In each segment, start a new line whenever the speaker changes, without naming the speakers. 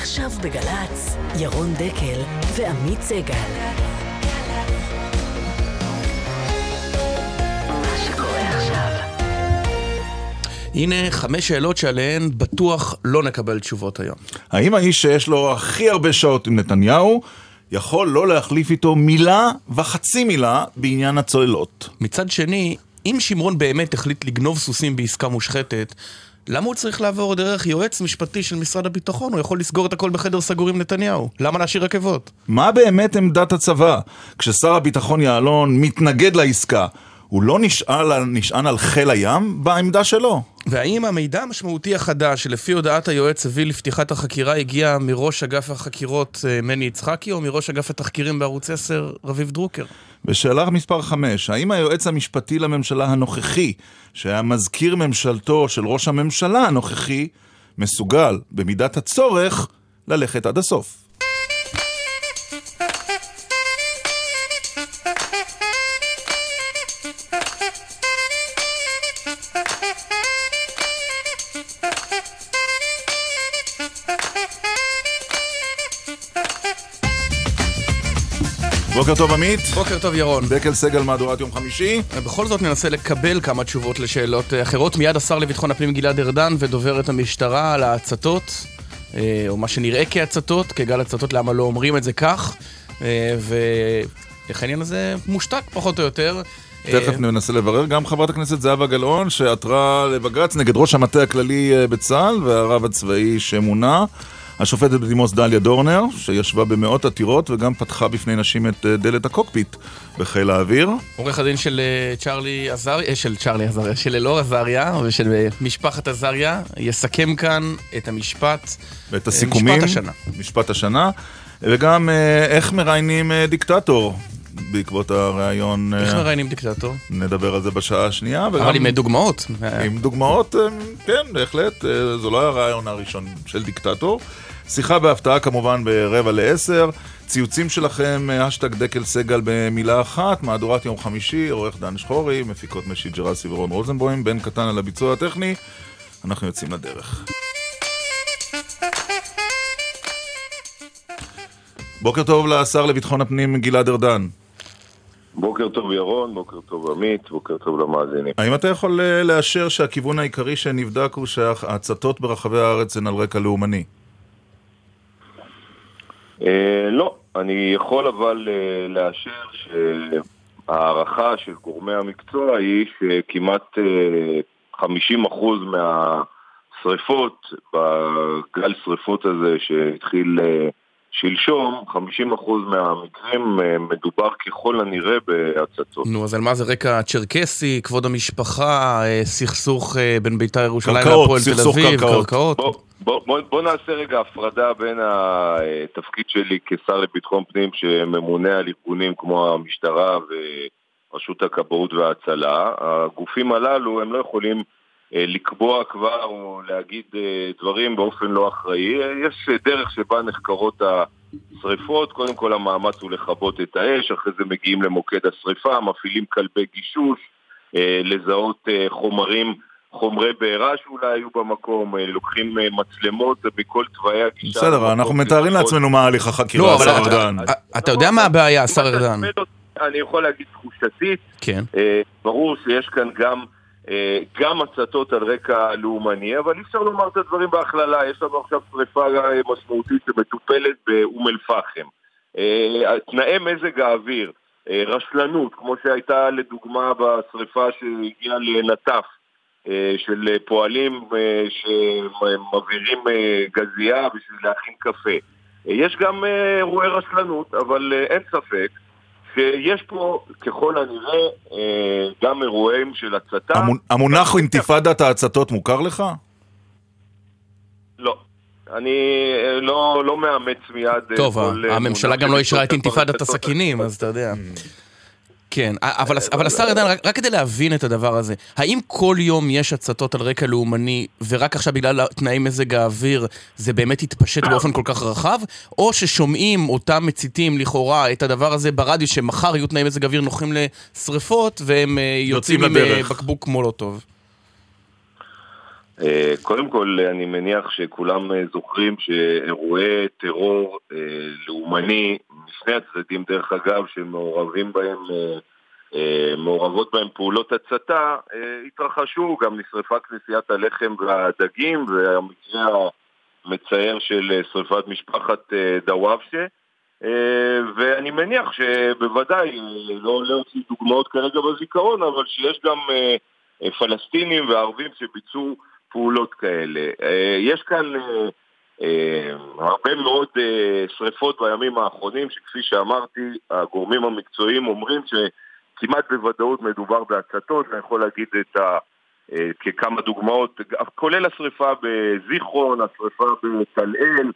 עכשיו בגל"צ, ירון דקל ועמית סגל.
הנה חמש שאלות שעליהן בטוח לא נקבל תשובות היום.
האם האיש שיש לו הכי הרבה שעות עם נתניהו, יכול לא להחליף איתו מילה וחצי מילה בעניין הצוללות?
מצד שני, אם שמרון באמת החליט לגנוב סוסים בעסקה מושחתת, למה הוא צריך לעבור דרך יועץ משפטי של משרד הביטחון? הוא יכול לסגור את הכל בחדר סגור עם נתניהו. למה להשאיר רכבות?
מה באמת עמדת הצבא? כששר הביטחון יעלון מתנגד לעסקה, הוא לא נשאל, נשען על חיל הים בעמדה שלו?
והאם המידע המשמעותי החדש שלפי הודעת היועץ הביא לפתיחת החקירה הגיע מראש אגף החקירות אה, מני יצחקי או מראש אגף התחקירים בערוץ 10 רביב דרוקר?
ושאלה מספר 5, האם היועץ המשפטי לממשלה הנוכחי, שהיה מזכיר ממשלתו של ראש הממשלה הנוכחי, מסוגל, במידת הצורך, ללכת עד הסוף? בוקר טוב עמית.
בוקר טוב ירון.
דקל סגל מהדורת יום חמישי.
בכל זאת ננסה לקבל כמה תשובות לשאלות אה, אחרות. מיד השר לביטחון הפנים גלעד ארדן ודוברת המשטרה על ההצתות, אה, או מה שנראה כהצתות, כגל הצתות, למה לא אומרים את זה כך. אה, ואיך העניין הזה מושתק פחות או יותר.
תכף ננסה לברר. גם חברת הכנסת זהבה גלאון, שעתרה לבג"ץ נגד ראש המטה הכללי בצה"ל והרב הצבאי שמונה. השופטת בדימוס דליה דורנר, שישבה במאות עתירות וגם פתחה בפני נשים את אה, דלת הקוקפיט בחיל האוויר.
עורך הדין של אה, צ'רלי עזריה, אה, של צ'רלי עזריה, של אלאור עזריה ושל משפחת עזריה, יסכם כאן את המשפט,
ואת הסיכומים,
משפט השנה.
משפט השנה, וגם איך מראיינים דיקטטור. בעקבות הריאיון...
איך מראיינים דיקטטור?
נדבר על זה בשעה השנייה.
אבל עם דוגמאות.
עם דוגמאות, כן, בהחלט. זה לא הרעיון הראשון של דיקטטור. שיחה בהפתעה כמובן ברבע לעשר. ציוצים שלכם, אשטג דקל סגל במילה אחת, מהדורת יום חמישי, עורך דן שחורי, מפיקות משי ג'רסי ורון רוזנבוים, בן קטן על הביצוע הטכני. אנחנו יוצאים לדרך. בוקר טוב לשר לביטחון הפנים גלעד ארדן.
בוקר טוב ירון, בוקר טוב עמית, בוקר טוב למאזינים.
האם אתה יכול אה, לאשר שהכיוון העיקרי שנבדק הוא שההצתות ברחבי הארץ הן על רקע לאומני?
אה, לא, אני יכול אבל אה, לאשר שההערכה של גורמי המקצוע היא שכמעט אה, 50% מהשריפות, בגל שריפות הזה שהתחיל אה, שלשום, 50% מהמקרים אה, מדובר ככל הנראה בהצתות.
נו, אז על מה זה רקע צ'רקסי, כבוד המשפחה, אה, סכסוך אה, בין בית"ר ירושלים להפועל תל אביב,
קרקעות? קרקעות? בוא, בוא, בוא, נעשה רגע הפרדה בין התפקיד שלי כשר לביטחון פנים שממונה על ארגונים כמו המשטרה ורשות הכבאות וההצלה. הגופים הללו הם לא יכולים לקבוע כבר או להגיד דברים באופן לא אחראי. יש דרך שבה נחקרות השריפות, קודם כל המאמץ הוא לכבות את האש, אחרי זה מגיעים למוקד השריפה, מפעילים כלבי גישוש, לזהות חומרים חומרי בעירה שאולי היו במקום, לוקחים מצלמות מכל תוואי הגישה.
בסדר, אנחנו מתארים לעצמנו מה הליך החקירה, השר ארדן.
אתה יודע מה הבעיה, השר ארדן?
אני יכול להגיד תחושתית,
כן.
ברור שיש כאן גם... גם הצתות על רקע לאומני, אבל אי אפשר לומר את הדברים בהכללה. יש לנו עכשיו שריפה משמעותית שמטופלת באום אל-פחם. תנאי מזג האוויר, רשלנות, כמו שהייתה לדוגמה בשריפה שהגיעה לנטף, של פועלים שמבעירים גזייה בשביל להכין קפה. יש גם אירועי רשלנות, אבל אין ספק שיש פה ככל הנראה גם אירועים של הצתה.
המונח אינתיפאדת ההצתות מוכר לך?
לא. אני לא, לא מאמץ מיד...
טוב, הממשלה גם לא אישרה את אינתיפאדת הסכינים, אז אתה יודע. כן, אבל, אבל השר ארדן, רק, רק כדי להבין את הדבר הזה, האם כל יום יש הצתות על רקע לאומני, ורק עכשיו בגלל תנאי מזג האוויר זה באמת יתפשט באופן כל כך רחב, או ששומעים אותם מציתים לכאורה את הדבר הזה ברדיו, שמחר יהיו תנאי מזג אוויר נוחים לשריפות, והם יוצאים, יוצאים עם בקבוק מולוטוב?
אה, קודם כל, אני מניח שכולם אה, זוכרים שאירועי טרור אה, לאומני, משני הצדדים דרך אגב, שמעורבים בהם, מעורבות בהם פעולות הצתה, התרחשו, גם נשרפה כנסיית הלחם והדגים, והמקרה המצער של שרפת משפחת דוואבשה. ואני מניח שבוודאי, לא להוציא דוגמאות כרגע בזיכרון, אבל שיש גם פלסטינים וערבים שביצעו פעולות כאלה. אה, יש כאן אה, אה, הרבה מאוד שריפות בימים האחרונים, שכפי שאמרתי, הגורמים המקצועיים אומרים שכמעט בוודאות מדובר בהצתות, אני יכול להגיד את ה... ככמה דוגמאות, כולל השריפה בזיכרון, השריפה בטלאל,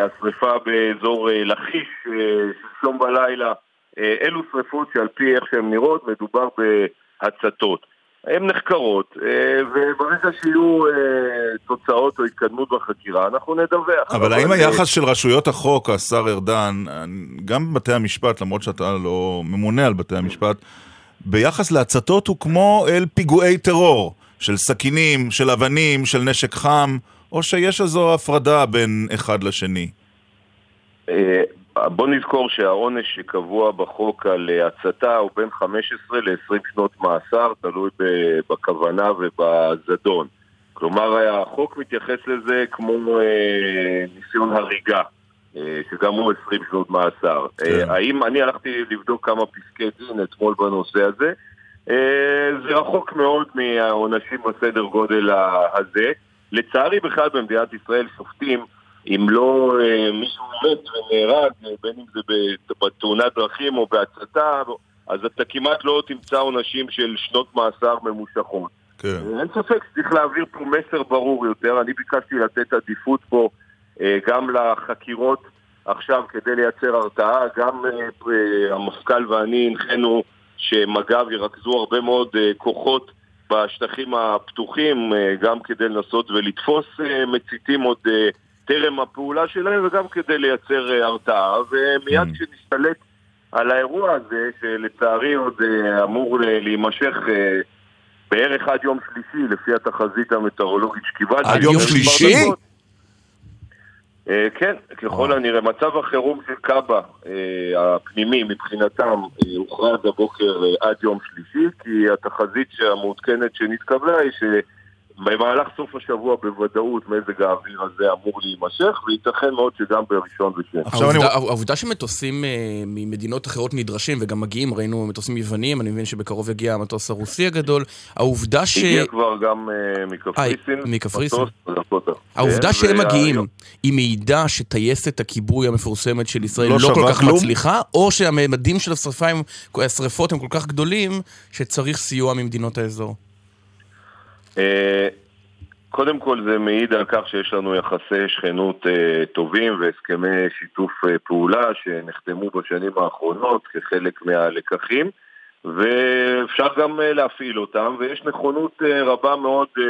השריפה באזור לכיש שלשום בלילה, אלו שריפות שעל פי איך שהן נראות מדובר בהצתות. הן נחקרות, אה, וברגע שיהיו אה, תוצאות או התקדמות בחקירה, אנחנו נדווח.
אבל האם היחס של רשויות החוק, השר ארדן, גם בבתי המשפט, למרות שאתה לא ממונה על בתי המשפט, ביחס להצתות הוא כמו אל פיגועי טרור, של סכינים, של אבנים, של נשק חם, או שיש איזו הפרדה בין אחד לשני?
בוא נזכור שהעונש שקבוע בחוק על הצתה הוא בין 15 ל-20 שנות מאסר, תלוי בכוונה ובזדון. כלומר, החוק מתייחס לזה כמו אה, ניסיון הריגה, אה, שגם הוא 20 שנות מאסר. כן. אה, האם אני הלכתי לבדוק כמה פסקי דין אתמול בנושא הזה? אה, זה רחוק מאוד מהעונשים בסדר גודל הזה. לצערי בכלל במדינת ישראל שופטים אם לא אה, מישהו מת ונהרג, אה, בין אם זה בתאונת דרכים או בהצתה, אז אתה כמעט לא תמצא עונשים של שנות מאסר ממושכות. כן. אה, אין ספק שצריך להעביר פה מסר ברור יותר. אני ביקשתי לתת עדיפות פה גם לחקירות עכשיו כדי לייצר הרתעה. גם המפכ"ל ואני הנחינו שמג"ב ירכזו הרבה מאוד כוחות בשטחים הפתוחים, גם כדי לנסות ולתפוס מציתים עוד טרם הפעולה שלהם וגם כדי לייצר אה, הרתעה. ומיד mm. כשנשתלט על האירוע הזה, שלצערי עוד אה, אמור להימשך אה, בערך עד יום שלישי, לפי התחזית המטאורולוגית שקיבלתי.
עד יום שלישי?
כן, ככל הנראה. מצב החירום של קאבה הפנימי מבחינתם הוכרז הבוקר עד יום שלישי, כי התחזית המעודכנת שנתקבלה היא ש... במהלך סוף השבוע בוודאות מזג האוויר הזה אמור להימשך, וייתכן מאוד שגם בראשון ושני.
העובדה, אני... העובדה שמטוסים uh, ממדינות אחרות נדרשים וגם מגיעים, ראינו מטוסים יוונים, אני מבין שבקרוב יגיע המטוס הרוסי הגדול, העובדה ש...
הגיע כבר גם uh, מקפריסין.
מקפריסין. העובדה שהם וה... מגיעים, היא מעידה שטייסת הכיבוי המפורסמת של ישראל לא, לא כל כך כלום? מצליחה, או שהממדים של השרפות הם כל כך גדולים, שצריך סיוע ממדינות האזור.
אה, קודם כל זה מעיד על כך שיש לנו יחסי שכנות uh, טובים והסכמי שיתוף uh, פעולה שנחתמו בשנים האחרונות כחלק מהלקחים ואפשר גם uh, להפעיל אותם ויש נכונות uh, רבה מאוד uh,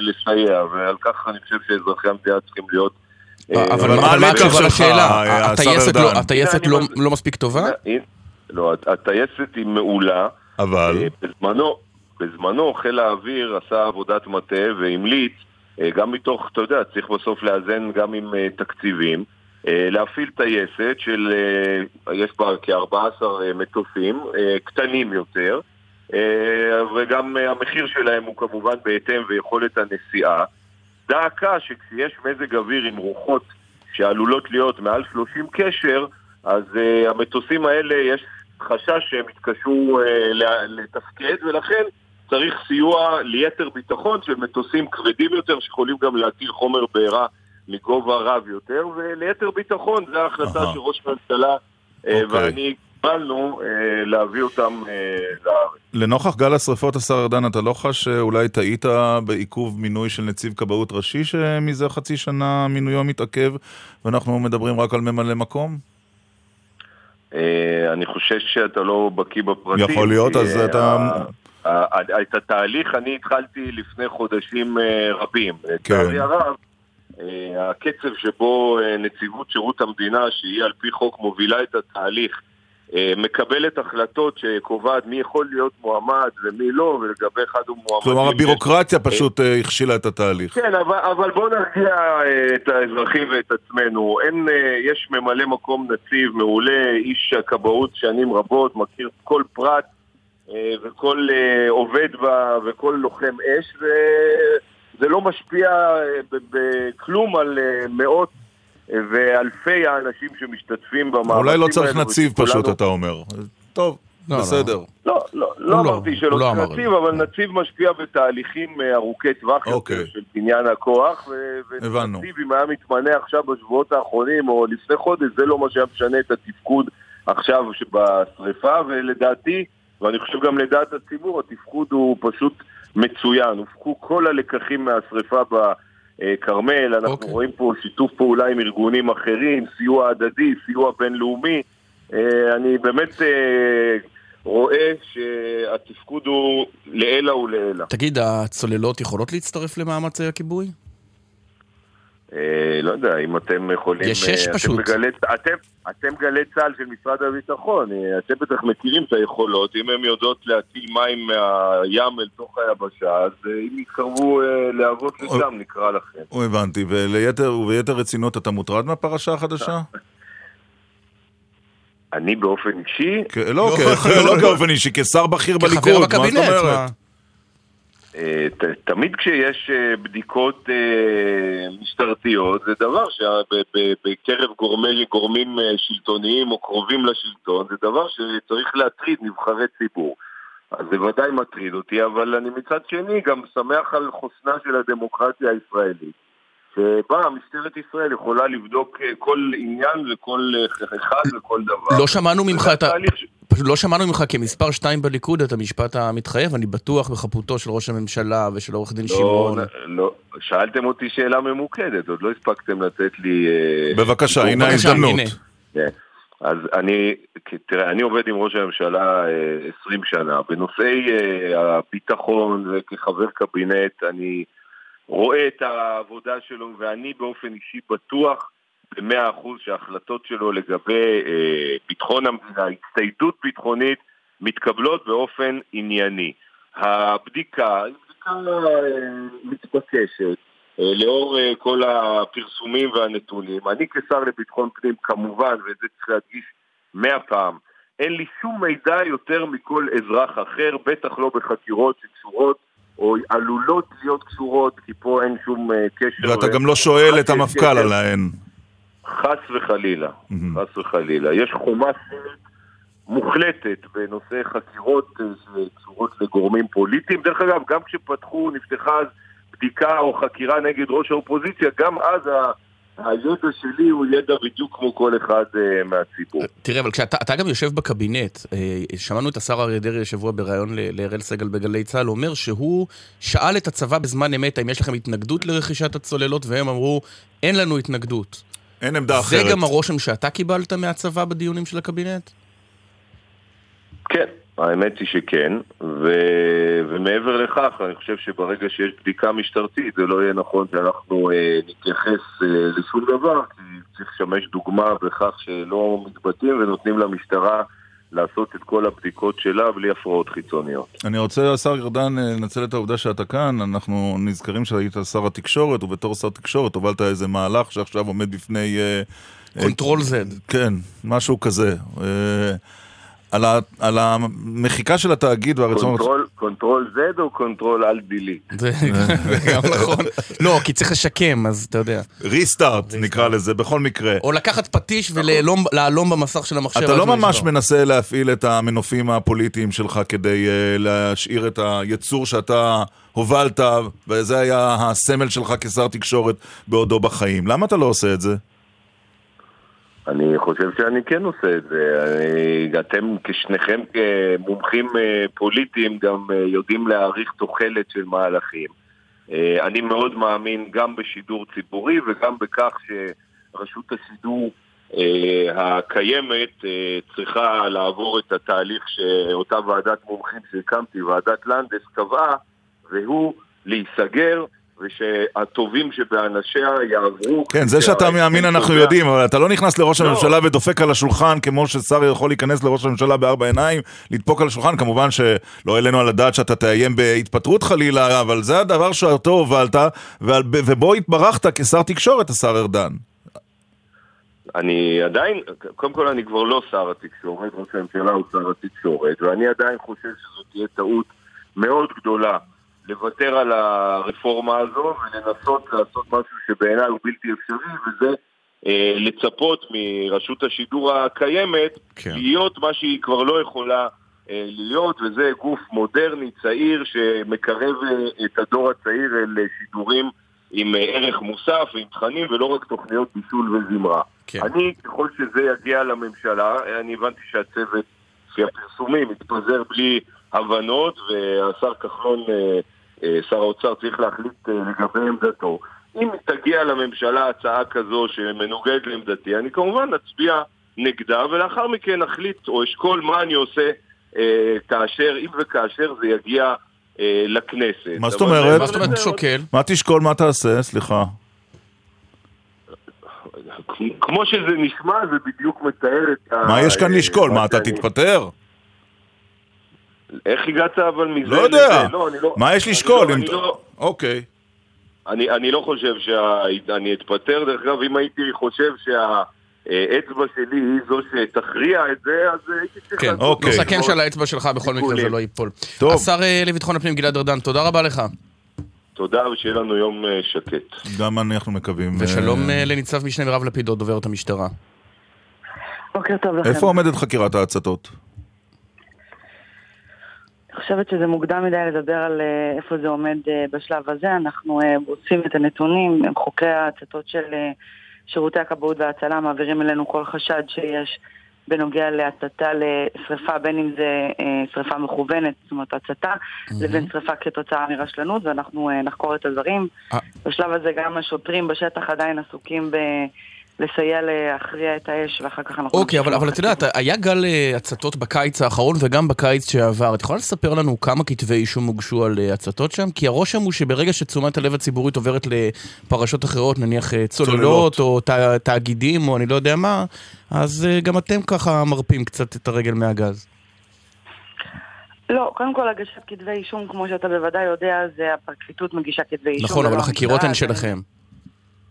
לסייע ועל כך אני חושב שאזרחי המדינה צריכים להיות
אבל מה התשובה לשאלה? הטייסת לא, לא מספיק טובה?
לא, הטייסת היא מעולה.
אבל?
בזמנו, בזמנו חיל האוויר עשה עבודת מטה והמליץ, אה, גם מתוך, אתה יודע, צריך בסוף לאזן גם עם אה, תקציבים, אה, להפעיל טייסת של, יש בה כ-14 מטוסים, קטנים יותר, וגם המחיר שלהם הוא כמובן בהתאם ויכולת הנסיעה. דעקה שכשיש מזג אוויר עם רוחות שעלולות להיות מעל 30 קשר, אז המטוסים האלה יש חשש שהם יתקשו לתפקד, ולכן צריך סיוע ליתר ביטחון של מטוסים כבדים יותר שיכולים גם להטיל חומר בעירה מגובה רב יותר, וליתר ביטחון, זו ההחלטה של ראש הממשלה okay. אה, אוקיי. ואני קיבלנו אה, להביא אותם אה, לארץ.
לנוכח גל השרפות, השר ארדן, אתה לא חש שאולי טעית בעיכוב מינוי של נציב כבאות ראשי, שמזה חצי שנה מינויו מתעכב, ואנחנו מדברים רק על ממלא מקום?
אני חושש שאתה לא בקיא בפרטים.
יכול להיות, אז אתה...
את התהליך אני התחלתי לפני חודשים אה, רבים. כן. לצערי הרב, אה, הקצב שבו אה, נציבות שירות המדינה, שהיא על פי חוק מובילה את התהליך, מקבלת החלטות שקובעת מי יכול להיות מועמד ומי לא, ולגבי אחד הוא מועמד.
כלומר, הבירוקרטיה פשוט אה, הכשילה את התהליך.
כן, אבל, אבל בואו נרגיע את האזרחים ואת עצמנו. אין, יש ממלא מקום נציב מעולה, איש הכבאות שנים רבות, מכיר כל פרט וכל עובד בה וכל לוחם אש, וזה לא משפיע בכלום על מאות ואלפי האנשים שמשתתפים במאמצים
האלה. אולי לא צריך נציב פשוט, אתה אומר. טוב, לא, לא. בסדר.
לא, לא, לא אמרתי שלא לא צריך נציב, אבל נציב משפיע בתהליכים אה, ארוכי טווח
אוקיי.
יותר של בניין הכוח. ונציב, אם היה מתמנה עכשיו בשבועות האחרונים, או לפני חודש, זה לא מה שהיה משנה את התפקוד עכשיו בשריפה, ולדעתי, ואני חושב גם לדעת הציבור, התפקוד הוא פשוט מצוין. הופקו כל הלקחים מהשריפה ב... כרמל, אנחנו okay. אוקיי. רואים פה שיתוף פעולה עם ארגונים אחרים, סיוע הדדי, סיוע בינלאומי. אה, אני באמת אה, רואה שהתפקוד הוא לעילא ולעילא.
תגיד, הצוללות יכולות להצטרף למאמצי הכיבוי?
אה, לא יודע, אם אתם יכולים...
יש שש אה, פשוט.
מגלי, אתם, אתם גלי צה"ל של משרד הביטחון, אה, אתם בטח מכירים את היכולות, אם הן יודעות להטיל מים מהים אל תוך היבשה, אז אם יתקרבו להבות לשם, נקרא לכם.
הוא הבנתי, וליתר, וביתר רצינות, אתה מוטרד מהפרשה החדשה?
אני באופן אישי?
לא, לא, לא באופן אישי, כשר בכיר בליכוד, מה זאת אומרת?
אה, תמיד כשיש אה, בדיקות אה, משטרתיות זה דבר שבקרב גורמי, גורמים שלטוניים או קרובים לשלטון זה דבר שצריך להטריד נבחרי ציבור. אז זה ודאי מטריד אותי, אבל אני מצד שני גם שמח על חוסנה של הדמוקרטיה הישראלית. שבה משטרת ישראל יכולה לבדוק כל עניין וכל אחד וכל דבר.
לא שמענו ממך את ה... פשוט לא שמענו ממך כמספר שתיים בליכוד את המשפט המתחייב, אני בטוח בחפותו של ראש הממשלה ושל עורך דין לא, שמעון.
לא, שאלתם אותי שאלה ממוקדת, עוד לא הספקתם לתת לי...
אה, בבקשה, הנה ההזדמנות.
כן. אז אני, תראה, אני עובד עם ראש הממשלה 20 אה, שנה. בנושאי אה, הביטחון וכחבר קבינט, אני רואה את העבודה שלו, ואני באופן אישי בטוח במאה אחוז שההחלטות שלו לגבי אה, ביטחון המדינה, הצטיידות ביטחונית, מתקבלות באופן ענייני. הבדיקה היא בדיקה אה, מתבקשת אה, לאור אה, כל הפרסומים והנתונים. אני כשר לביטחון פנים כמובן, ואת זה צריך להדגיש מאה פעם, אין לי שום מידע יותר מכל אזרח אחר, בטח לא בחקירות שקשורות או עלולות להיות קשורות, כי פה אין שום אה, קשר.
ואתה גם לא שואל את המפכ"ל עליהן.
חס וחלילה, חס וחלילה. יש חומה מוחלטת בנושא חקירות שקשורות לגורמים פוליטיים. דרך אגב, גם כשפתחו, נפתחה אז בדיקה או חקירה נגד ראש האופוזיציה, גם אז ה... הידע שלי הוא ידע בדיוק כמו כל אחד uh, מהציבור.
תראה, אבל כשאתה גם יושב בקבינט, uh, שמענו את השר אריה דרעי השבוע בריאיון לאראל סגל בגלי צה"ל, אומר שהוא שאל את הצבא בזמן אמת האם יש לכם התנגדות לרכישת הצוללות, והם אמרו, אין לנו התנגדות.
אין עמדה אחרת.
זה גם הרושם שאתה קיבלת מהצבא בדיונים של הקבינט?
כן, האמת היא שכן, ו... ומעבר לכך, אני חושב שברגע שיש בדיקה משטרתית, זה לא יהיה נכון שאנחנו אה, נתייחס אה, לשום דבר, כי צריך לשמש דוגמה בכך שלא מתבטאים ונותנים למשטרה לעשות את כל הבדיקות שלה בלי הפרעות חיצוניות.
אני רוצה, השר ארדן, אה, לנצל את העובדה שאתה כאן. אנחנו נזכרים שהיית שר התקשורת, ובתור שר תקשורת הובלת איזה מהלך שעכשיו עומד בפני...
control אה, Z.
כן, משהו כזה. על, ה, על המחיקה של התאגיד והרצון...
קונטרול, קונטרול Z או קונטרול על דילי?
זה גם נכון. לא, כי צריך לשקם, אז אתה יודע.
restart נקרא לזה, בכל מקרה.
או לקחת פטיש ולהלום במסך של המחשב.
אתה לא ממש מנסה להפעיל את המנופים הפוליטיים שלך כדי אה, להשאיר את היצור שאתה הובלת, וזה היה הסמל שלך כשר תקשורת בעודו בחיים. למה אתה לא עושה את זה?
אני חושב שאני כן עושה את זה. אתם כשניכם כמומחים אה, פוליטיים גם אה, יודעים להעריך תוחלת של מהלכים. אה, אני מאוד מאמין גם בשידור ציבורי וגם בכך שרשות השידור הקיימת צריכה לעבור את התהליך שאותה ועדת מומחים שהקמתי, ועדת לנדס, קבעה, והוא להיסגר ושהטובים שבאנשיה יעברו.
כן, זה שאתה מאמין אנחנו יודעים, אבל אתה לא נכנס לראש
לא.
הממשלה ודופק על השולחן כמו ששר יכול להיכנס לראש הממשלה בארבע עיניים, לדפוק על השולחן, כמובן שלא העלינו על הדעת שאתה תאיים בהתפטרות חלילה, אבל זה הדבר שאותו הובלת, ובו התברכת כשר תקשורת, השר ארדן.
אני עדיין, קודם כל אני כבר לא שר התקשורת, ראש הממשלה הוא שר התקשורת, ואני עדיין חושב שזו תהיה טעות מאוד גדולה לוותר על הרפורמה הזו ולנסות לעשות משהו שבעיניי הוא בלתי אפשרי, וזה אה, לצפות מרשות השידור הקיימת
כן.
להיות מה שהיא כבר לא יכולה אה, להיות, וזה גוף מודרני, צעיר, שמקרב אה, את הדור הצעיר אל אה, שידורים עם אה, ערך מוסף ועם תכנים ולא רק תוכניות בישול וזמרה.
כן.
אני, ככל שזה יגיע לממשלה, אני הבנתי שהצוות, לפי הפרסומים, מתפזר בלי הבנות, והשר כחלון, אה, אה, שר האוצר, צריך להחליט אה, לגבי עמדתו. אם תגיע לממשלה הצעה כזו שמנוגדת לעמדתי, אני כמובן אצביע נגדה, ולאחר מכן נחליט או אשקול מה אני עושה אה, כאשר, אם וכאשר זה יגיע אה, לכנסת.
מה זאת אומרת?
מה זאת אומרת שוקל?
מה תשקול, מה תעשה? סליחה.
כמו שזה נשמע, זה בדיוק מתאר את ה...
מה יש כאן לשקול? מה, אתה
שאני-
תתפטר?
איך הגעת אבל מזה
לא יודע.
לא, אני לא...
מה יש
אני
לשקול?
לא-
אם-
אני לא-
אוקיי.
אני, אני לא חושב שאני אתפטר, דרך אגב, אם הייתי חושב שהאצבע שלי היא זו שתכריע את זה, אז הייתי צריך...
כן,
לעשות
אוקיי.
נסכם שעל האצבע שלך בכל מקרה זה. לא ייפול.
טוב.
השר אה, לביטחון הפנים גלעד ארדן, תודה רבה לך.
תודה, ושיהיה לנו יום אה, שקט.
גם אנחנו מקווים.
ושלום
אה,
אה, לניצב משנה מירב לפידות, דוברת המשטרה.
בוקר טוב לכם.
איפה עומדת חקירת ההצתות?
אני חושבת שזה מוקדם מדי לדבר על אה, איפה זה עומד אה, בשלב הזה. אנחנו אה, בודקים את הנתונים, חוקרי ההצתות של אה, שירותי הכבאות וההצלה מעבירים אלינו כל חשד שיש בנוגע להצתה לשריפה, בין אם זה אה, שריפה מכוונת, זאת אומרת הצתה, לבין שריפה כתוצאה מרשלנות, ואנחנו אה, נחקור את הדברים.
אה.
בשלב הזה גם השוטרים בשטח עדיין עסוקים ב... לסייע להכריע את האש, ואחר כך אנחנו...
אוקיי, אבל, אבל את יודעת, היה גל אה, הצתות בקיץ האחרון וגם בקיץ שעבר. את יכולה לספר לנו כמה כתבי אישום הוגשו על אה, הצתות שם? כי הרושם הוא שברגע שתשומת הלב הציבורית עוברת לפרשות אחרות, נניח אה, צוללות,
צוללות.
או ת, תאגידים, או אני לא יודע מה, אז גם אתם ככה מרפים קצת את הרגל מהגז.
לא, קודם כל הגשת כתבי אישום, כמו שאתה בוודאי יודע, זה הפרקליטות מגישה כתבי אישום.
נכון, אבל
ולא
החקירות הן שלכם.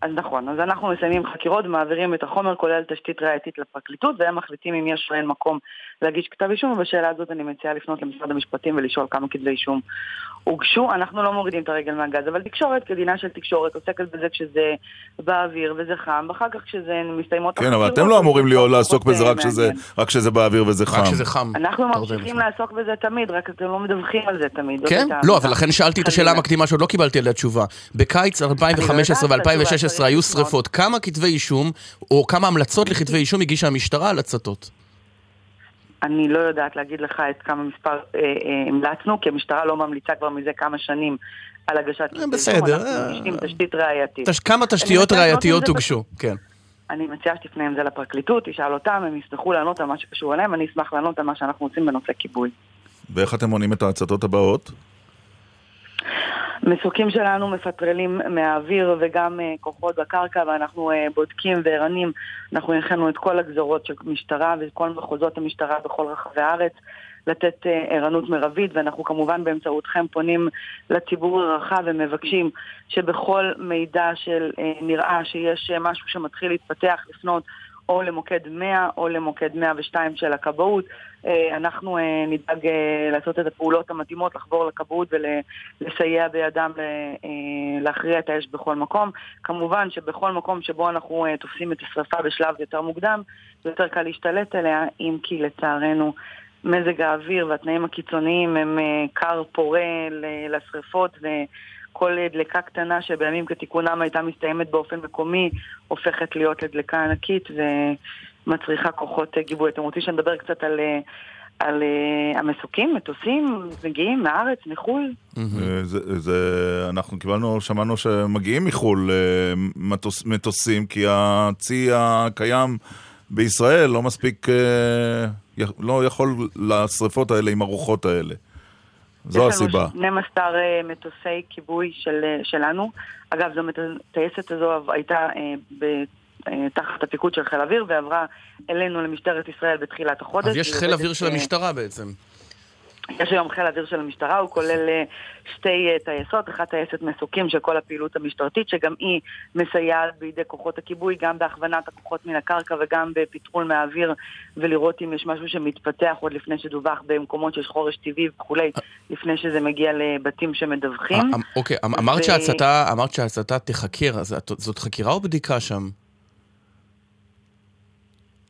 אז נכון, אז אנחנו מסיימים חקירות, מעבירים את החומר, כולל תשתית ראייתית לפרקליטות, והם מחליטים אם יש אין מקום להגיש כתב אישום, ובשאלה הזאת אני מציעה לפנות למשרד המשפטים ולשאול כמה כתבי אישום הוגשו. אנחנו לא מורידים את הרגל מהגז, אבל תקשורת, כדינה של תקשורת, עוסקת בזה כשזה באוויר וזה חם, ואחר כך כשזה מסתיימות
כן, אבל אתם לא אמורים להיות- לעסוק בזה רק. כשזה- רק כשזה באוויר וזה חם.
רק שזה חם.
אנחנו ממשיכים. לעסוק בזה תמיד, רק אתם לא מדווחים על זה תמיד.
כן? לא. אבל לכן שאלתי את השאלה. המקדימה שעוד לא קיבלתי עליה תשובה. בקיץ 2015
יודעת את התשובה,
ו-2016
צריך
היו. שריפות. כמה כתבי אישום, או כמה המלצות לכתבי אישום הגישה המשטרה על הצתות?
אני לא יודעת להגיד לך את כמה מספר אה, אה, המלצנו, כי המשטרה לא ממליצה כבר מזה כמה שנים על הגשת אישום.
בסדר,
אנחנו
אה,
תשתית ראייתית.
תש- כמה תשתיות ראייתיות הוגשו? כן.
אני מציעה שתפנה עם זה לפרקליטות, תשאל אותם, הם ישמחו לענות על מה שקשור אליהם, אני אשמח לענות על מה שאנחנו עושים בנושא כיבוי.
ואיך אתם מונעים את ההצתות הבאות?
מסוקים שלנו מפטרלים מהאוויר וגם uh, כוחות בקרקע ואנחנו uh, בודקים וערנים. אנחנו הנחינו את כל הגזרות של משטרה וכל מחוזות המשטרה בכל רחבי הארץ לתת uh, ערנות מרבית ואנחנו כמובן באמצעותכם פונים לציבור הרחב ומבקשים שבכל מידע של uh, נראה שיש uh, משהו שמתחיל להתפתח לפנות או למוקד 100 או למוקד 102 של הכבאות. אה, אנחנו אה, נדאג אה, לעשות את הפעולות המתאימות, לחבור לכבאות ולסייע בידם להכריע את האש בכל מקום. כמובן שבכל מקום שבו אנחנו תופסים את השרפה בשלב יותר מוקדם, יותר קל להשתלט עליה, אם כי לצערנו מזג האוויר והתנאים הקיצוניים הם קר פורה לשרפות אה, דלקה קטנה שבימים כתיקונם הייתה מסתיימת באופן מקומי, הופכת להיות לדלקה ענקית ומצריכה כוחות אה, גיבוי. אתם רוצים שנדבר קצת על, אה, על אה, המסוקים, מטוסים, מגיעים מהארץ, מחו"ל?
זה, זה, אנחנו קיבלנו, שמענו שמגיעים מחו"ל מטוס, מטוסים, כי הצי הקיים בישראל לא מספיק, לא יכול לשריפות האלה עם הרוחות האלה. זו הסיבה.
יש לנו 12 אה, מטוסי כיבוי של, אה, שלנו. אגב, זו הטייסת הזו הייתה אה, ב, אה, תחת הפיקוד של חיל אוויר ועברה אלינו למשטרת ישראל בתחילת החודש.
אז יש חיל אוויר של המשטרה בעצם.
יש היום חיל אוויר של המשטרה, הוא כולל אה, שתי אה, טייסות, אחת טייסת מסוקים של כל הפעילות המשטרתית, שגם היא מסייעת בידי כוחות הכיבוי, גם בהכוונת הכוחות מן הקרקע וגם בפתרול מהאוויר, ולראות אם יש משהו שמתפתח עוד לפני שדווח במקומות שיש חורש טבעי וכולי, לפני שזה מגיע לבתים שמדווחים.
אה, אוקיי, אמרת שההצתה, אמרת שההצתה תחקר, אז את- זאת חקירה או בדיקה שם?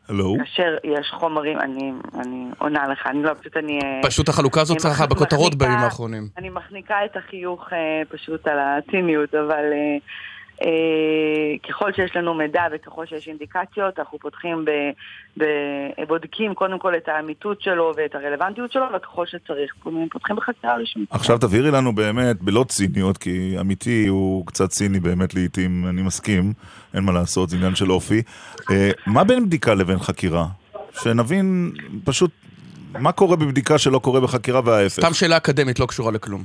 הלו?
כאשר יש חומרים, אני, אני עונה לך, אני לא, פשוט אני... אה,
פשוט החלוקה הזאת צרחה
מחניקה-
בכותרות בימים האחרונים.
אני מחניקה את החיוך אה, פשוט על הציניות, אבל אה, ככל שיש לנו מידע וככל שיש אינדיקציות, אנחנו פותחים, ב, ב, בודקים קודם כל את האמיתות שלו ואת הרלוונטיות שלו, וככל שצריך, פותחים בחקירה רשמית.
עכשיו תבהירי לנו באמת, בלא ציניות, כי אמיתי הוא קצת ציני באמת לעיתים, אני מסכים, אין מה לעשות, זה עניין של אופי. אה, מה בין בדיקה לבין חקירה? שנבין פשוט מה קורה בבדיקה שלא קורה בחקירה וההפך.
סתם שאלה אקדמית, לא קשורה לכלום.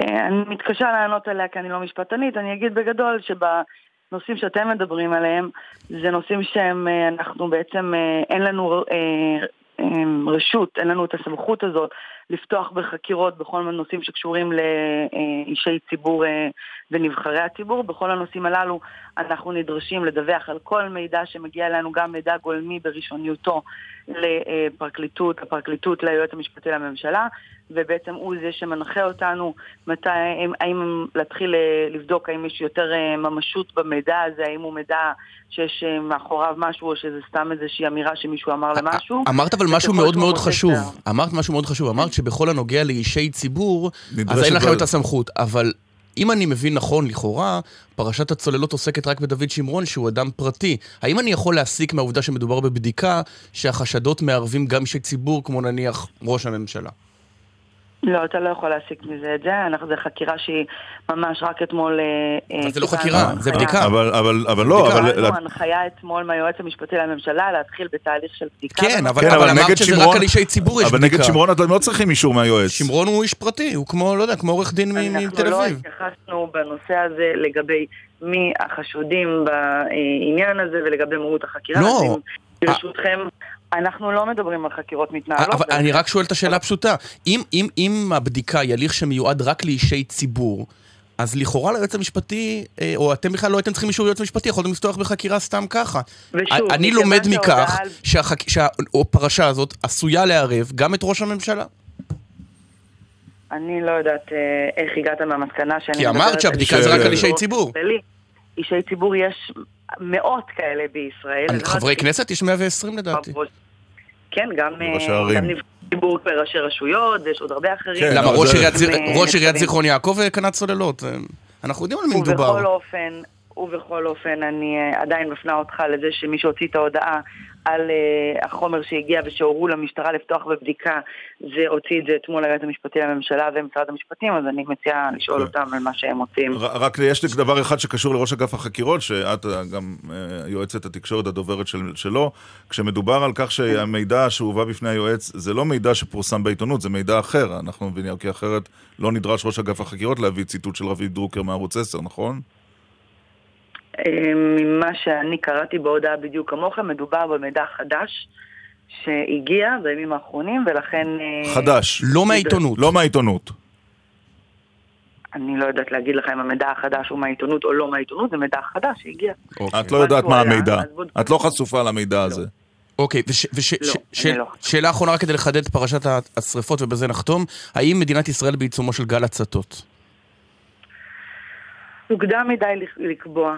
אה, אני מתקשה לענות עליה כי אני לא משפטנית, אני אגיד בגדול שבנושאים שאתם מדברים עליהם, זה נושאים שהם, אה, אנחנו בעצם, אה, אין לנו רשות, אין לנו את הסמכות הזאת לפתוח בחקירות בכל מיני נושאים שקשורים לאישי ציבור ונבחרי הציבור. בכל הנושאים הללו אנחנו נדרשים לדווח על כל מידע שמגיע אלינו, גם מידע גולמי בראשוניותו לפרקליטות, הפרקליטות ליועץ המשפטי לממשלה, ובעצם הוא זה שמנחה אותנו מתי, האם, האם להתחיל אה, לבדוק האם יש יותר אה, ממשות במידע הזה, האם הוא מידע שיש אה, מאחוריו משהו או שזה סתם איזושהי אמירה שמישהו אמר למשהו.
אמרת אבל משהו מאוד מאוד חשוב. אמרת משהו מאוד חשוב. אמרת שבכל הנוגע לאישי ציבור, אז אין לכם את הסמכות. אבל אם אני מבין נכון, לכאורה, פרשת הצוללות עוסקת רק בדוד שמרון, שהוא אדם פרטי. האם אני יכול להסיק מהעובדה שמדובר בבדיקה, שהחשדות מערבים גם אישי ציבור, כמו נניח ראש הממשלה?
לא, אתה לא יכול להסיק מזה את זה, אנחנו, זו חקירה שהיא ממש רק אתמול... אה,
אבל
אה,
זה לא חקירה, זה
הנחיה.
בדיקה.
אבל, אבל, אבל לא. אבל...
קיבלנו הנחיה אתמול מהיועץ המשפטי לממשלה להתחיל בתהליך של בדיקה.
כן, אבל
כן,
אבל
אבל
אמרת שזה רק על אישי ציבור יש
אבל
בדיקה.
נגד שמרון אתם לא צריכים אישור מהיועץ.
שמרון הוא איש פרטי, הוא כמו, לא יודע, כמו עורך דין מתל
אנחנו לא
אביב.
התייחסנו בנושא הזה לגבי מי החשודים בעניין הזה ולגבי מהות החקירה.
לא.
ברשותכם, אנחנו לא מדברים על חקירות מתנהלות.
אבל אני רק שואל את השאלה הפשוטה. אם, אם, אם הבדיקה היא הליך שמיועד רק לאישי ציבור, אז לכאורה ליועץ המשפטי, אה, או אתם בכלל לא הייתם צריכים אישור יועץ משפטי, יכולתם לפתוח בחקירה סתם ככה.
ושוב,
אני לומד מכך
על-
שהחק... שהפרשה הזאת עשויה לערב גם את ראש הממשלה.
אני לא יודעת אה, איך הגעת מהמסקנה שאני
כי אמרת
מדברת
שהבדיקה
זה רק על
אישי ציבור.
אישי ציבור יש מאות כאלה בישראל.
חברי כנסת יש 120 לדעתי.
כן, גם אה, נבחרי ציבור וראשי רשויות, ויש עוד הרבה אחרים.
כן,
למה ראש עיריית
אה,
ראש עיריית. זיכרון יעקב אה, קנה צוללות? אנחנו יודעים על מי
ובכל
מדובר.
אופן, ובכל אופן, אני עדיין מפנה אותך לזה שמי שהוציא את ההודעה על אה, החומר שהגיע ושהורו למשטרה לפתוח בבדיקה, זה הוציא את זה אתמול ליועץ המשפטי לממשלה ומשרד המשפטים, אז אני מציעה לשאול
כן.
אותם על מה שהם מוצאים.
רק יש לי דבר אחד שקשור לראש אגף החקירות, שאת אה, גם אה, יועצת התקשורת הדוברת של, שלו, כשמדובר על כך שהמידע שהובא בפני היועץ זה לא מידע שפורסם בעיתונות, זה מידע אחר, אנחנו מבינים, כי אחרת לא נדרש ראש אגף החקירות להביא ציטוט של רביד דרוקר מערוץ 10, נכון?
אה, ממה שאני קראתי בהודעה בדיוק כמוכם, מדובר במידע חדש שהגיע בימים האחרונים, ולכן... אה,
חדש,
לא מהעיתונות.
לא מהעיתונות.
אני לא יודעת להגיד לך אם המידע החדש הוא מהעיתונות או לא מהעיתונות, זה מידע חדש שהגיע.
אוקיי.
את לא יודעת מה המידע, את לא חשופה למידע הזה.
אוקיי,
לא, אני לא.
ושאלה אחרונה רק כדי לחדד את פרשת השריפות ובזה נחתום, האם מדינת ישראל בעיצומו של גל הצתות?
מוקדם מדי לק- לקבוע.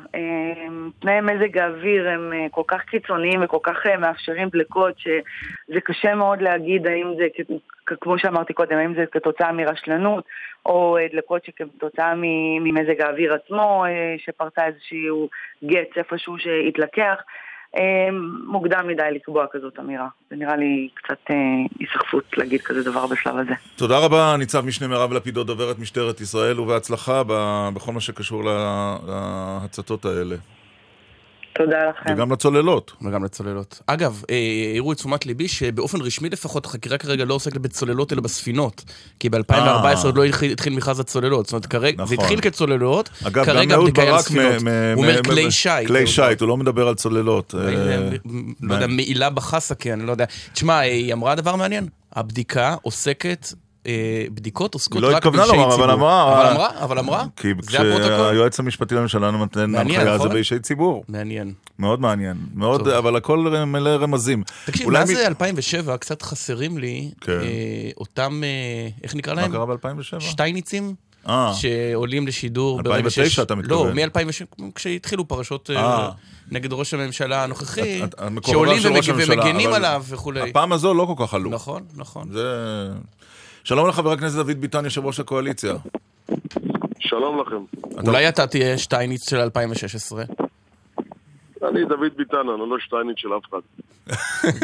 תנאי מזג האוויר הם אה, כל כך קיצוניים וכל כך אה, מאפשרים דלקות שזה קשה מאוד להגיד האם זה, כמו שאמרתי קודם, האם זה כתוצאה מרשלנות או אה, דלקות שכתוצאה ממזג האוויר עצמו, שפרצה איזשהו גץ איפשהו שהתלקח. אה, מוקדם מדי לקבוע כזאת אמירה. זה נראה לי קצת אה, היסחפות להגיד כזה דבר בשלב הזה.
תודה רבה, ניצב משנה מירב לפידות, דוברת משטרת ישראל, ובהצלחה בכל מה שקשור לה- להצתות האלה.
תודה לכם.
וגם לצוללות.
וגם לצוללות. אגב, אה, העירו את תשומת ליבי שבאופן רשמי לפחות החקירה כרגע לא עוסקת בצוללות אלא בספינות. כי ב-2014
אה.
עוד לא התחיל מכרז הצוללות. זאת אומרת, כרגע, זה
נכון.
התחיל כצוללות, כרגע הבדיקה היא על ספינות.
מ- מ-
הוא אומר
מ-
כלי שיט.
כלי שיט, הוא לא מדבר על צוללות. אה,
לא יודע, מעילה בחסקה, אני לא יודע. תשמע, היא אמרה דבר מעניין. הבדיקה עוסקת... אה, בדיקות עוסקות
לא
רק
התכוונה
באישי
לומר, אבל
ציבור.
אמרה-
אבל אמרה, אבל אמרה.
כי
זה.
כשהיועץ המשפטי לממשלה נותן
מעניין,
הנחיה זה
נכון?
באישי ציבור.
מעניין.
מאוד מעניין. מאוד. אבל הכל מלא רמזים.
תקשיב, מאז
מ-
2007 קצת חסרים לי
כן.
אה, אותם, אה, איך נקרא
מה
להם?
קרה ב-2007?
שטייניצים?
אה,
שעולים לשידור
2009 אתה מתכוון.
לא, מ-2007, כשהתחילו פרשות אה,
אה.
נגד ראש הממשלה הנוכחי, שעולים ומגנים עליו וכולי.
הפעם הזו לא כל כך עלו.
נכון, נכון.
זה... שלום לחבר הכנסת דוד ביטן, יושב ראש הקואליציה.
שלום לכם.
אולי אתה תהיה שטייניץ של 2016?
אני דוד ביטן, אני לא שטייניץ של אף אחד.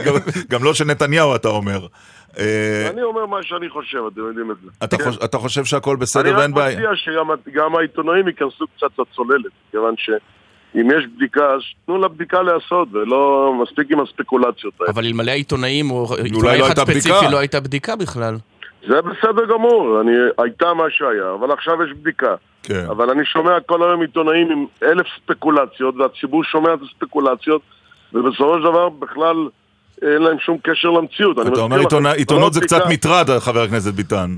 גם- גם לא של נתניהו, אתה אומר. אה,
אני אומר מה שאני חושב, אתם יודעים את זה.
אתה
כן.
חוש- אתה חושב שהכל
אני
בסדר
רק
ואין בעיה?
מציע שגם גם העיתונאים ייכנסו קצת לצוללת, כיוון שאם יש בדיקה, אז תנו לבדיקה להיעשות, ולא מספיק עם הספקולציות האלה.
אבל אלמלא העיתונאים, או עיתונאי
לא
אחד ספציפי. לא הייתה בדיקה בכלל.
זה בסדר גמור, אני, הייתה מה שהיה, אבל עכשיו יש בדיקה.
כן.
אבל אני שומע כל היום עיתונאים עם אלף ספקולציות, והציבור שומע את הספקולציות, ובסופו של דבר בכלל אין להם שום קשר למציאות.
אתה אומר עיתונא-
כל
עיתונות זה
הבדיקה-
קצת מטרד, חבר הכנסת ביטן.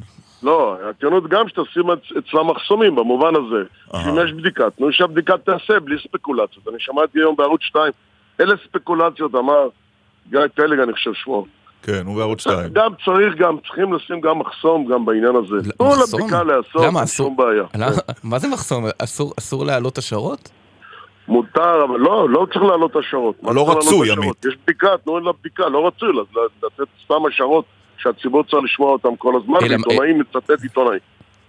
לא, העיתונות גם שתשים אצ- אצלה מחסומים במובן הזה.
אהה.
שאם יש בדיקה, תנו שהבדיקה תעשה בלי ספקולציות. אני שמעתי היום בערוץ 2, אלף ספקולציות, אמר גיא פלג, אני חושב שמו.
כן, הוא בערוץ 2.
גם צריך, גם צריכים לשים גם מחסום גם בעניין הזה. תנו? לבדיקה להיעשות,
למה
אין
אסור?
שום בעיה.
מה זה מחסום? אסור- אסור להעלות השערות?
מותר, אבל לא, לא צריך להעלות השערות.
לא רצוי? עמית.
יש בדיקה, תנו לבדיקה, לא רצוי, לתת סתם השערות שהציבור צריך לשמוע אותם כל הזמן, ועיתונאים מצטט עיתונאי.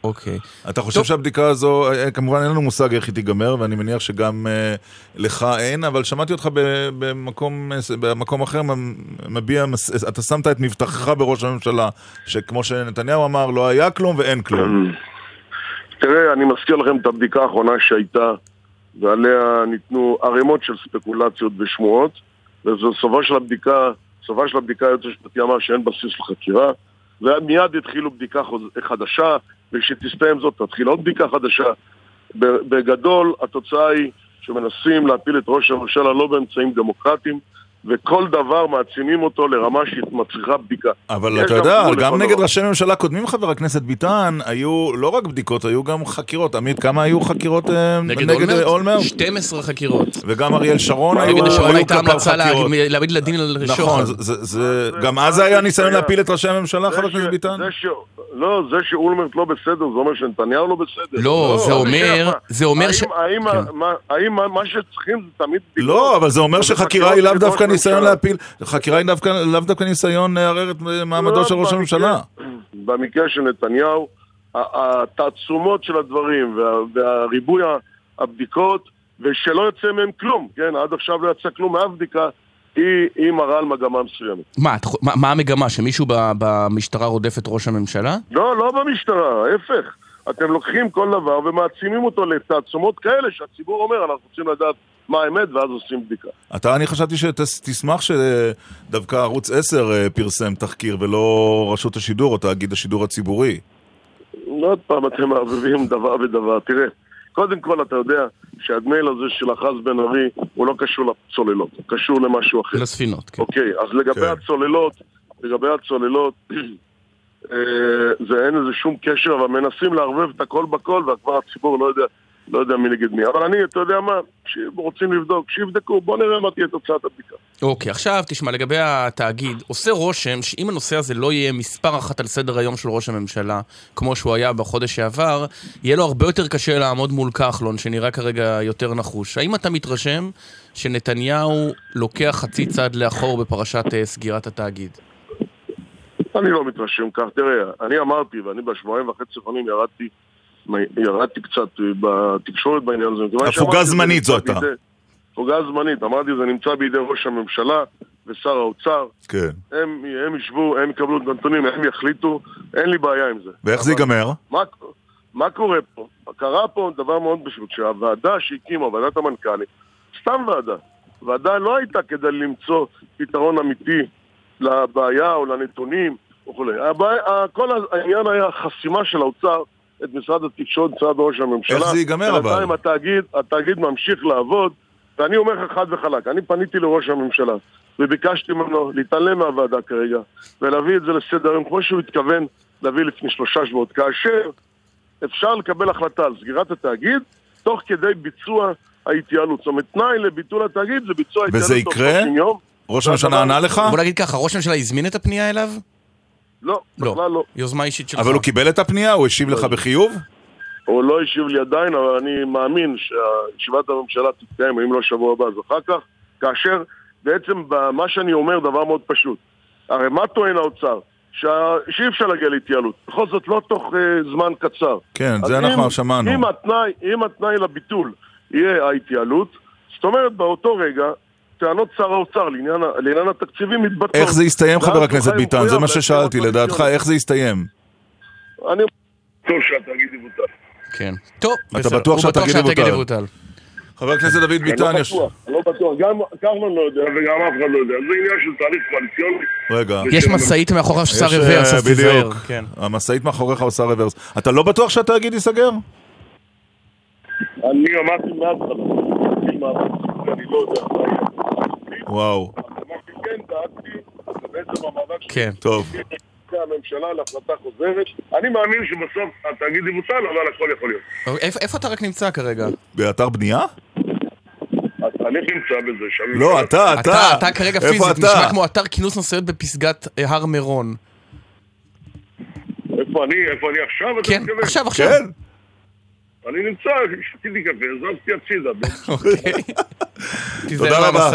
אוקיי.
אתה חושב שהבדיקה הזו, אה, כמובן אין לנו מושג איך היא תיגמר, ואני מניח שגם אה, לך אין, אבל שמעתי אותך במקום, אה, במקום אחר מביע, אתה שמת את מבטחך בראש הממשלה, שכמו שנתניהו אמר, לא היה כלום ואין כלום.
תראה, אני מזכיר לכם את הבדיקה האחרונה שהייתה, ועליה ניתנו ערימות של ספקולציות ושמועות, ובסופו של הבדיקה, בסופה של הבדיקה היועץ המשפטי אמר שאין בסיס לחקירה, ומיד התחילו בדיקה חדשה, וכשתסתיים זאת תתחיל עוד בדיקה חדשה. בגדול, התוצאה היא שמנסים להפיל את ראש הממשלה לא באמצעים דמוקרטיים, וכל דבר מעצימים אותו לרמה שמצריכה בדיקה.
אבל אתה
גם
יודע, גם
לכל
נגד
דבר.
ראשי ממשלה קודמים, חבר הכנסת ביטן, היו לא רק בדיקות, היו גם חקירות. עמית, כמה היו חקירות אה,
נגד
נגד
אולמרט?
אולמרט?
12 חקירות.
וגם אריאל שרון היו היו
הייתה
כמה
המלצה
חקירות.
להעמיד- לדין על
נכון,
שוחד.
זה- זה- זה-
זה-
גם
זה-
אז היה
זה-
ניסיון
זה-
להפיל את ראשי הממשלה,
זה
חבר
ש-
הכנסת ביטן?
זה ש... לא, זה שאולמרט לא בסדר, זה אומר שנתניהו לא בסדר.
לא, זה
אני
אומר-
שואל,
זה אומר ש-
האם
כן.
מה- שצריכים זה תמיד... בדיקות?
לא, אבל זה אומר
זה
שחקירה היא לאו דווקא ניסיון. להפיל, חקירה היא לאו דווקא ניסיון לערער את מעמדו
לא,
של ראש
במקרה-
הממשלה.
במקרה של נתניהו, התעצומות של הדברים וה- והריבוי הבדיקות, ושלא יוצא מהם כלום, כן? עד עכשיו לא יצא כלום מאף בדיקה, היא היא מראה על מגמה מסוימת.
מה, מה- מה המגמה? שמישהו ב- במשטרה רודף את ראש הממשלה?
לא, לא במשטרה, ההפך. אתם לוקחים כל דבר ומעצימים אותו לתעצומות כאלה שהציבור אומר, אנחנו רוצים לדעת מה האמת, ואז עושים בדיקה.
אתה, אני חשבתי שתשמח שדווקא ערוץ 10 אה, פרסם תחקיר ולא רשות השידור או תאגיד השידור הציבורי.
עוד פעם אתם מערבבים דבר בדבר. תראה, קודם כל אתה יודע שהדמייל הזה של אחז בן ארי הוא לא קשור לצוללות, הוא קשור למשהו אחר.
לספינות, כן.
אוקיי, אז לגבי
כן.
הצוללות, לגבי הצוללות, אה, זה אין לזה שום קשר, אבל מנסים לערבב את הכל בכל, וכבר הציבור לא יודע, לא יודע מי נגד מי. אבל אני, אתה יודע מה, רוצים לבדוק, שיבדקו, בוא נראה מה תהיה תוצאת הבדיקה.
אוקיי, עכשיו תשמע, לגבי התאגיד, עושה רושם שאם הנושא הזה לא יהיה מספר אחת על סדר היום של ראש הממשלה, כמו שהוא היה בחודש שעבר, יהיה לו הרבה יותר קשה לעמוד מול כחלון, שנראה כרגע יותר נחוש. האם אתה מתרשם שנתניהו לוקח חצי צעד לאחור בפרשת אה, סגירת התאגיד?
אני לא מתרשם כך. תראה, אני אמרתי, ואני בשבועיים וחצי האחרונים ירדתי, ירדתי קצת אה, בתקשורת בעניין הזה.
הפוגה זמנית זאת.
בידי- הפוגה זמנית, אמרתי, זה נמצא בידי ראש הממשלה ושר האוצר.
כן.
הם, הם ישבו, הם יקבלו את הנתונים, הם יחליטו, אין לי בעיה עם זה.
ואיך זה ייגמר?
מה, מה קורה פה? קרה פה דבר מאוד פשוט, שהוועדה שהקימה, ועדת המנכ"לים, סתם ועדה, ועדיין לא הייתה כדי למצוא פתרון אמיתי לבעיה או לנתונים וכולי. כל העניין היה חסימה של האוצר את משרד התקשורת, משרד ראש הממשלה.
איך זה ייגמר אבל?
בינתיים התאגיד, התאגיד ממשיך לעבוד, ואני אומר לך חד וחלק, אני פניתי לראש הממשלה וביקשתי ממנו להתעלם מהוועדה כרגע ולהביא את זה לסדר היום כמו שהוא התכוון להביא לפני שלושה שבועות, כאשר אפשר לקבל החלטה על סגירת התאגיד תוך כדי ביצוע ההתייעלות. זאת אומרת, תנאי לביטול התאגיד זה ביצוע ההתייעלות
וזה
תוך
יקרה?
30 יום.
ראש הממשלה ענה לך?
בוא נגיד ככה, ראש הממשלה הזמין את הפנייה אליו?
לא, בכלל לא.
יוזמה אישית שלך.
אבל הוא קיבל את הפנייה? הוא השיב לך בחיוב?
הוא לא השיב לי עדיין, אבל אני מאמין שישיבת הממשלה תתקיים, אם לא שבוע הבא אז אחר כך, כאשר בעצם מה שאני אומר דבר מאוד פשוט. הרי מה טוען האוצר? שה... שאי אפשר להגיע להתייעלות. בכל זאת לא תוך uh, זמן קצר.
כן, זה
אם,
אנחנו שמענו.
אם התנאי, אם התנאי לביטול יהיה ההתייעלות, זאת אומרת באותו רגע טענות שר האוצר לעניין, לעניין התקציבים מתבטלות.
איך זה יסתיים, חבר הכנסת ביטן? זה מה ששאלתי, לדעתך. איך זה יסתיים?
אני... טוב שהתאגיד יבוטל.
כן. טוב,
אתה
בסדר.
בטוח
הוא
שהתאגיד יבוטל? חבר הכנסת דוד
אני
ביטן,
לא
יש...
בטוח, לא בטוח. גם כחלון לא יודע וגם אף אחד לא יודע. זה עניין של תהליך קואליציוני.
רגע.
יש משאית מאחוריו שעושה
יש,
רוורס,
אה,
אז תיזהר.
בדיוק.
כן.
המשאית מאחוריך עושה רוורס. אתה לא בטוח שהתאגיד ייסגר?
אני אמרתי מההתחלה, אני לא יודע מה יהיה.
וואו.
מה שכן דאגתי, זה בעצם המאבק שלי.
כן.
טוב.
הממשלה להחלטה חוזרת. אני מאמין שבסוף התאגיד יבוטל, אבל הכל יכול להיות.
איפה- איפה אתה רק נמצא כרגע?
באתר בנייה?
התהליך נמצא בזה שהממשלה...
לא, אתה, אתה.
אתה, כרגע פיזית,
אתה?
נשמע כמו אתר כינוס משאיות בפסגת אה, הר מירון.
איפה אני, איפה אני עכשיו?
כן? עכשיו, עכשיו.
כן?
אני נמצא, שתיתי קפה, זזתי הצידה.
אוקיי. תיזהר
תודה רבה.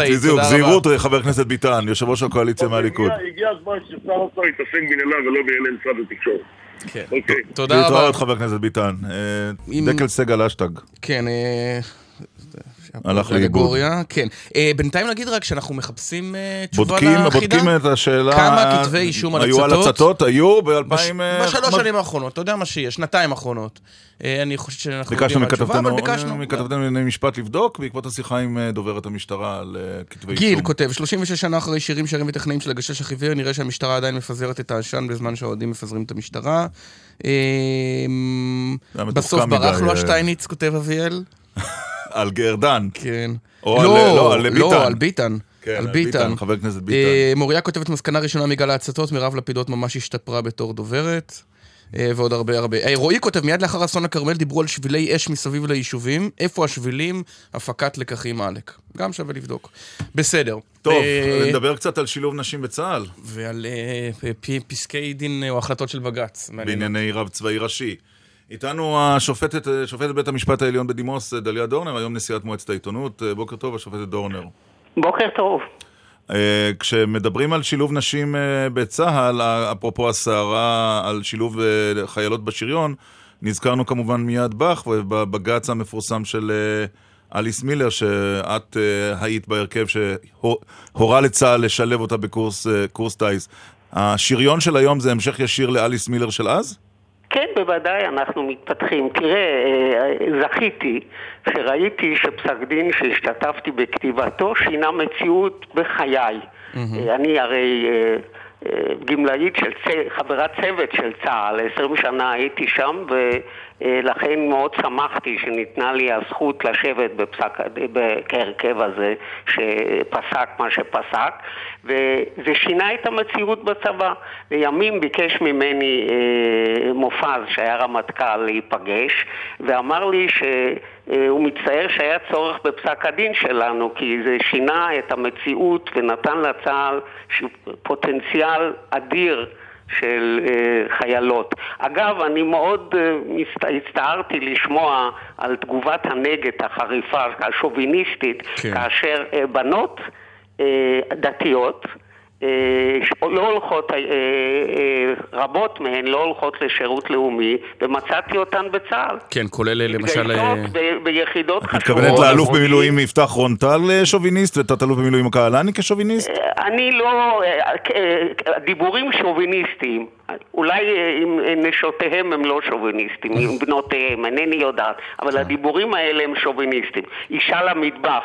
זהירות,
רבה.
חבר הכנסת ביטן, יושב ראש הקואליציה מהליכוד.
הגיע- הזמן ששר האוצר יתעסק בענייניו ולא בענייני משרד התקשורת.
כן.
אוקיי.
תודה רבה.
להתראות, חבר הכנסת ביטן. אה, דקל סגל אשטג.
כן, אה...
הלך לאיבוד.
כן. אה, בינתיים נגיד רק שאנחנו מחפשים אה, תשובה
בודקים,
לחידה.
בודקים את השאלה...
כמה כתבי אישום על
היו על
הצתות?
הצתות? היו
בש-
ב-2000...
בשלוש שנים האחרונות, אתה יודע מה שיש, שנתיים האחרונות. אה, אני חושב שאנחנו יודעים מה התשובה, אבל ביקשנו.
מכתבתנו לענייני משפט לבדוק בעקבות השיחה עם אה, דוברת המשטרה על אה, כתבי אישום.
גיל כותב, 36 שנה אחרי שירים שרים וטכנאים של הגשש החיוור, נראה שהמשטרה עדיין מפזרת את העשן בזמן שהאוהדים מפזרים את המשטרה. אה,
מתוחכם
בסוף ברח לו
אה.
השטייניץ, כותב אביאל.
על גרדן.
כן.
או על- לא, על ביטן.
לא, על ביטן.
כן,
על ביטן.
ביטן, חבר הכנסת ביטן.
אה, מוריה כותבת מסקנה ראשונה מגל ההצתות, מירב לפידות ממש השתפרה בתור דוברת. אה, ועוד הרבה הרבה. אה, רועי כותב, מיד לאחר אסון הכרמל דיברו על שבילי אש מסביב ליישובים. איפה השבילים? הפקת לקחים עלק. גם שווה לבדוק. בסדר.
טוב, נדבר קצת על שילוב נשים בצה"ל,
ועל פסקי דין או החלטות של בג"ץ.
בענייני רב צבאי ראשי. איתנו השופטת, שופטת בית המשפט העליון בדימוס, דליה דורנר, היום נשיאת מועצת העיתונות. בוקר טוב, השופטת דורנר.
בוקר טוב.
אה, כשמדברים על שילוב נשים אה, בצה"ל, אה, אפרופו הסערה על שילוב חיילות בשריון, נזכרנו כמובן מיד בך ובבג"ץ המפורסם של אליס מילר, שאת היית בהרכב שהורה לצה"ל לשלב אותה בקורס קורס טיס. השריון של היום זה המשך ישיר לאליס מילר של אז?
כן, בוודאי, אנחנו מתפתחים. תראה, אה, זכיתי שראיתי שפסק דין שהשתתפתי בכתיבתו שינה מציאות בחיי. אה, אני הרי אה, גמלאית של צ... חברת צוות של צה"ל, 20 שנה הייתי שם ולכן מאוד שמחתי שניתנה לי הזכות לשבת בפסק, בהרכב הזה שפסק מה שפסק וזה שינה את המציאות בצבא. לימים ביקש ממני אה, מופז שהיה רמטכ"ל להיפגש ואמר לי שהוא מצטער שהיה צורך בפסק הדין שלנו כי זה שינה את המציאות ונתן לצה"ל פוטנציאל אדיר של uh, חיילות. אגב, אני מאוד uh, הצטערתי לשמוע על תגובת הנגד החריפה, השוביניסטית,
כן.
כאשר uh, בנות uh, דתיות לא הולכות, uh, uh, רבות מהן לא הולכות לשירות לאומי, ומצאתי אותן בצה"ל.
כן, כולל אה, למשל... אה,
ביחידות
את
חשובות.
מתכוונת לאלוף. במילואים יפתח רונטל אה, שוביניסט ותת-אלוף במילואים קהלני כשוביניסט?
אני לא... דיבורים שוביניסטיים, אולי אה, עם נשותיהם הם לא שוביניסטים, עם בנותיהם, אינני יודעת, אבל הדיבורים האלה הם שוביניסטים. אישה למטבח.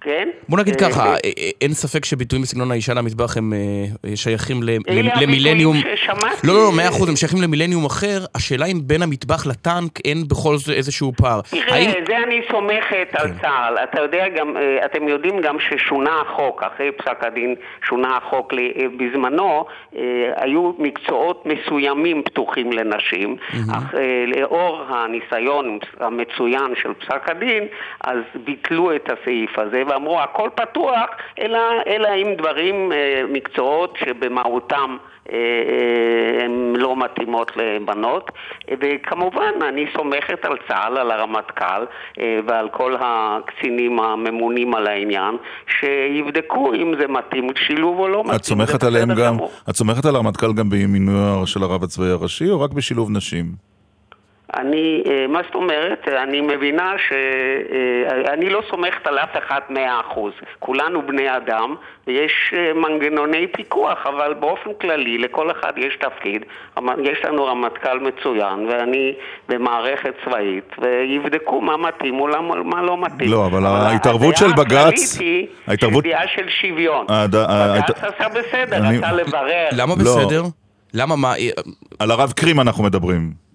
כן?
בוא נגיד
אה,
ככה,
אה,
אה, אה, אין ספק שביטויים בסגנון האישה למטבח הם אה, אה, שייכים ל-
אלה הביטויים
למילניום...
ששמעתי.
לא, לא, לא, מאה אחוז, הם שייכים למילניום אחר. השאלה אם בין המטבח לטנק אין בכל זאת איזשהו פער.
תראה,
האם-
זה אני סומכת על צה"ל. אתה יודע גם, אתם יודעים גם ששונה החוק, אחרי פסק הדין שונה החוק בזמנו, היו מקצועות מסוימים פתוחים לנשים, אך לאור הניסיון המצוין של פסק הדין, אז ביטלו את הסעיף הזה ואמרו הכל פתוח, אלא, אלא אם דברים, אה, מקצועות שבמהותם אה, אה, הן לא מתאימות לבנות, וכמובן אני סומכת על צה"ל, על הרמטכ"ל ועל כל הקצינים הממונים על העניין, שיבדקו אם זה מתאים שילוב או לא מתאים.
את סומכת עליהם גם. את סומכת על הרמטכ"ל גם במינויו של הרב הצבאי הראשי, או רק בשילוב נשים?
אני, אה, מה זאת אומרת? אני מבינה שאני לא סומכת על אף אחד מאה אחוז. כולנו בני אדם, ויש אה, מנגנוני פיקוח, אבל באופן כללי לכל אחד יש תפקיד. יש לנו רמטכ"ל מצוין, ואני במערכת צבאית, ויבדקו מה מתאים ומה מה לא מתאים.
לא, אבל ההתערבות של
הדעה
בג"ץ-
הכללית היא
ההתערבות-
של דעה של שוויון.
הד-
בג"ץ עשה בסדר,
אני-
רצה לברר.
למה
לא.
בסדר? למה מה? אה,
על הרב קרים אנחנו מדברים.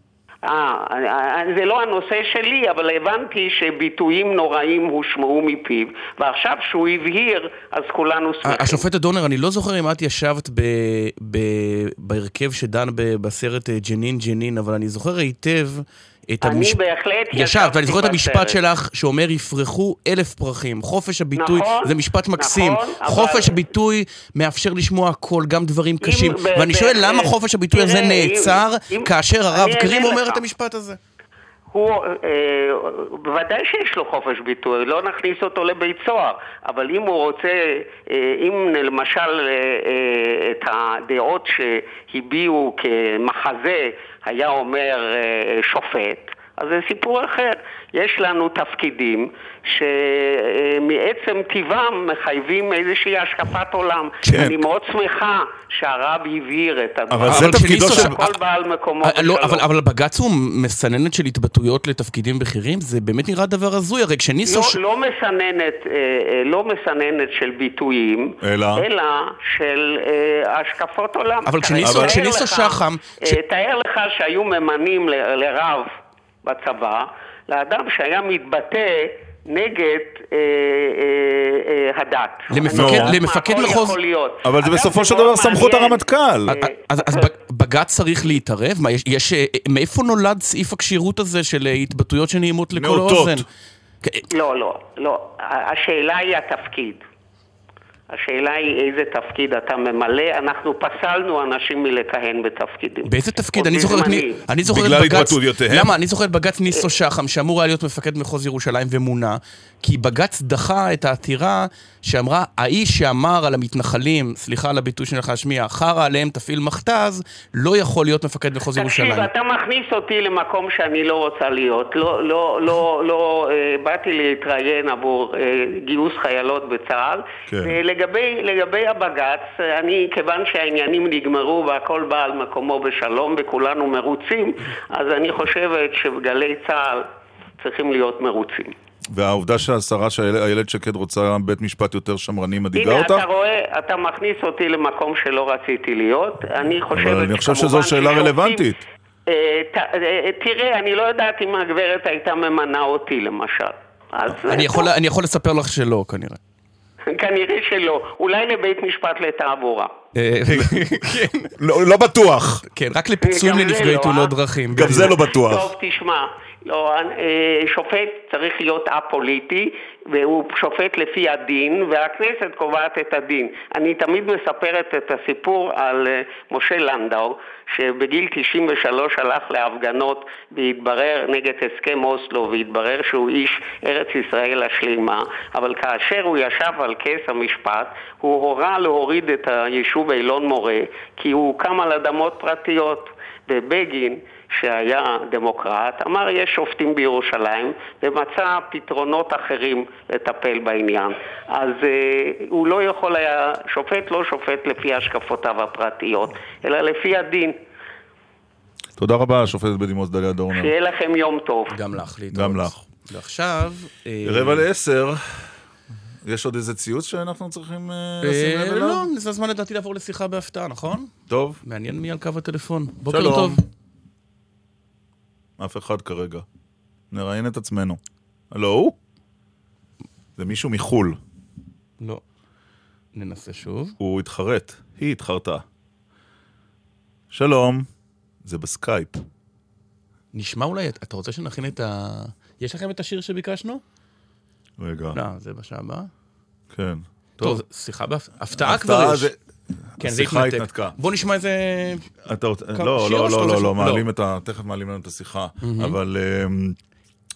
אה, אה, זה לא הנושא שלי, אבל הבנתי שביטויים נוראים הושמעו מפיו, ועכשיו שהוא הבהיר, אז כולנו שמחים.
השופטת דונר, אני לא זוכר אם את ישבת ב, ב, בהרכב שדן ב, בסרט אה, ג'נין ג'נין, אבל אני זוכר היטב את
אני
המשפט...
בהחלט
ישבת, ואני זוכר את המשפט. שלך שאומר יפרחו אלף פרחים. חופש הביטוי
נכון,
זה משפט מקסים.
נכון, אבל-
חופש הביטוי מאפשר לשמוע הכל, גם דברים קשים.
ב-
ואני שואל
בהחלט.
למה חופש הביטוי הזה
תראה, אם-
נעצר
אם-
כאשר הרב קרים אומר
לך.
את המשפט הזה?
הוא, אה, בוודאי שיש לו חופש ביטוי, לא נכניס אותו לבית סוהר, אבל אם הוא רוצה, אה, אם למשל אה, אה, את הדעות שהביעו כמחזה היה אומר אה, שופט, אז זה סיפור אחר. יש לנו תפקידים שמעצם טיבם מחייבים איזושהי השקפת עולם.
כן.
אני מאוד שמחה שהרב הבהיר את הדבר.
אבל זה תפקידו של...
כל בעל מקומו
אה, לא. אבל, אבל בג"ץ הוא מסננת של התבטאויות לתפקידים בכירים? זה באמת נראה דבר הזוי, הרי כשניסו...
לא,
ש-
לא מסננת, אה, אה, לא מסננת של ביטויים,
אלא?
אלא של השקפות עולם.
אבל כשניסו- כשניסו שחם, ש-
תאר לך שהיו ממנים ל- לרב בצבא, לאדם שהיה מתבטא נגד אה, אה, אה, הדת.
למפקד-
אני-
למפקד מחוז-
יכול להיות.
אבל זה בסופו של דבר סמכות. הרמטכ"ל.
אז, אז בג- בג"ץ צריך להתערב? מה, יש, יש, מאיפה נולד סעיף הכשירות הזה של התבטאויות שנעימות לכל
מאותות.
אוזן?
לא, לא, לא. השאלה היא התפקיד. השאלה היא איזה תפקיד אתה ממלא. אנחנו פסלנו אנשים מלכהן בתפקידים.
באיזה תפקיד? אני זוכר. מי... אני זוכר
בגלל
את בג"ץ...
התבטאויותיהם?
למה? אני זוכר את בג"ץ ניסו שחם, שאמור היה להיות מפקד מחוז ירושלים ומונה, כי בג"ץ דחה את העתירה שאמרה, האיש שאמר על המתנחלים, סליחה על הביטוי שאני הולך להשמיע, חרא עליהם תפעיל מכתז, לא יכול להיות מפקד מחוז ירושלים.
תקשיב, אתה מכניס אותי למקום שאני לא רוצה להיות. לא, לא, לא, לא, אה, באתי להתראיין עבור אה, גיוס חיילות בצה"ל.
כן.
ולגבי לגבי הבג"ץ, אה, אני, כיוון שהעניינים נגמרו והכל בא על מקומו בשלום וכולנו מרוצים, אז אני חושבת שגלי צה"ל צריכים להיות מרוצים.
והעובדה שהשרה של- איילת שקד רוצה בית משפט יותר שמרני מדאיגה
הנה,
אותך?
אתה רואה, אתה מכניס אותי למקום שלא רציתי להיות. אני חושבת
אבל אני חושב שזו שאלה רלוונטית.
אה, אה, תראה, אני לא יודעת אם הגברת הייתה ממנה אותי למשל.
אני יכול, אני יכול לספר לך שלא, כנראה.
כנראה שלא. אולי לבית משפט לתעבורה.
אה, כן,
לא לא בטוח.
כן, רק לפיצויים לנפגעי
לא,
תאונות? דרכים.
גם זה לא בטוח.
טוב, תשמע, לא, אה, שופט צריך להיות א-פוליטי, והוא שופט לפי הדין, והכנסת קובעת את הדין. אני תמיד מספרת את הסיפור על אה, משה לנדאו, שבגיל 93 הלך להפגנות והתברר נגד הסכם אוסלו, והתברר שהוא איש ארץ ישראל השלימה, אבל כאשר הוא ישב על כס המשפט, הוא הורה להוריד את היישוב אילון מורה, כי הוא הוקם על אדמות פרטיות. ובגין, שהיה דמוקרט, אמר יש שופטים בירושלים ומצא פתרונות אחרים לטפל בעניין. אז אה, הוא לא יכול היה, שופט לא שופט לפי השקפותיו הפרטיות, אלא לפי הדין.
תודה רבה, השופטת בדימוס דליה דורנר.
שיהיה לכם יום טוב.
גם לך, להתראות.
גם לך.
ועכשיו... אה,
רבע לעשר, יש עוד איזה ציוץ שאנחנו צריכים אה, לשים
אה,
לב אליו?
לא, זה הזמן לדעתי לעבור לשיחה בהפתעה, נכון?
טוב,
מעניין מי על קו הטלפון. בוקר
שלום.
טוב.
אף אחד כרגע. נראיין את עצמנו. הלו? זה מישהו מחו"ל.
לא. ננסה שוב.
הוא התחרט. היא התחרטה. שלום. זה בסקייפ.
נשמע אולי, אתה רוצה שנכין את ה... יש לכם את השיר שביקשנו?
רגע.
לא, זה בשעה הבאה.
כן.
טוב, שיחה בהפתעה כבר
הפתעה
יש.
זה...
כן, זה
השיחה
התנתק.
התנתקה.
בוא נשמע איזה...
אתה רוצה... לא, לא, לא, לא,
ש-
לא,
לא.
מעלים את ה... תכף מעלים לנו את השיחה. אבל... אמ,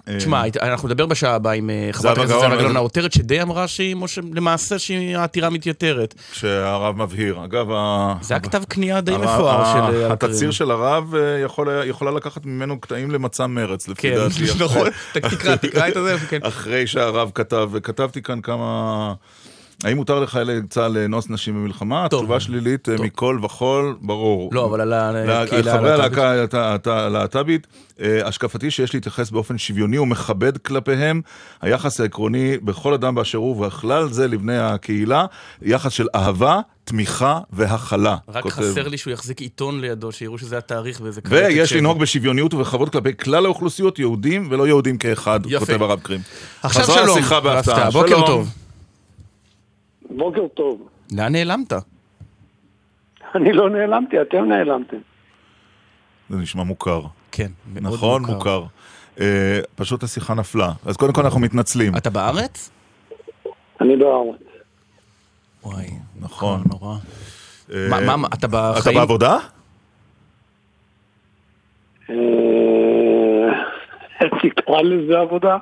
אה,
תשמע, אנחנו נדבר בשעה הבאה עם אה, חברת הכנסת זהבה גלאון העותרת, שדי אמרה שהיא, למעשה שהעתירה מתייתרת.
כשהרב מבהיר. אגב, ה...
זה היה כתב קנייה די מפואר של... אה,
התצהיר. של הרב אה, יכולה לקחת ממנו קטעים למצע מרץ, לפי
כן,
דעתי. אחרי-
נכון. תקרא, תקרא את זה. כן.
אחרי שהרב כתב, וכתבתי כאן כמה... האם מותר לחיילי צה"ל לאנוס נשים במלחמה? התשובה שלילית אה. מכל וכול, ברור.
לא, אבל על
לה-
הקהילה
חברי
הלהט"בית.
הלהקה הלהט"ב- הלהט"ב- הלהט"בית, אה, השקפתי שיש להתייחס באופן שוויוני ומכבד כלפיהם, היחס העקרוני בכל אדם באשר הוא, ובכלל זה לבני הקהילה, יחס של אהבה, תמיכה והכלה.
רק
כותב.
חסר לי שהוא יחזיק עיתון לידו, שיראו שזה התאריך ואיזה קלטת
ויש. לנהוג בשוויוניות ובכבוד כלפי כלל האוכלוסיות, יהודים ולא יהודים כאחד,
יפה.
כותב הרב קרים.
עכשיו
חזרה
שלום.
השיחה בהפתעה.
בוקר. טוב.
בוקר טוב.
לאן נעלמת?
אני לא נעלמתי, אתם נעלמתם.
זה נשמע מוכר.
כן, מאוד
נכון, מוכר. אה, פשוט השיחה נפלה. אז קודם כל אנחנו מתנצלים.
אתה בארץ?
אני בארץ.
וואי,
נכון.
נורא.
אה,
מה, מה, מה, אתה
אתה
בחיים?
בעבודה?
אה, תקרא לזה עבודה?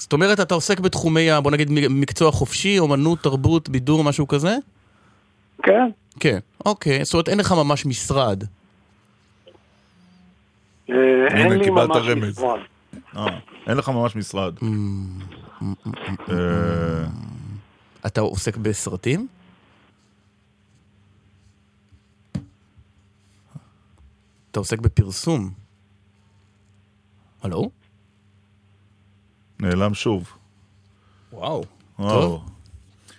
זאת אומרת, אתה עוסק בתחומי, ה- בוא נגיד, מקצוע חופשי, אומנות, תרבות, בידור, משהו כזה?
כן.
כן. אוקיי, זאת אומרת, אין לך ממש משרד.
אה, אין לי ממש
רמז.
משרד.
אה, אין לך ממש משרד. אה,
אתה עוסק בסרטים? אתה עוסק בפרסום. הלו?
נעלם שוב.
וואו.
וואו.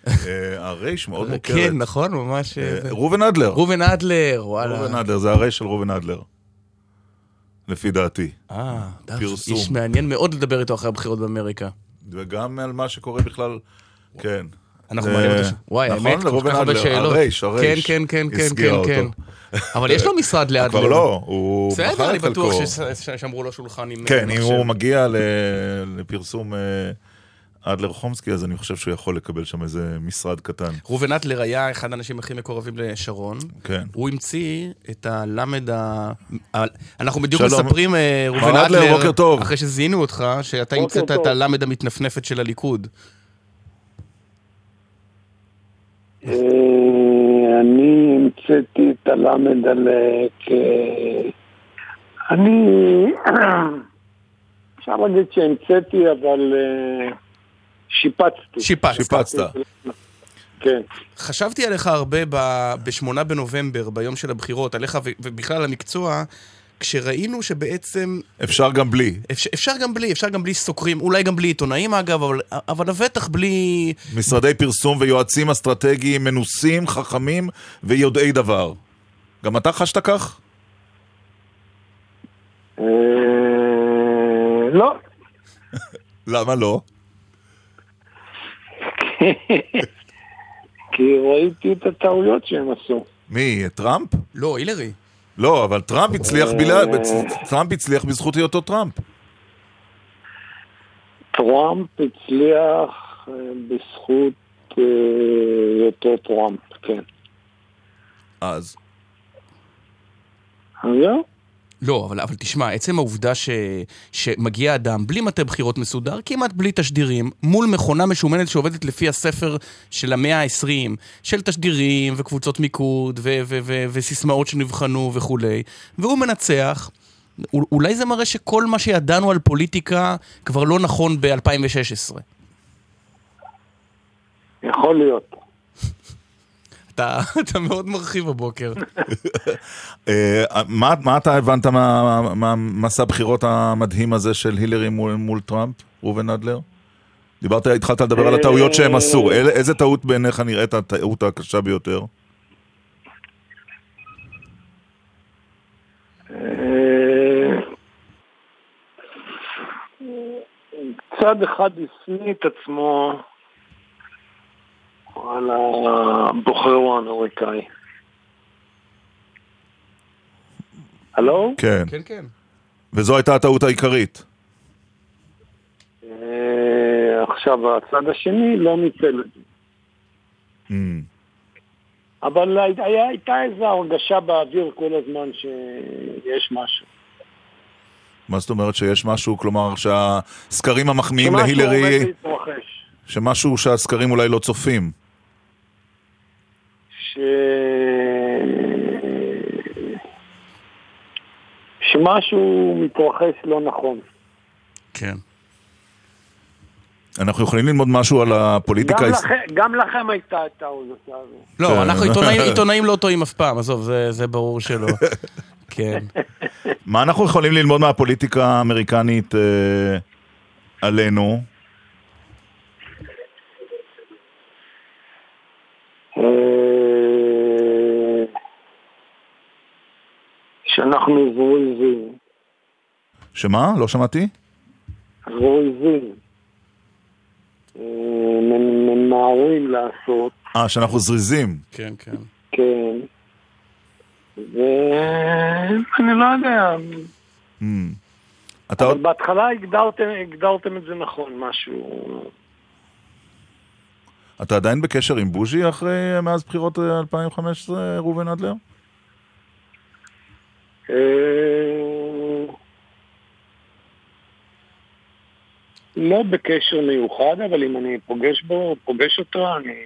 אה, הרייש מאוד מוכרת.
כן, נכון, ממש...
אה, ראובן אדלר.
ראובן אדלר, וואלה.
ראובן אדלר, זה הרייש של ראובן אדלר. לפי דעתי.
אה,
פרסום.
איש מעניין מאוד לדבר איתו אחרי הבחירות באמריקה.
וגם על מה שקורה בכלל, כן.
אנחנו מעלים אותו. וואי,
נכון,
האמת, כל כך הרבה שאלות.
הרייש, הרייש.
כן, כן, כן, כן, כן. כן. אבל יש לו משרד לאדלר.
כבר לא, הוא מכר
בסדר, אני
את
בטוח
חלקו.
ששמרו לו שולחן עם
כן,
אה,
אם. הוא מגיע לפרסום אה, אדלר חומסקי, אז אני חושב שהוא יכול לקבל שם איזה משרד קטן.
ראובן אטלר היה אחד האנשים הכי מקורבים לשרון.
כן.
הוא המציא את הלמד ה... אנחנו בדיוק
שלום.
מספרים, אה, ראובן
אדלר,
אטלר,
בוקר טוב.
אחרי שזיהינו אותך, שאתה המצאת את. הלמד המתנפנפת של הליכוד.
אה, אני המצאתי את הלמד על אה. אני... אפשר להגיד שהמצאתי, אבל אה, שיפצתי.
שיפצת.
שיפצת.
כן.
חשבתי עליך הרבה ב-8 בנובמבר, ביום של הבחירות, עליך ובכלל על המקצוע, כשראינו שבעצם
אפשר גם בלי.
אפשר, אפשר גם בלי, אפשר גם בלי סוקרים, אולי גם בלי עיתונאים אגב, אבל, אבל לבטח בלי...
משרדי פרסום ויועצים אסטרטגיים מנוסים, חכמים ויודעי דבר. גם אתה חשת כך?
אה, לא.
למה לא?
כי ראיתי את הטעויות שהם עשו.
מי, טראמפ?
לא, הילרי.
לא, אבל טראמפ הצליח, בלה... טראמפ הצליח בזכות היותו טראמפ.
טראמפ הצליח אה, בזכות אה, היותו טראמפ, כן.
אז.
זהו.
לא, אבל, אבל תשמע, עצם העובדה ש, שמגיע אדם בלי מטה בחירות מסודר, כמעט בלי תשדירים, מול מכונה משומנת שעובדת לפי הספר של המאה ה-20, של תשדירים וקבוצות מיקוד ו- ו- ו- וסיסמאות שנבחנו וכולי, והוא מנצח. אול- אולי זה מראה שכל מה שידענו על פוליטיקה כבר לא נכון ב-2016.
יכול להיות.
אתה, אתה מאוד מרחיב הבוקר.
אה, מה, מה אתה הבנת מה- מהמסע הבחירות המדהים הזה של הילרי מול, מול טראמפ, ראובן אדלר? דיברת, התחלת לדבר על הטעויות שהם עשו. אל- איזה טעות בעיניך נראית הטעות הקשה ביותר?
אה, צד אחד השניא את עצמו על הבוחר האמריקאי. הלו?
כן.
כן, כן.
וזו הייתה הטעות העיקרית.
אה, עכשיו, הצד השני לא ניצל את זה.
Mm.
אבל היה, הייתה איזו הרגשה באוויר כל הזמן שיש משהו.
מה זאת אומרת שיש משהו, כלומר שהסקרים המחמיאים
שמשהו עומד
להילרי,
להתרחש.
שמשהו שהסקרים אולי לא צופים.
ש... שמשהו מתרחש לא נכון.
כן.
אנחנו יכולים ללמוד משהו על הפוליטיקה...
גם,
היש-
לכם, גם לכם הייתה את ההרגשה הזו.
לא,
כן.
אנחנו עיתונאים, עיתונאים לא טועים אף פעם, עזוב, זה, זה ברור שלא. כן.
מה אנחנו יכולים ללמוד מהפוליטיקה האמריקנית אה, עלינו?
אה, שאנחנו זריזים.
שמה? לא שמעתי?
זריזים. אה, ממ- ממהרים לעשות,
אה, שאנחנו זריזים.
כן, כן.
כן. ואני לא יודע,
Mm. אתה
אבל
עוד...
בהתחלה הגדרתם, הגדרתם את זה נכון, משהו...
אתה עדיין בקשר עם בוז'י אחרי, מאז בחירות אה, 2015, ראובן אדלר?
אה, לא בקשר מיוחד, אבל אם אני פוגש בו, פוגש אותו, אני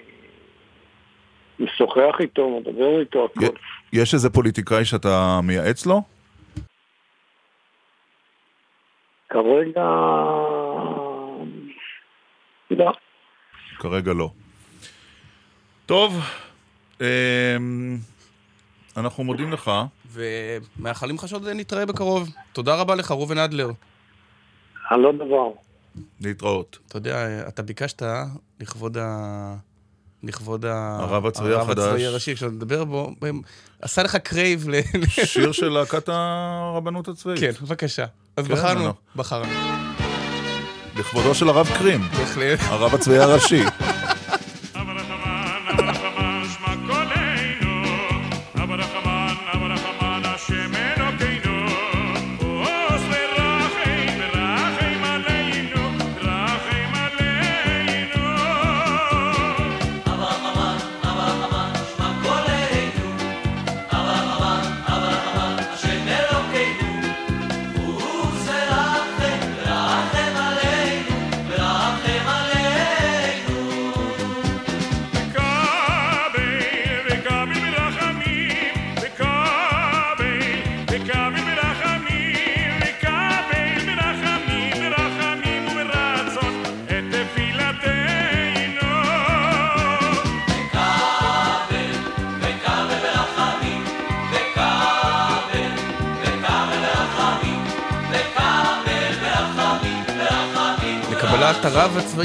משוחח איתו, מדבר איתו, הכל.
יש איזה פוליטיקאי שאתה מייעץ לו?
כרגע... לא.
כרגע לא. טוב, אמ, אנחנו מודים לך.
ומאחלים לך שעוד נתראה בקרוב. תודה רבה לך, ראובן אדלר.
על לא דבר.
להתראות.
אתה יודע, אתה ביקשת לכבוד ה... לכבוד ה...
הרב הצבאי
הרב
החדש.
הצבאי הראשי, כשאתה מדבר בו, הם- עשה לך crave ל...
שיר של להקת הרבנות הצבאית.
כן, בבקשה. אז
כן,
בחרנו,
אנחנו-
בחרנו.
לכבודו של הרב קרים,
בהחלט.
הרב הצבאי הראשי.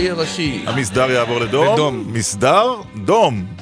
הצבאי הראשי.
המסדר יעבור לדום.
לדום.
מסדר? דום.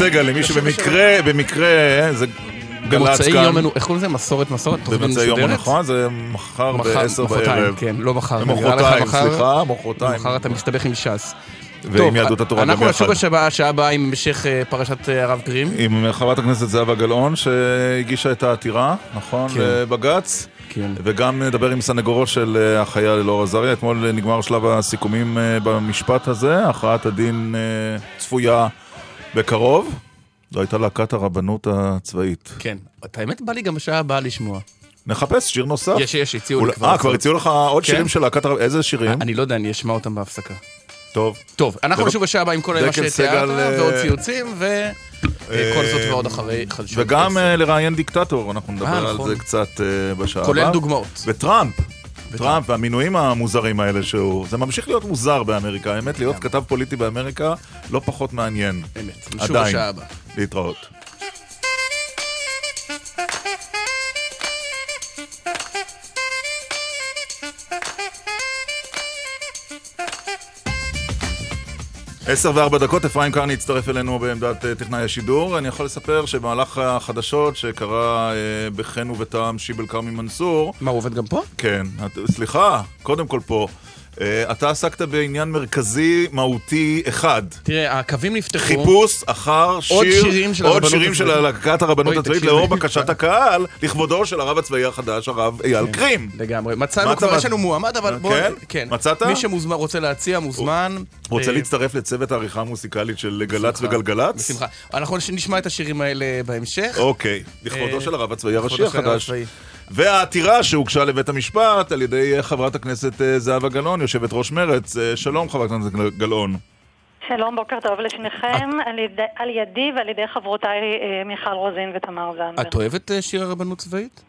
סגל, למי שבמקרה, במקרה, אה, זה גל"צ
במוצאי
כאן.
יום, איך קוראים לזה? מסורת מסורת? תוכנית
במוצאי יום
משודרת?
נכון, זה מחר
מחר,
בעשר
מחרתיים,
בערב.
כן, לא מחר.
מחרתיים,
מחר?
סליחה, מחרתיים.
מחר אתה מסתבך עם ש"ס.
ועם יהדות התורה גם
אנחנו
יחד.
נשוב השבוע, השעה הבאה עם המשך אה, פרשת אה, הרב קרים.
עם חברת הכנסת זהבה גלאון, שהגישה את העתירה, נכון,
כן.
לבג"ץ.
כן.
וגם נדבר עם סנגורו של החייל אלאור עזריה. אתמול נגמר שלב הסיכומים במשפט הזה, הכרעת הדין צפויה בקרוב. זו הייתה להקת הרבנות הצבאית.
כן. את האמת בא לי גם בשעה הבאה לשמוע.
נחפש שיר נוסף.
יש, יש, הציעו
אולי-
לי כבר.
אה, כבר הציעו לך עוד
כן.
שירים של להקת הרבנות? איזה שירים?
אני לא יודע, אני אשמע אותם בהפסקה.
טוב.
טוב, אנחנו נשוב בשעה הבאה עם כל מה שתיארת,
אה,
ועוד ציוצים, וכל זאת ועוד אחרי חדשות.
וגם. אה, לראיין דיקטטור, אנחנו נדבר
אה,
על
נכון.
זה קצת אה, בשעה הבאה.
כולל דוגמאות.
וטראמפ. טראמפ והמינויים המוזרים האלה שהוא... זה ממשיך להיות מוזר באמריקה. האמת, להיות כתב פוליטי באמריקה לא פחות מעניין.
אמת. נשוב
עדיין.
בשעה הבאה.
להתראות. עשר וארבע דקות, אפרים קרני הצטרף אלינו בעמדת אה, טכנאי השידור. אני יכול לספר שבמהלך החדשות שקרה אה, בחן ובטעם שיבל כרמי מנסור,
מה, הוא עובד גם פה?
כן, סליחה, קודם כל פה, אתה עסקת בעניין מרכזי מהותי אחד.
תראה, הקווים נפתחו.
חיפוש אחר שיר,
עוד שירים של
עוד שירים של. להקת הרבנות הצבאית. לאור בקשת הקהל לכבודו של הרב הצבאי החדש, הרב אייל קרים.
לגמרי. מצאנו כבר, יש לנו מועמד, אבל בואו...
כן? מצאת?
מי שמוזמן, רוצה להציע, מוזמן.
רוצה
אה,
להצטרף לצוות העריכה המוסיקלית של גל"צ. וגלגלצ?
בשמחה. אנחנו נש- נשמע את השירים האלה בהמשך.
אוקיי, לכבודו
אה,
של הרב הצבאי הראשי החדש. והעתירה שהוגשה לבית המשפט על ידי אה, חברת הכנסת אה, זהבה גלאון, יושבת ראש מרצ. אה, שלום חברת הכנסת גל- גלאון.
שלום, בוקר טוב לשניכם, על ידי- על ידי ועל ידי חברותיי מיכל רוזין ותמר זנדברג.
את אוהבת שיר הרבנות צבאית?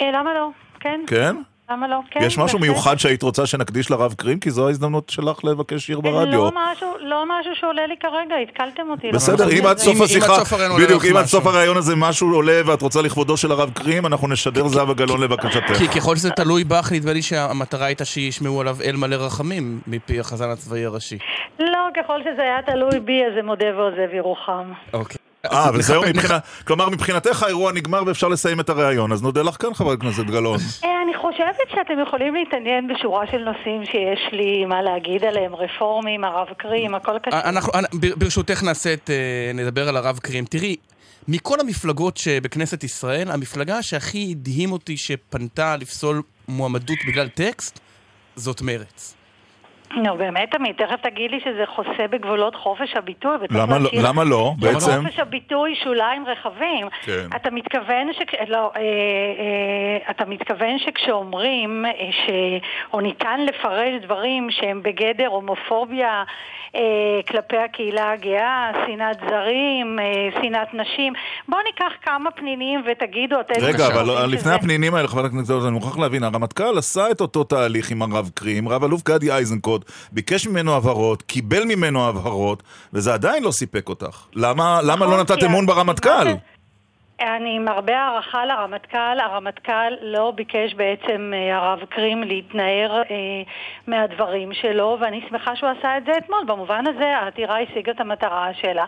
למה לא? כן,
כן?
למה לא? כן,
יש משהו
בהחלט.
מיוחד שהיית רוצה שנקדיש לרב קרים? כי זו ההזדמנות שלך לבקש שיר ברדיו.
לא משהו, לא משהו שעולה לי כרגע, התקלתם אותי.
בסדר,
לא
אם עד
זה-
סוף
אם-
השיחה,
עד סוף עולה
בדיוק, אם עד
משהו.
סוף הרעיון הזה משהו עולה ואת רוצה לכבודו של הרב קרים, אנחנו נשדר זהבה גלאון לבקשתך.
כי ככל שזה תלוי בך, נדמה לי שהמטרה הייתה שישמעו עליו אל מלא רחמים מפי החזן הצבאי הראשי.
לא, ככל שזה היה תלוי בי, אז זה מודה ועוזב ירוחם.
אוקיי.
אה, וזהו
נחפש-
מבחינת... כלומר, מבחינתך האירוע נגמר ואפשר לסיים את הרעיון, אז נודה לך כאן, חברת הכנסת גלאון.
אה, אני חושבת שאתם יכולים להתעניין בשורה של נושאים שיש לי מה להגיד עליהם, רפורמים, הרב קרים, הכל קשור.
אנחנו, בר- ברשותך נעשה את... אה, נדבר על הרב קרים. תראי, מכל המפלגות שבכנסת ישראל, המפלגה שהכי הדהים אותי שפנתה לפסול מועמדות בגלל טקסט, זאת מרצ.
נו באמת, תמיד, תכף תגיד לי שזה חוסה בגבולות חופש הביטוי.
למה לא- למה לא, בעצם?
לחופש הביטוי שוליים רחבים.
כן.
אתה מתכוון שכש... לא, אה, אה, אתה מתכוון שכשאומרים אה, ש... או ניתן לפרש דברים שהם בגדר הומופוביה אה, כלפי הקהילה הגאה, שנאת זרים, אה, שנאת נשים, בואו ניקח כמה פנינים ותגידו אתם...
רגע, אבל
חושבים
לפני
שזה-
הפנינים האלה, חברת הכנסת אני מוכרח להבין, הרמטכ"ל עשה את אותו תהליך עם הרב קרים, רב אלוף גדי איזנקוט, ביקש ממנו הבהרות, קיבל ממנו הבהרות, וזה עדיין לא סיפק אותך. למה למה לא נתת אמון ברמטכ"ל?
אני עם הרבה הערכה לרמטכ"ל, הרמטכ"ל לא ביקש בעצם אה, הרב קרים להתנער אה, מהדברים שלו, ואני שמחה שהוא עשה את זה אתמול. במובן הזה העתירה השיגה את המטרה שלה.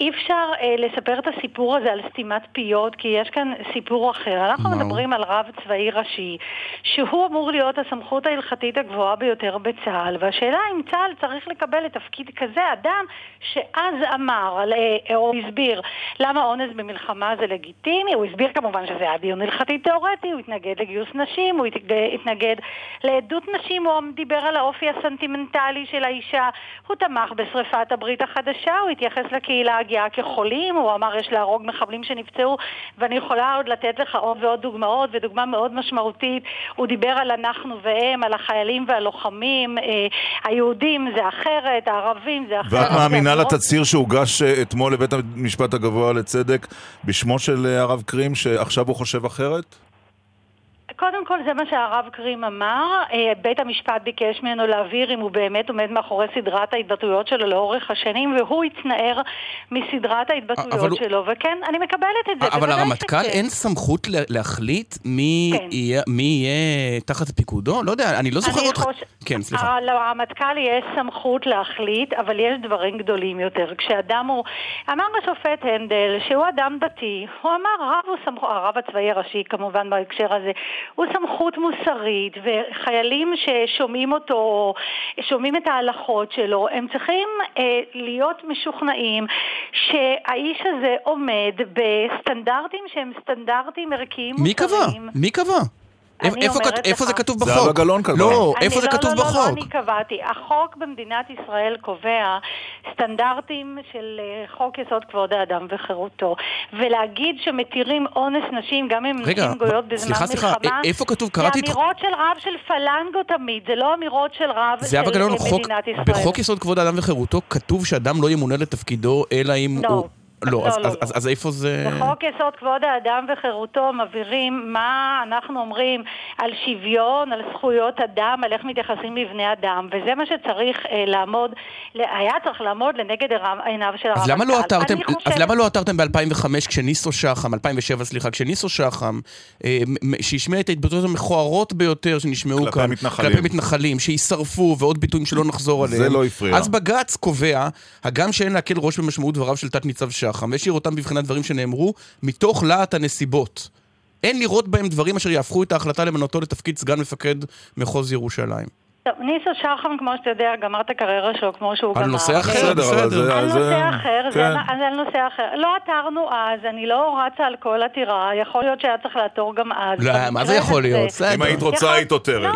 אי אפשר אה, לספר את הסיפור הזה על סתימת פיות, כי יש כאן סיפור אחר. אנחנו
מהו?
מדברים על רב צבאי ראשי, שהוא אמור להיות הסמכות ההלכתית הגבוהה ביותר בצה"ל, והשאלה אם צה"ל צריך לקבל לתפקיד כזה אדם שאז אמר, אה, או הסביר, למה אונס במלחמה זה לגיטימי, הוא הסביר כמובן שזה היה דיון הלכתי תיאורטי, הוא התנגד לגיוס נשים, הוא התנגד- לעדות נשים, הוא דיבר על האופי הסנטימנטלי של האישה, הוא תמך בשריפת הברית החדשה, הוא התייחס לקהילה הגאה כחולים, הוא אמר יש להרוג מחבלים שנפצעו, ואני יכולה עוד לתת לך עוד ועוד דוגמאות, ודוגמה מאוד משמעותית, הוא דיבר על אנחנו והם, על החיילים והלוחמים, אה, היהודים זה אחרת, הערבים זה אחרת.
ואת מאמינה לתצהיר שהוגש אה, אתמול לבית המשפט הגבוה לצדק בשמו של אה, הרב קרים, שעכשיו הוא חושב אחרת?
קודם כל זה מה שהרב קרים אמר, אה, בית המשפט ביקש ממנו להבהיר אם הוא באמת עומד מאחורי סדרת ההתבטאויות שלו לאורך השנים, והוא התנער מסדרת ההתבטאויות
הוא-
שלו, וכן, אני מקבלת את זה,
אבל לרמטכ"ל
שכן.
אין סמכות לה- להחליט מי
כן.
יהיה- מי יהיה תחת פיקודו? לא יודע, אני לא זוכר
אני
אותך...
חוש-
כן, סליחה.
אה, לרמטכ"ל יש סמכות להחליט, אבל יש דברים גדולים יותר. כשאדם הוא... אמר השופט הנדל שהוא אדם דתי, הוא אמר רב הוא סמכות, הרב הצבאי הראשי כמובן בהקשר הזה, הוא סמכות מוסרית, וחיילים ששומעים אותו, שומעים את ההלכות שלו, הם צריכים אה, להיות משוכנעים שהאיש הזה עומד בסטנדרטים שהם סטנדרטים ערכיים
מי קבע?
מוסריים.
מי קבע? איפה-
אני
איפה כת-. זה כתוב
זהבה
בחוק?
גלאון קבעה.
לא,
אני
איפה זה
לא,
כתוב
לא, לא, לא,
בחוק?
אני קבעתי. החוק במדינת ישראל קובע סטנדרטים של אה, חוק יסוד כבוד האדם וחירותו. ולהגיד שמתירים אונס נשים, גם אם
רגע,
נשים גויות בזמן
סליחה, סליחה,
מלחמה,
א- איפה כתוב? קראתי את-
זה אמירות של רב של פלנגו תמיד, זה לא אמירות של רב של
זהבה גלאון,
אה, מדינת ישראל.
בחוק יסוד כבוד האדם וחירותו כתוב שאדם לא ימונה לתפקידו אלא אם
לא.
הוא... לא,
לא,
אז-
לא,
אז-
לא.
אז- אז איפה זה...
בחוק יסוד כבוד האדם וחירותו מבהירים מה אנחנו אומרים על שוויון, על זכויות אדם, על איך מתייחסים לבני אדם, וזה מה שצריך אה, לעמוד, היה צריך לעמוד לנגד הרב- עיניו של הרמטכ"ל.
אז למה לא עתרתם,
אני
אז למה לא עתרתם ב-2005 כשניסו שחם, 2007 סליחה, כשניסו שחם, אה, שהשמיע את ההתבטאויות המכוערות ביותר שנשמעו
כלפי
כאן,
מתנחלים.
כלפי מתנחלים, שיישרפו ועוד ביטויים שלא נחזור
זה
עליהם.
לא הפריע.
אז בג"ץ קובע, הגם שאין להקל ראש במשמעות דבריו של תת-ניצב שחם, השאיר אותם בבחינת דברים שנאמרו מתוך להט הנסיבות. אין לראות בהם דברים אשר יהפכו את ההחלטה למנותו לתפקיד סגן מפקד מחוז ירושלים.
טוב, ניסו שחם, כמו שאתה יודע, גמר את הקריירה שלו כמו שהוא
על
גמר.
נושא אחר,
בסדר, אבל זה...
על
זה-
נושא אחר, זה
כן.
על- זה על נושא אחר. לא עתרנו אז, אני לא רצה על כל עתירה, יכול להיות שהיה צריך לעתור גם אז.
לא, מה זה יכול להיות?
אם היית רוצה,
יכול-
היית עותרת.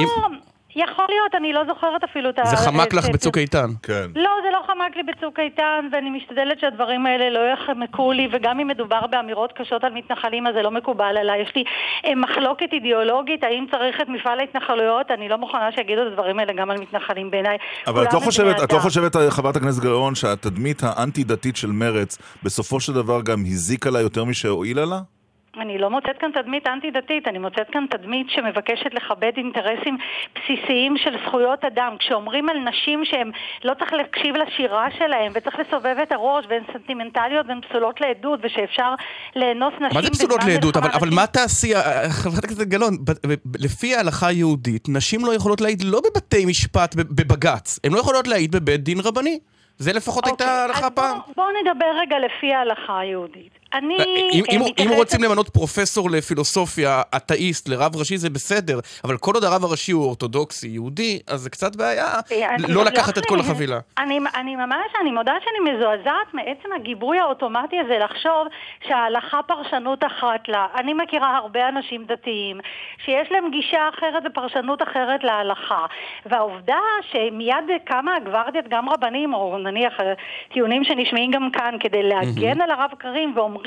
יכול להיות, אני לא זוכרת אפילו את ה...
זה חמק לך בצוק איתן.
כן.
לא, זה לא חמק לי בצוק איתן, ואני משתדלת שהדברים האלה לא יחמקו לי, וגם אם מדובר באמירות קשות על מתנחלים, אז זה לא מקובל עליי. יש לי אה, מחלוקת אידיאולוגית, האם צריך את מפעל ההתנחלויות, אני לא מוכנה שיגידו את הדברים האלה גם על מתנחלים בעיניי.
אבל את לא חושבת, את לא. חושבת, חברת הכנסת גלאון, שהתדמית האנטי-דתית של מרץ בסופו של דבר גם הזיקה לה יותר משהועילה לה?
אני לא מוצאת כאן תדמית אנטי-דתית, אני מוצאת כאן תדמית שמבקשת לכבד אינטרסים בסיסיים של זכויות אדם. כשאומרים על נשים שהן לא צריך להקשיב לשירה שלהן וצריך לסובב את הראש והן סנטימנטליות והן פסולות לעדות ושאפשר לאנוס נשים
מה זה פסולות לעדות? אבל, אבל מה תעשי, אה, חברת הכנסת גלאון, לפי ההלכה היהודית, נשים לא יכולות להעיד לא בבתי משפט, בבג"ץ, הן לא יכולות להעיד בבית דין רבני. זה לפחות הייתה
אוקיי,
ההלכה פעם.
בואו בוא נדבר רגע לפי ההלכה היהודית. אני
אם,
אה,
אם, אם
מתייחסת-
רוצים למנות פרופסור לפילוסופיה, אתאיסט, לרב ראשי זה בסדר, אבל כל עוד הרב הראשי הוא אורתודוקסי, יהודי, אז זה קצת בעיה
אה,
לא לקחת את כל החבילה.
אני, אני ממש, אני מודה שאני מזועזעת מעצם הגיבוי האוטומטי הזה לחשוב שההלכה פרשנות אחת לה. אני מכירה הרבה אנשים דתיים שיש להם גישה אחרת ופרשנות אחרת להלכה. והעובדה שמיד קמה הגוורדיית, גם רבנים, או נניח אה, טיעונים שנשמעים גם כאן, כדי להגן על הרב קרים ואומרים,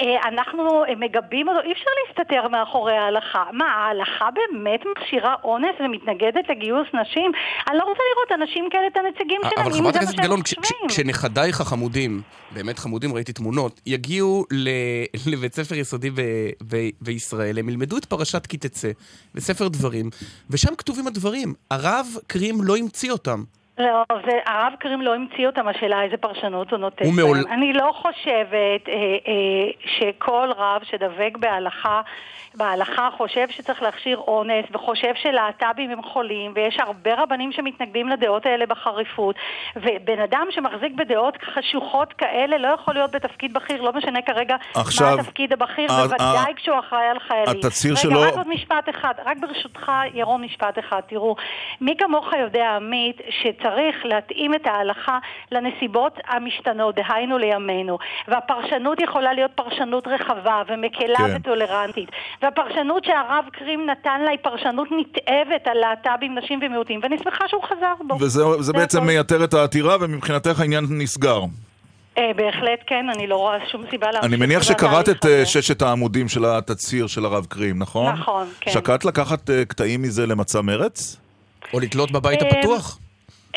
אה, אנחנו אה, מגבים אותו, אי אפשר להסתתר מאחורי ההלכה. מה, ההלכה באמת מכשירה אונס ומתנגדת לגיוס נשים? אני לא רוצה לראות אנשים כאלה את הנציגים שלהם,
אבל
אם
חברת
זה מה
הכנסת
שהם
גלאון, כש-
חושבים.
כש- כשנכדייך החמודים, באמת חמודים, ראיתי תמונות, יגיעו ל- לבית ספר יסודי ב- ב- בישראל, הם ילמדו את פרשת כי תצא, בספר דברים, ושם כתובים הדברים. הרב קרים לא המציא אותם.
לא, זה, הרב קרים לא המציא אותם, השאלה איזה פרשנות הוא נותן
הוא מעול-
בהם. אני לא חושבת אה, אה, שכל רב שדבק בהלכה, בהלכה חושב שצריך להכשיר אונס, וחושב שלהט"בים הם חולים, ויש הרבה רבנים שמתנגדים לדעות האלה בחריפות, ובן אדם שמחזיק בדעות חשוכות כאלה לא יכול להיות בתפקיד בכיר, לא משנה כרגע
עכשיו,
מה התפקיד הבכיר,
ה-
בוודאי
ה-
כשהוא אחראי על חיילים.
התצהיר
רגע,
שלו-
רק עוד משפט אחד, רק ברשותך, ירון, משפט אחד. תראו, מי כמוך יודע, עמית, שצריך להתאים את ההלכה לנסיבות המשתנות, דהיינו לימינו. והפרשנות יכולה להיות פרשנות רחבה ומקלה
כן.
וטולרנטית. והפרשנות שהרב קרים נתן לה היא פרשנות נתעבת על להט"בים, נשים ומיעוטים, ואני שמחה שהוא חזר בו.
וזה זה
זה
בעצם
הכל.
מייתר את העתירה, ומבחינתך העניין נסגר.
אה, בהחלט כן, אני לא רואה שום סיבה להמשיך.
אני מניח שקראת את אה. ששת העמודים של התצהיר של הרב קרים, נכון?
נכון, כן.
שקלת לקחת אה, קטעים מזה למצע מרץ?
או לתלות בבית הפתוח.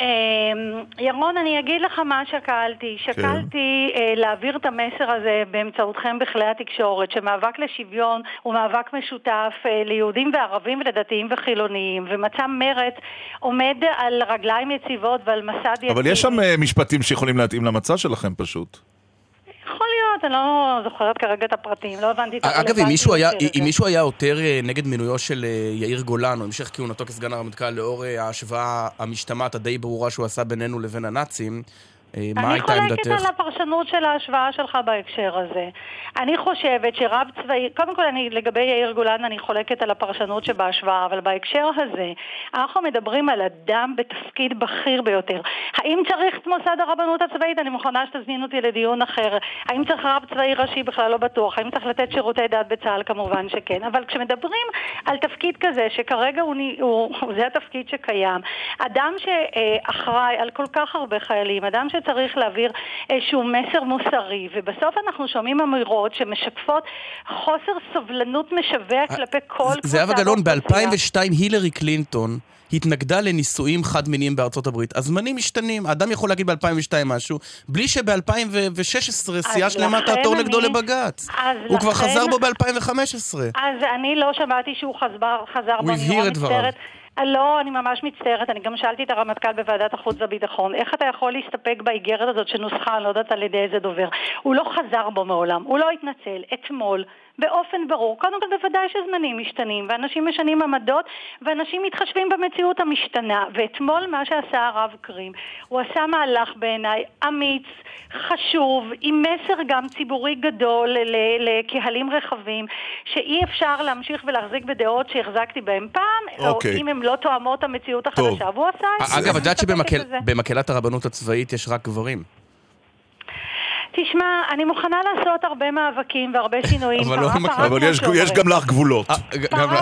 אמ, ירון, אני אגיד לך מה שקלתי.
כן.
שקלתי אה, להעביר את המסר הזה באמצעותכם בכלי התקשורת, שמאבק לשוויון הוא מאבק משותף אה, ליהודים וערבים ולדתיים וחילוניים, ומצע מרצ עומד על רגליים יציבות ועל מסד יציב.
אבל יש שם אה, משפטים שיכולים להתאים למצע שלכם פשוט.
יכול להיות, אני לא זוכרת כרגע את הפרטים, לא הבנתי את
אגב, אם
הרלוונטיות
מישהו היה- אם. מישהו היה עותר אה, נגד מינויו של אה, יאיר גולן, או המשך כהונתו כסגן הרמטכ"ל, לאור אה, ההשוואה המשתמעת הדי ברורה שהוא עשה בינינו לבין הנאצים, אה, מה
אני
הייתה
חולקת
עמדתך?
על הפרשנות של ההשוואה שלך בהקשר הזה. אני חושבת שרב צבאי, קודם כל אני, לגבי יאיר גולן אני חולקת על הפרשנות שבהשוואה, אבל בהקשר הזה אנחנו מדברים על אדם בתפקיד בכיר ביותר. האם צריך את מוסד הרבנות הצבאית? אני מוכנה שתזמין אותי לדיון אחר. האם צריך רב צבאי ראשי? בכלל לא בטוח. האם צריך לתת שירותי דת בצה"ל? כמובן שכן. אבל כשמדברים על תפקיד כזה, שכרגע הוא, הוא, זה התפקיד שקיים, אדם שאחראי על כל כך הרבה חיילים, אדם שצריך להעביר איזשהו מסר מוסרי, ובסוף אנחנו שומעים אמירות שמשקפות חוסר סובלנות משווע כלפי כל קבוצה
אה, זהבה גלאון,
באוכלוסייה.
ב-2002 הילרי קלינטון התנגדה לנישואים חד-מיניים בארצות הברית. הזמנים משתנים, האדם יכול להגיד ב-2002 משהו, בלי שב-2016 סיעה שלמה תעתור נגדו לבג"ץ. הוא כבר חזר בו ב-2015.
אז אני לא שמעתי שהוא חזר, חזר בו, אני
הבהיר
נורא
את דבריו.
מצטערת. לא, אני ממש מצטערת, אני גם שאלתי את הרמטכ"ל בוועדת החוץ והביטחון, איך אתה יכול להסתפק באיגרת הזאת שנוסחה, אני לא יודעת על ידי איזה דובר. הוא לא חזר בו מעולם, הוא לא התנצל. אתמול, באופן ברור, קודם כל בוודאי שזמנים משתנים, ואנשים משנים עמדות, ואנשים מתחשבים במציאות המשתנה. ואתמול מה שעשה הרב קרים, הוא עשה מהלך בעיניי אמיץ, חשוב, עם מסר גם ציבורי גדול לקהלים רחבים, שאי אפשר להמשיך ולהחזיק בדעות שהחזקתי בהן פעם,
אוקיי.
או אם הן לא תואמות המציאות
טוב.
החדשה, והוא עשה את זה.
אגב, את יודעת. שבמקהלת הרבנות הצבאית יש רק גברים.
תשמע, אני מוכנה לעשות הרבה מאבקים והרבה שינויים.
אבל לא
פרה,
במקום.
פרה,
אבל יש-. יש גם לך גבולות.
אה.
פרה,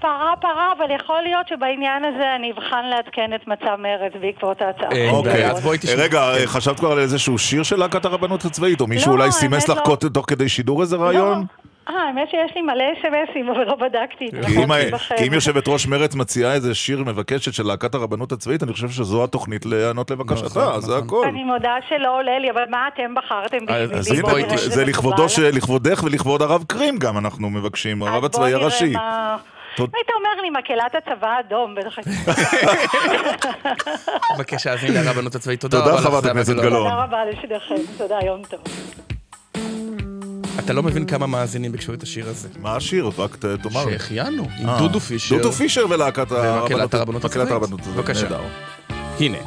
פרה פרה, אבל יכול להיות שבעניין הזה אני אבחן לעדכן את מצע מרצ בעקבות ההצעה.
אוקיי,
אז בואי תשמעי.
רגע, אה, חשבת כבר על איזשהו שיר של להקת הרבנות הצבאית? או מישהו
לא,
אולי סימס לך
לא.
תוך כדי שידור איזה רעיון?
אה, האמת שיש לי מלא אס.אם.אסים, אבל לא בדקתי.
כי אם
בכם.
יושבת ראש מרצ מציעה איזה שיר מבקשת של להקת הרבנות הצבאית, אני חושב שזו התוכנית להיענות לבקשתה,
נכון,
זה
נכון.
הכל.
אני מודה שלא עולה לי, אבל מה אתם בחרתם בשבילי?
תשמעי.
אם
זה. של- לכבודך ולכבוד הרב קרים גם אנחנו מבקשים, הרב הצבאי הראשי.
היית אומר לי מקהלת הצבא האדום, בטח.
בבקשה, אז הנה הרבנות הצבאית. תודה
תודה,
רבה לך,
חברת
זהבה
הכנסת
גלאון.
גלאון.
תודה רבה לשניכם, תודה, יום טוב.
אתה לא מבין כמה מאזינים ביקשו את השיר הזה.
מה השיר? רק תאמר.
שהחיינו, עם
אה,
דודו פישר.
דודו פישר ולהקת
הרבנות
מקהלת
הצבאית. בבקשה. הנה.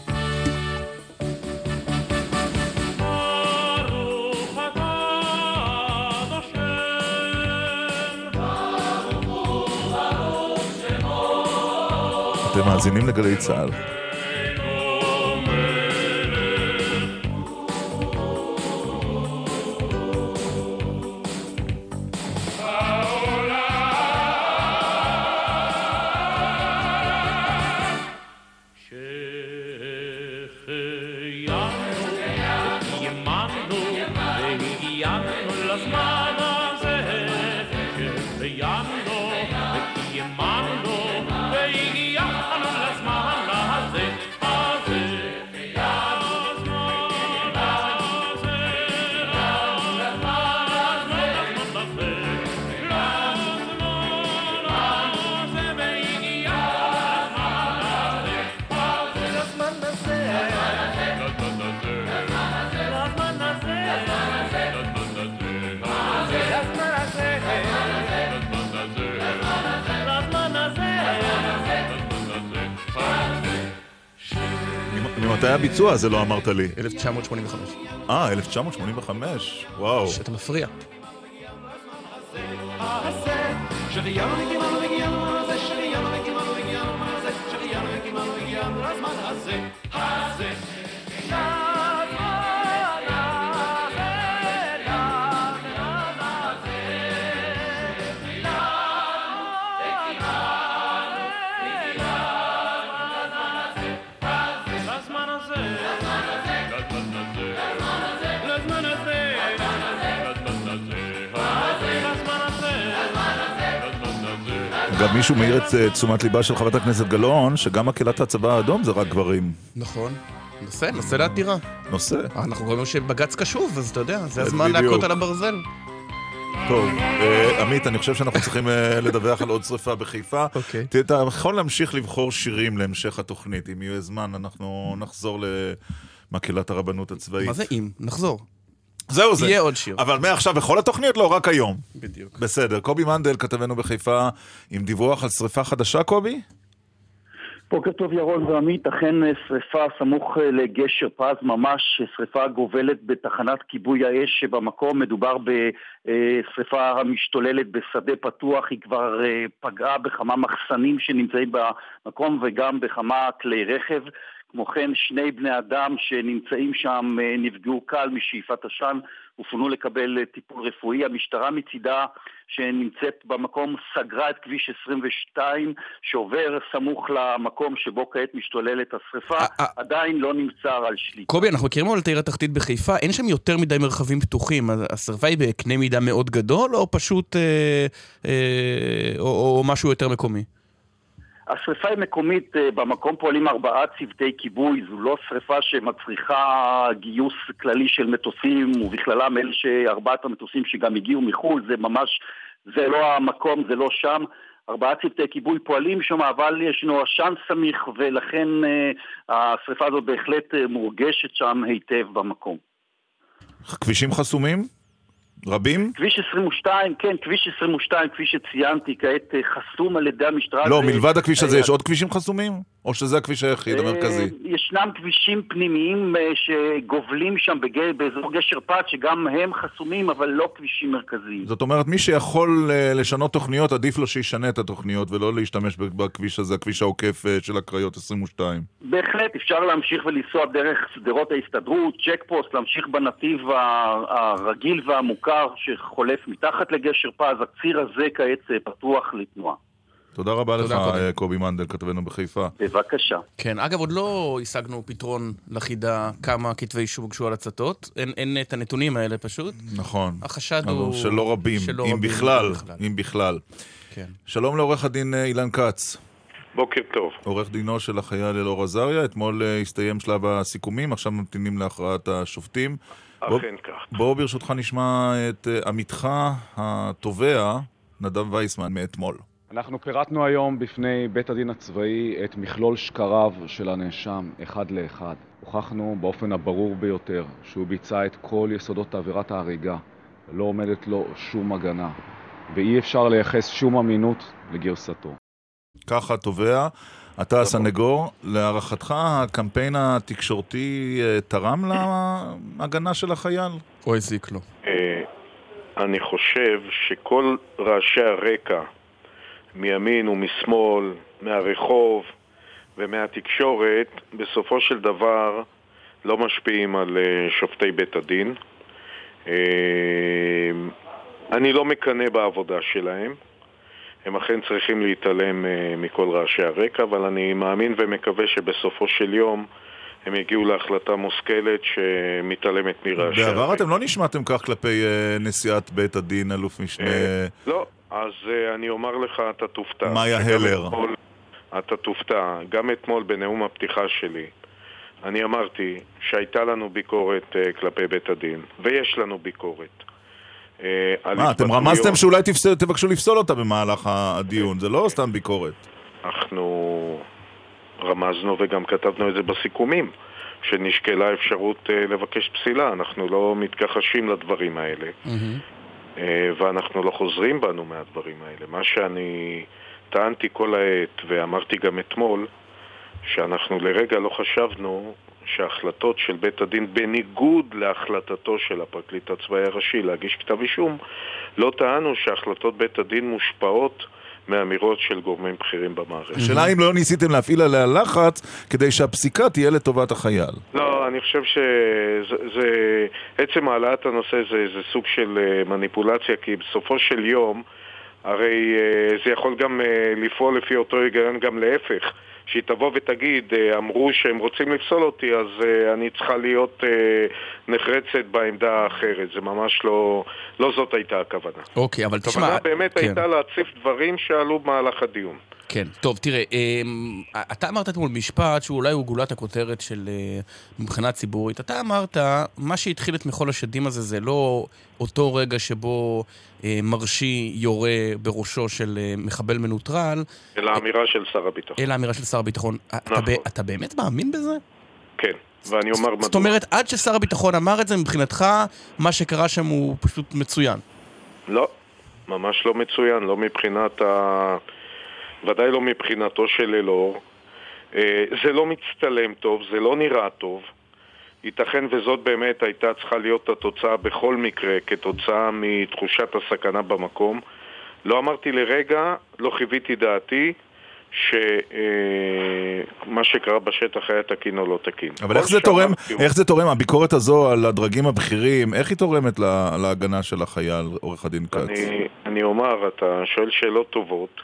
אתם מאזינים לגלי צה"ל. ממתי הביצוע הזה לא אמרת לי?
1985.
אה, 1985, וואו.
אתה מפריע.
אגב, מישהו מעיר את אה, תשומת ליבה של חברת הכנסת גלאון, שגם מקהלת הצבא האדום זה רק גברים.
נכון. נושא, נושא לעתירה.
נושא.
אנחנו רואים שבג"ץ קשוב, אז אתה יודע, זה הזמן. להכות על הברזל.
טוב, אה, עמית, אני חושב שאנחנו צריכים אה, לדווח על עוד שריפה בחיפה.
אוקיי.
אתה יכול להמשיך לבחור שירים להמשך התוכנית. אם יהיה זמן, אנחנו נחזור למקהלת הרבנות הצבאית.
מה זה אם? נחזור.
זהו זה.
יהיה עוד שיר.
אבל מעכשיו בכל התוכניות? לא, רק היום.
בדיוק.
בסדר. קובי מנדל, כתבנו בחיפה, עם דיווח על שריפה חדשה, קובי?
בוקר טוב ירון ועמית, אכן אה, שריפה סמוך אה, לגשר פז ממש, שריפה גובלת בתחנת כיבוי האש שבמקום מדובר בשריפה המשתוללת בשדה פתוח, היא כבר אה, פגעה בכמה מחסנים שנמצאים במקום וגם בכמה כלי רכב. כמו כן, שני בני אדם שנמצאים שם אה, נפגעו קל משאיפת עשן ופונו לקבל אה, טיפול רפואי. המשטרה מצידה שנמצאת במקום סגרה את כביש 22 שעובר סמוך למקום שבו כעת משתוללת השרפה.
אה,
עדיין לא נמצא על שליטה.
קובי, אנחנו מכירים אבל את העיר התחתית בחיפה, אין שם יותר מדי מרחבים פתוחים. השרפה היא בקנה מידה מאוד גדול, או פשוט... אה, אה, או, או משהו יותר מקומי?
השרפה היא מקומית, אה, במקום פועלים ארבעה צוותי כיבוי, זו לא שרפה שמצריכה גיוס כללי של מטוסים, ובכללם אלה שארבעת המטוסים שגם הגיעו מחו"ל, זה ממש, זה לא המקום, זה לא שם. ארבעה צוותי כיבוי פועלים שם, אבל ישנו עשן סמיך, ולכן אה, השרפה הזאת בהחלט אה, מורגשת שם היטב במקום.
כבישים חסומים? רבים?
כביש 22, כן, כביש 22, כפי שציינתי, כעת אה, חסום על ידי המשטרה.
לא, מלבד הכביש הזה יש עוד כבישים חסומים? או שזה הכביש היחיד, המרכזי?
אה, ישנם כבישים פנימיים אה, שגובלים שם בג- באזור גשר פת, שגם הם חסומים, אבל לא כבישים מרכזיים.
זאת אומרת, מי שיכול אה, לשנות תוכניות, עדיף לו שישנה את התוכניות ולא להשתמש בכביש הזה, הכביש העוקף של הקריות 22.
בהחלט אפשר להמשיך ולנסוע דרך שדרות ההסתדרות, צ'ק פוסט, להמשיך בנתיב הרגיל והמוכר שחולף מתחת לגשר פז. הציר הזה כעת פתוח לתנועה.
תודה רבה לך,
תודה, קובי.
אה, קובי מנדל, כתבנו בחיפה.
בבקשה.
כן, אגב, עוד לא השגנו פתרון לחידה כמה כתבי אישום הוגשו על הצתות. אין, אין את הנתונים האלה פשוט.
נכון.
החשד הוא...
שלא רבים,
שלא
אם
רבים,
בכלל,
בכלל.
אם בכלל.
כן.
שלום לעורך הדין אה, אילן כץ,
בוקר טוב.
עורך דינו של החייל אלאור עזריה. אתמול אה, הסתיים שלב הסיכומים, עכשיו ממתינים להכרעת השופטים. בוא-
אכן כך.
בואו ברשותך נשמע את עמיתך התובע, נדב וייסמן, מאתמול.
אנחנו פירטנו היום בפני בית הדין הצבאי את מכלול שקריו של הנאשם, אחד לאחד. הוכחנו באופן הברור ביותר שהוא ביצע את כל יסודות עבירת ההריגה. לא עומדת לו שום הגנה, ואי אפשר לייחס שום אמינות לגרסתו.
ככה התובע, אתה הסנגור. להערכתך, הקמפיין התקשורתי אה, תרם להגנה של החייל?
או הזיק לו.
אה, אני חושב שכל רעשי הרקע, מימין ומשמאל, מהרחוב ומהתקשורת, בסופו של דבר לא משפיעים על אה, שופטי בית הדין. אה, אני לא מקנא בעבודה שלהם. הם אכן צריכים להתעלם אה, מכל רעשי הרקע, אבל אני מאמין ומקווה שבסופו של יום הם יגיעו להחלטה מושכלת שמתעלמת מרעשי הרקע.
בעבר אתם לא נשמעתם כך כלפי אה, נשיאת בית הדין, אלוף משנה...
לא, אז אה, אני אומר לך, אתה תופתע.
מאיה הלר.
אתה תופתע. גם אתמול בנאום הפתיחה שלי, אני אמרתי שהייתה לנו ביקורת אה, כלפי בית הדין, ויש לנו ביקורת. אה,
מה, אתם. רמזתם שאולי תבקשו לפסול אותה במהלך הדיון, זה לא סתם ביקורת.
אנחנו רמזנו וגם כתבנו את זה בסיכומים, שנשקלה אפשרות אה, לבקש פסילה. אנחנו לא מתכחשים לדברים האלה. אה, ואנחנו לא חוזרים בנו מהדברים האלה. מה שאני טענתי כל העת, ואמרתי גם אתמול, שאנחנו לרגע לא חשבנו שההחלטות של בית הדין, בניגוד להחלטתו של הפרקליט הצבאי הראשי להגיש כתב אישום, לא טענו שהחלטות בית הדין מושפעות מאמירות של גורמים בכירים במערכת.
השאלה אם לא ניסיתם להפעיל עליה לחץ כדי שהפסיקה תהיה לטובת החייל.
לא, אני חושב שזה... עצם העלאת הנושא זה, זה סוג של אה, מניפולציה, כי בסופו של יום, הרי אה, זה יכול גם אה, לפעול לפי אותו היגיון גם להפך, שהיא תבוא ותגיד, אה, אמרו שהם רוצים לפסול אותי, אז אה, אני צריכה להיות אה, נחרצת בעמדה האחרת. זה ממש לא, לא זאת הייתה הכוונה.
אוקיי, אבל תשמע...
הכוונה באמת
כן.
הייתה להציף דברים שעלו במהלך הדיון.
כן, טוב, תראה, אמ, אתה אמרת אתמול משפט שאולי הוא גולת הכותרת של אה, מבחינה ציבורית. אתה אמרת, מה שהתחיל את מחול השדים הזה זה לא אותו רגע שבו אה, מרשי יורה בראשו של אה, מחבל מנוטרל,
אלא האמירה של שר הביטחון.
אלא אמירה של שר הביטחון. אתה
נכון.
ב- אתה באמת מאמין בזה?
כן, ואני אומר מדוע.
זאת אומרת, עד ששר הביטחון אמר את זה, מבחינתך, מה שקרה שם הוא פשוט מצוין.
לא, ממש לא מצוין, לא מבחינת ה... ודאי לא מבחינתו של אלאור. אה, זה לא מצטלם טוב, זה לא נראה טוב. ייתכן וזאת באמת הייתה צריכה להיות התוצאה בכל מקרה, כתוצאה מתחושת הסכנה במקום. לא אמרתי לרגע, לא חיוויתי דעתי, שמה שקרה בשטח היה תקין או לא תקין.
אבל איך זה תורם, איך זה תורם, הביקורת הזו על הדרגים הבכירים, איך היא תורמת לה- להגנה של החייל, עורך הדין כץ?
אני, אני אומר, אתה שואל שאלות טובות,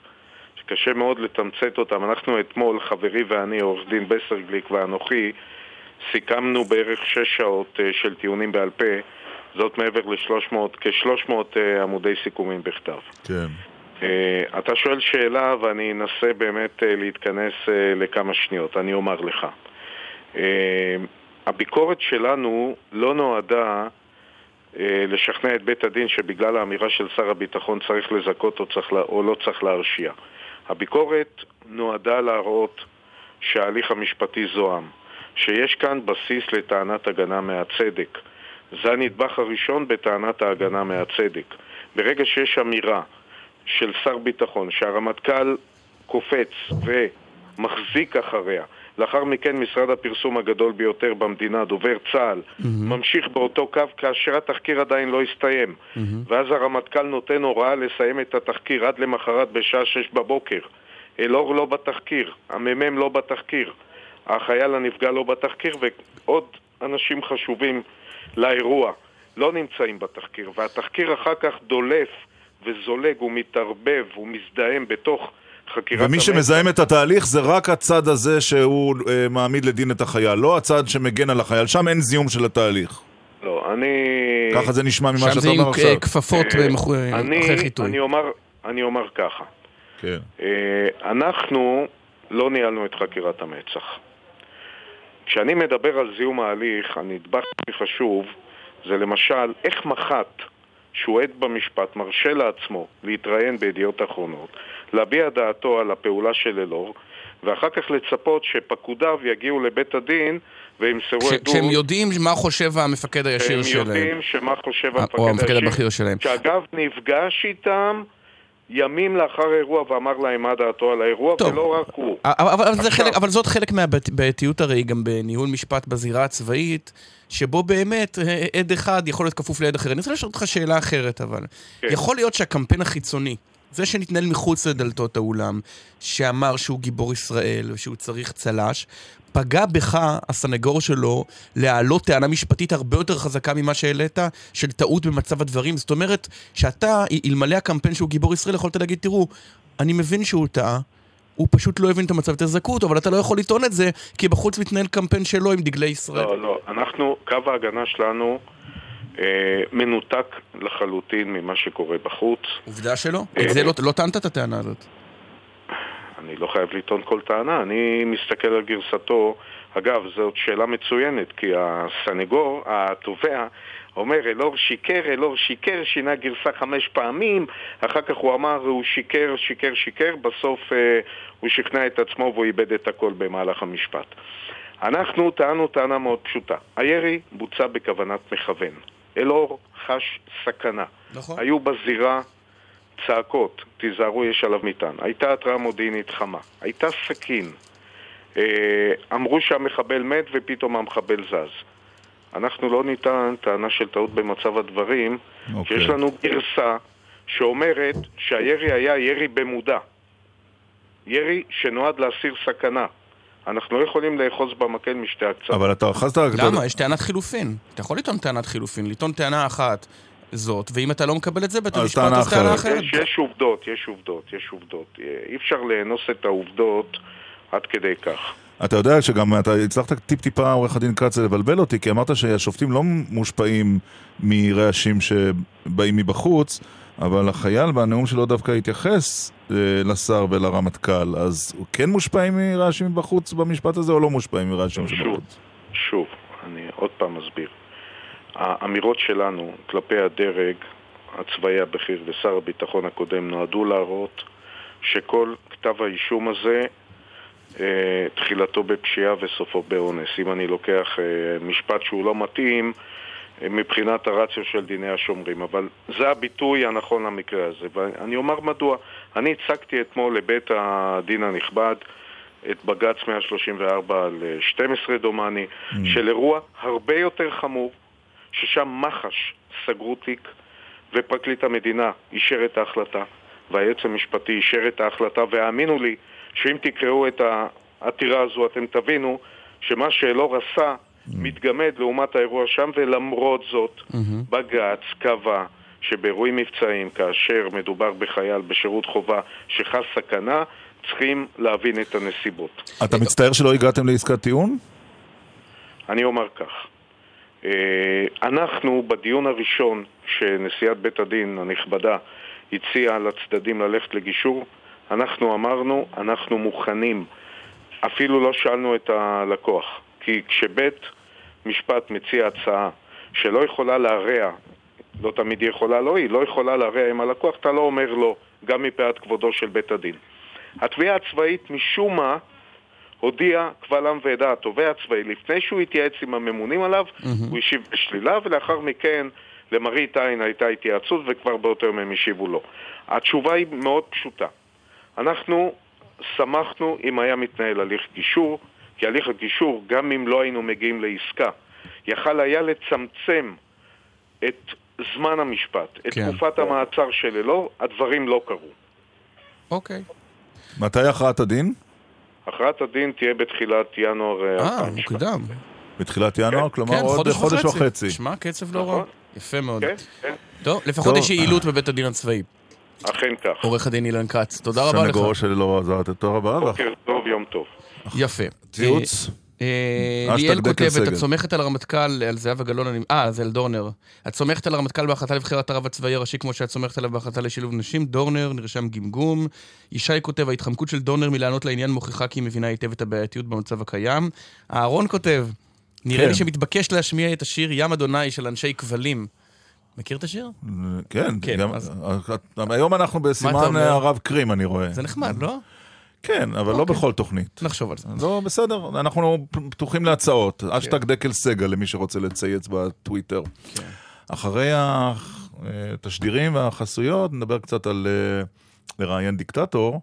שקשה מאוד לתמצת אותן. אנחנו אתמול, חברי ואני, עורך דין בסרגליק ואנוכי, סיכמנו בערך שש שעות אה, של טיעונים בעל פה, זאת מעבר ל-300, כ-300 אה, עמודי סיכומים בכתב.
כן.
אה, אתה שואל שאלה ואני אנסה באמת להתכנס לכמה שניות, אני אומר לך. הביקורת שלנו לא נועדה לשכנע את בית הדין שבגלל האמירה של שר הביטחון צריך לזכות או, צריך, או לא צריך להרשיע. הביקורת נועדה להראות שההליך המשפטי זוהם, שיש כאן בסיס לטענת הגנה מהצדק. זה הנדבך הראשון בטענת ההגנה מהצדק. ברגע שיש אמירה של שר ביטחון שהרמטכ"ל קופץ ומחזיק אחריה, לאחר מכן משרד הפרסום הגדול ביותר במדינה, דובר צה"ל, ממשיך באותו קו כאשר התחקיר עדיין לא הסתיים. ואז הרמטכ"ל נותן הוראה לסיים את התחקיר עד למחרת בשעה שש בבוקר. אלאור לא בתחקיר, המ"מ לא בתחקיר, החייל הנפגע לא בתחקיר, ועוד אנשים חשובים לאירוע לא נמצאים בתחקיר, והתחקיר אחר כך דולף וזולג ומתערבב ומזדהם בתוך חקירת
ומי
המצ"ח.
שמזהם את התהליך זה רק הצד הזה שהוא אה, מעמיד לדין את החייל, לא הצד שמגן על החייל, שם אין זיהום של התהליך.
לא, אני...
ככה זה נשמע ממה
שם
שאתה
זה עם
אומר עכשיו.
אה, כפפות
אה,
במחו-
אני,
אחרי חיטוי.
אני אומר, אני אומר ככה,
כן.
אה, אנחנו לא ניהלנו את חקירת המצ"ח. כשאני מדבר על זיהום ההליך, הנדבך הכי חשוב זה למשל איך מח"ט שהוא עד במשפט מרשה לעצמו להתראיין בידיעות אחרונות, להביע דעתו על הפעולה של אלאור, ואחר כך לצפות שפקודיו יגיעו לבית הדין וימסרו עדות.
כשהם יודעים מה חושב המפקד הישיר
הם
שלהם.
יודעים שמה חושב
אה,
המפקד
או המפקד
הישיר,
הבכיר שלהם.
שאגב נפגש איתם ימים לאחר האירוע ואמר להם מה דעתו על האירוע,
טוב.
ולא רק הוא.
אבל, אבל, זה
עכשיו-
חלק, אבל זאת חלק מהבעייתיות הרי גם בניהול משפט בזירה הצבאית, שבו באמת אה, עד אחד יכול להיות כפוף לעד אחר. אני רוצה לשאול אותך שאלה אחרת אבל.
כן.
יכול להיות שהקמפיין החיצוני, זה שנתנהל מחוץ לדלתות האולם, שאמר שהוא גיבור ישראל ושהוא צריך צל"ש, פגע בך, הסנגור שלו, להעלות טענה משפטית הרבה יותר חזקה ממה שהעלית, של טעות במצב הדברים. זאת אומרת, שאתה, אלמלא הקמפיין שהוא גיבור ישראל, יכולת להגיד, תראו, אני מבין שהוא טעה, הוא פשוט לא הבין את המצב, תזכו אותו, אבל אתה לא יכול לטעון את זה, כי בחוץ מתנהל קמפיין שלו עם דגלי ישראל.
לא, לא, אנחנו, קו ההגנה שלנו מנותק לחלוטין ממה שקורה בחוץ.
עובדה שלא.
אה,
את זה לא, לא טענת את הטענה הזאת.
אני לא חייב לטעון כל טענה, אני מסתכל על גרסתו. אגב, זאת שאלה מצוינת, כי הסנגור, התובע, אומר, אלאור שיקר, אלאור שיקר, שינה גרסה חמש פעמים, אחר כך הוא אמר, הוא שיקר, שיקר, שיקר, בסוף אה, הוא שכנע את עצמו והוא איבד את הכל במהלך המשפט. אנחנו טענו טענה מאוד פשוטה. הירי בוצע בכוונת מכוון. אלאור חש סכנה.
נכון.
היו בזירה צעקות, תיזהרו, יש עליו מטען. הייתה התראה מודיעינית חמה. הייתה סכין. אה, אמרו שהמחבל מת ופתאום המחבל זז. אנחנו לא ניתן טענה של טעות במצב הדברים,
אוקיי.
שיש לנו גרסה שאומרת שהירי היה ירי במודע. ירי שנועד להסיר סכנה. אנחנו לא יכולים לאחוז במקל משתי הקצוות.
אבל אתה אחזת...
למה? יש טענת חילופין. אתה יכול לטעון טענת חילופין, לטעון טענה אחת זאת, ואם אתה לא מקבל את זה, בית המשפט
טענה
אז טענה
אחרת.
אחרת.
יש, יש עובדות, יש עובדות, יש עובדות. אי אפשר לאנוס את העובדות עד כדי כך.
אתה יודע שגם אתה הצלחת טיפ-טיפה, עורך הדין כץ, לבלבל אותי, כי אמרת שהשופטים לא מושפעים מרעשים שבאים מבחוץ, אבל החייל בנאום שלו דווקא התייחס אה, לשר ולרמטכ"ל, אז הוא כן מושפעים מרעשים מבחוץ במשפט הזה, או לא מושפעים מרעשים שבחוץ?
שוב, אני עוד פעם מסביר. האמירות שלנו כלפי הדרג הצבאי הבכיר ושר הביטחון הקודם נועדו להראות שכל כתב האישום הזה אה, תחילתו בפשיעה וסופו באונס. אם אני לוקח אה, משפט שהוא לא מתאים מבחינת הרציו של דיני השומרים, אבל זה הביטוי הנכון למקרה הזה. ואני אומר מדוע. אני הצגתי אתמול לבית הדין הנכבד את בג"ץ 134 על 12 דומני, mm. של אירוע הרבה יותר חמור, ששם מח"ש סגרו תיק ופרקליט המדינה אישר את ההחלטה והיועץ המשפטי אישר את ההחלטה, והאמינו לי שאם תקראו את העתירה הזו אתם תבינו שמה שאלאור עשה מתגמד לעומת האירוע שם, ולמרות זאת בג"ץ קבע שבאירועים מבצעיים, כאשר מדובר בחייל בשירות חובה שחס סכנה, צריכים להבין את הנסיבות.
אתה מצטער שלא הגעתם לעסקת טיעון?
אני אומר כך, אה, אנחנו בדיון הראשון שנשיאת בית הדין הנכבדה הציעה לצדדים ללכת לגישור, אנחנו אמרנו, אנחנו מוכנים. אפילו לא שאלנו את הלקוח. כי כשבית משפט מציע הצעה שלא יכולה להרע, לא תמיד היא יכולה, לא היא, לא יכולה להרע עם הלקוח, אתה לא אומר לא, גם מפאת כבודו של בית הדין. התביעה הצבאית משום מה הודיע קבל עם ועדה, התובע הצבאי, לפני שהוא התייעץ עם הממונים עליו, mm-hmm. הוא השיב בשלילה, ולאחר מכן למראית עין הייתה התייעצות וכבר באותו יום הם השיבו לא. התשובה היא מאוד פשוטה. אנחנו שמחנו אם היה מתנהל הליך גישור, כי הליך הגישור, גם אם לא היינו מגיעים לעסקה, יכל היה לצמצם את זמן המשפט, את כן. תקופת המעצר של אלאור, הדברים לא קרו.
אוקיי.
מתי הכרעת הדין?
הכרעת הדין תהיה בתחילת ינואר
אה, מוקדם.
בתחילת ינואר? כן. כלומר כן, עוד חודש, חודש וחצי. וחצי.
שמע, קצב לא רע. נכון. יפה מאוד. כן, כן. טוב, לפחות יש יעילות בבית הדין הצבאי.
אכן כך.
עורך הדין אילן כץ, תודה רבה לך.
סנגורו של אלאור עזרת, תודה רבה.
בוקר טוב, יום טוב.
יפה.
ציוץ.
אה, אה, ליאל כותבת, את סומכת על הרמטכ"ל, על זהבה גלאון, אה, זה על דורנר. את סומכת על הרמטכ"ל בהחלטה לבחירת הרב הצבאי הראשי כמו שאת סומכת עליו בהחלטה לשילוב נשים? דורנר, נרשם גמגום. ישי כותב, ההתחמקות של דורנר מלענות לעניין מוכיחה כי היא מבינה היטב את הבעייתיות במצב הקיים. אהרון כותב, נראה לי כן. שמתבקש להשמיע את השיר ים אדוני של אנשי כבלים. מכיר את השיר?
כן, כן. גם, אז... היום אנחנו בסימן הרב קרים, אני רואה.
זה נחמד, לא?
כן, אבל לא אוקיי. בכל תוכנית.
נחשוב על זה.
לא, בסדר, אנחנו פתוחים להצעות. אשטג כן. דקל סגל, למי שרוצה לצייץ בטוויטר. כן. אחרי התשדירים והחסויות, נדבר קצת על אה, לראיין דיקטטור.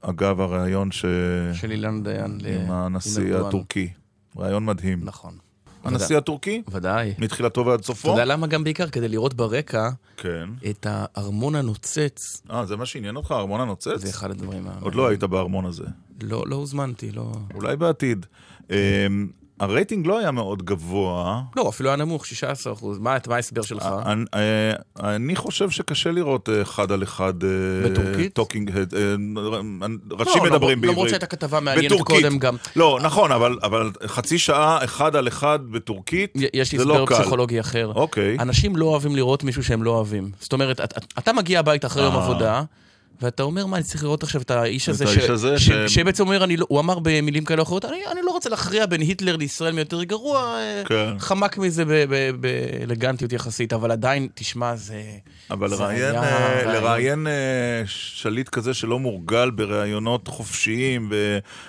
אגב, הראיון ש...
של אילן דיין.
עם הנשיא הטורקי. ראיון מדהים.
נכון.
הנשיא הטורקי?
ודאי.
מתחילתו ועד סופו?
אתה יודע למה גם בעיקר? כדי לראות ברקע כן. את הארמון הנוצץ.
אה, זה מה שעניין אותך, הארמון הנוצץ?
זה אחד הדברים.
עוד לא היית בארמון הזה.
לא, לא הוזמנתי, לא...
אולי בעתיד. הרייטינג לא היה מאוד גבוה.
לא, אפילו היה נמוך, 16 אחוז. מה, ההסבר שלך?
אה, אה, אני חושב שקשה לראות אה, אחד על אחד...
בטורקית?
talking, ראשים לא, מדברים בעברית.
למרות שהייתה כתבה מעניינת קודם גם.
לא, נכון, אבל חצי שעה אחד על אחד בטורקית, זה לא קל.
יש לי הסבר פסיכולוגי אחר.
אוקיי.
אנשים לא אוהבים לראות מישהו שהם לא אוהבים. זאת אומרת, אתה מגיע הביתה אחרי יום עבודה, ואתה אומר, מה, אני צריך לראות עכשיו את האיש הזה,
את האיש הזה ש... ש...
שבעצם אומר, אני, לא- הוא אמר במילים כאלה או אחרות, אני, אני לא רוצה להכריע בין היטלר לישראל מי יותר גרוע, אה, כן. חמק מזה באלגנטיות יחסית, אבל עדיין, תשמע, זה...
אבל זה לראיין, היה... uh, לראיין uh, שליט כזה שלא מורגל בראיונות חופשיים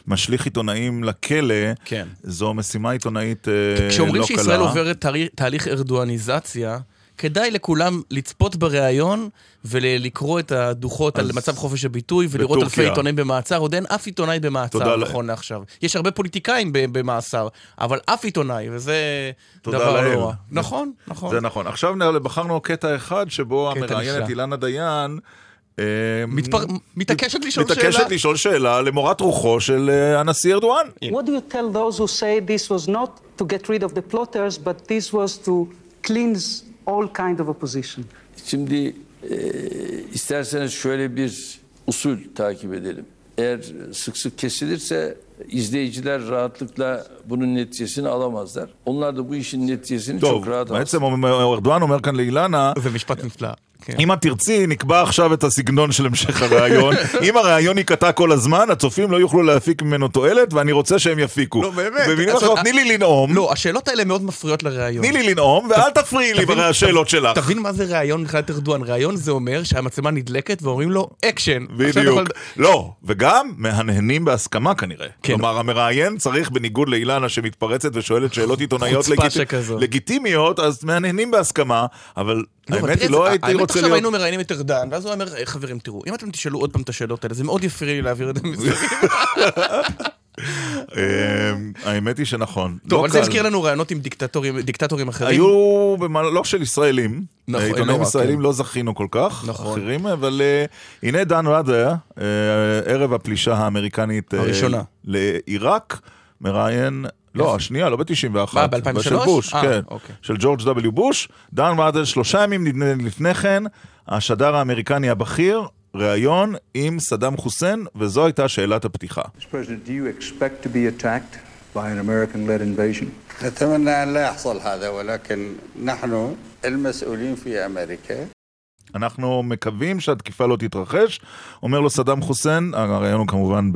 ומשליך עיתונאים לכלא, כן. זו משימה עיתונאית לא קלה.
כשאומרים שישראל עוברת תהליך ארדואניזציה, כדאי לכולם לצפות בריאיון ולקרוא את הדוחות על מצב חופש הביטוי ולראות אלפי עיתונאים במעצר. עוד אין אף עיתונאי במעצר נכון לעכשיו. יש הרבה פוליטיקאים במאסר, אבל אף עיתונאי, וזה דבר לא רע. נכון, נכון.
זה נכון. עכשיו בחרנו קטע אחד שבו המראיינת אילנה דיין...
אה, מתעקשת לשאול שאלה.
מתעקשת לשאול שאלה למורת רוחו של אה, הנשיא ארדואן.
What do you tell those who say this was not to get rid of the plotters, but this was to cleanse all kind of opposition.
Şimdi e, isterseniz şöyle bir usul takip edelim. Eğer sık sık kesilirse izleyiciler rahatlıkla bunun neticesini alamazlar. Onlar da bu işin neticesini
טוב,
çok rahat
בעצם אומר- ארדואן אומר כאן לאילנה,
זה משפט נפלא. כן.
אם את תרצי, נקבע עכשיו את הסגנון של המשך הראיון. אם הראיון ייקטע כל הזמן, הצופים לא יוכלו להפיק ממנו תועלת, ואני רוצה שהם יפיקו.
לא, באמת.
במילים אחרות, תני לי לנאום,
לא, השאלות האלה מאוד מפריעות לראיון.
תני לי לנאום, ואל תפריעי לי בשאלות שלך.
תבין מה זה ראיון מבחינת ארדואן. ראיון זה אומר שהמצלמה נדלקת ואומרים לו אקשן.
בדיוק. לא, וגם מהנהנים בהסכמה כנראה.
כן.
כלומר, המראיין צריך, בניגוד לאילנה שמתפרצת ושואלת שאלות עיתונאיות לגיט-. לגיטימיות, אז מהנהנים בהסכמה, אבל
לא,
האמת היא, לא הייתי רוצה
עכשיו
להיות...
היינו מראיינים את ארדן, ואז הוא אומר, "אה, חברים, תראו, אם אתם תשאלו עוד פעם את השאלות האלה, זה מאוד יפריע לי להעביר את זה.
אמ, האמת היא שנכון.
טוב,
לא
אבל זה. הזכיר לנו ראיונות עם דיקטטורים אחרים.
היו במהלך של ישראלים,
נכון,
עיתונאים
לא
ישראלים
כן.
לא זכינו כל כך,
נכון.
אחרים, אבל אה, הנה דן ראדר, אה, ערב הפלישה האמריקנית
הראשונה.
לעיראק, מראיין, לא, השנייה, לא ב-91,
מה, ב-2003?
של בוש,
אה,
כן,
אוקיי.
של ג'ורג' W. בוש, דן ראדר, שלושה ימים נדמה לי לפני כן, השדר האמריקני הבכיר, ראיון עם סדאם חוסיין, וזו הייתה שאלת הפתיחה.
President, do you expect to be attacked by an American-led invasion?
نتمنى أن لا يحصل هذا ولكن نحن المسؤولين في أمريكا
אנחנו מקווים שהתקיפה לא תתרחש. אומר לו סדאם חוסיין, הרעיון הוא כמובן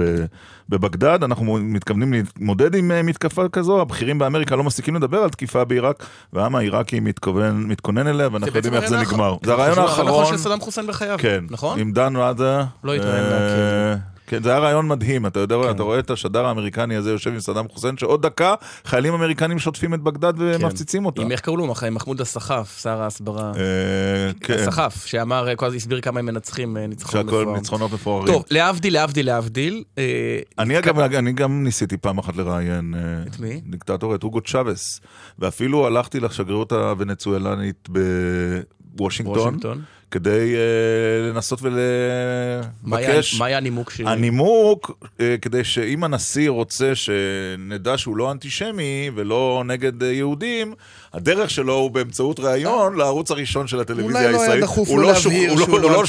בבגדד, אנחנו מתכוונים להתמודד עם אה, מתקפה כזו, הבכירים באמריקה לא מפסיקים לדבר על תקיפה בעיראק, והעם העיראקי מתכוון, מתכונן אליה, ואנחנו יודעים איך זה
הרעיון
נגמר.
האחרון.
זה הרעיון
הרעיון
האחרון,
של סדאם חוסיין בחייו.
כן,
נכון?
עם דן ראדה.
לא התראיין
אה. כן, זה היה רעיון מדהים, אתה יודע, אתה רואה את השדר האמריקני הזה יושב עם סדאם חוסיין, שעוד דקה חיילים אמריקנים שוטפים את בגדד ומפציצים אותה.
עם איך קראו לו? מח- מחמוד הסחף, שר ההסברה.
אה, כן,
הסחף, שאמר, כל הזמן הסביר כמה הם מנצחים אה, ניצחון
שהכל. ניצחונות מפוארים.
טוב, להבדיל, להבדיל, להבדיל. אה,
אני אגב, אני גם ניסיתי פעם אחת לראיין אה,
את מי?
דיקטטור, את אוגו צ'אבס, ואפילו הלכתי לשגרירות הוונצואלנית בוושינגטון,
וושינגטון.
כדי אה, לנסות ולבקש...
מה היה הנימוק שלי?
הנימוק, אה, כדי שאם הנשיא רוצה שנדע שהוא לא אנטישמי ולא נגד אה, יהודים, הדרך שלו הוא באמצעות ראיון לערוץ הראשון של הטלוויזיה
אולי לא היה
הישראלית.
דחוף
הוא
לו
לא
להבהיר
הוא
שהוא
לא-
לא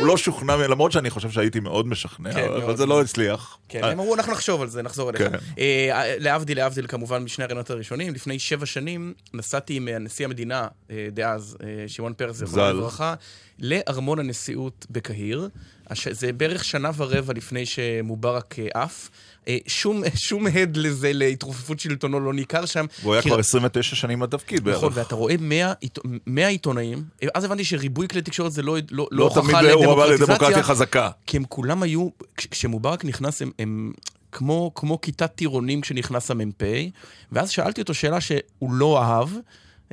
לא לא שוכנע, למרות שאני חושב שהייתי מאוד משכנע,
כן,
אבל. זה לא הצליח.
כן, הם אמרו, אנחנו נחשוב על זה, נחזור אליך.
כן.
אה, להבדיל, להבדיל כמובן משני הרעיונות הראשונים, לפני שבע שנים נסעתי עם אה, נשיא המדינה אה, דאז, אה, שמעון פרס, זיכרונו
ז"ל.
לברכה, לארמון הנשיאות בקהיר. זה בערך שנה ורבע לפני שמובארק אה, עף. אה, שום, שום הד לזה, להתרופפות שלטונו לא ניכר שם.
הוא היה כבר 29 שנים בתפקיד בערך.
נכון, ואתה רואה 100, עיתו- 100 עיתונאים, אז הבנתי שריבוי כלי תקשורת זה לא, לא,
לא
הוכחה
תמיד הוא
לדמוקרטיזציה,
לדמוקרטיה חזקה.
כי הם כולם היו, כש- כשמובארק נכנס, הם, הם כמו, כמו כיתת טירונים כשנכנס המ"פ, ואז שאלתי אותו שאלה שהוא לא אהב,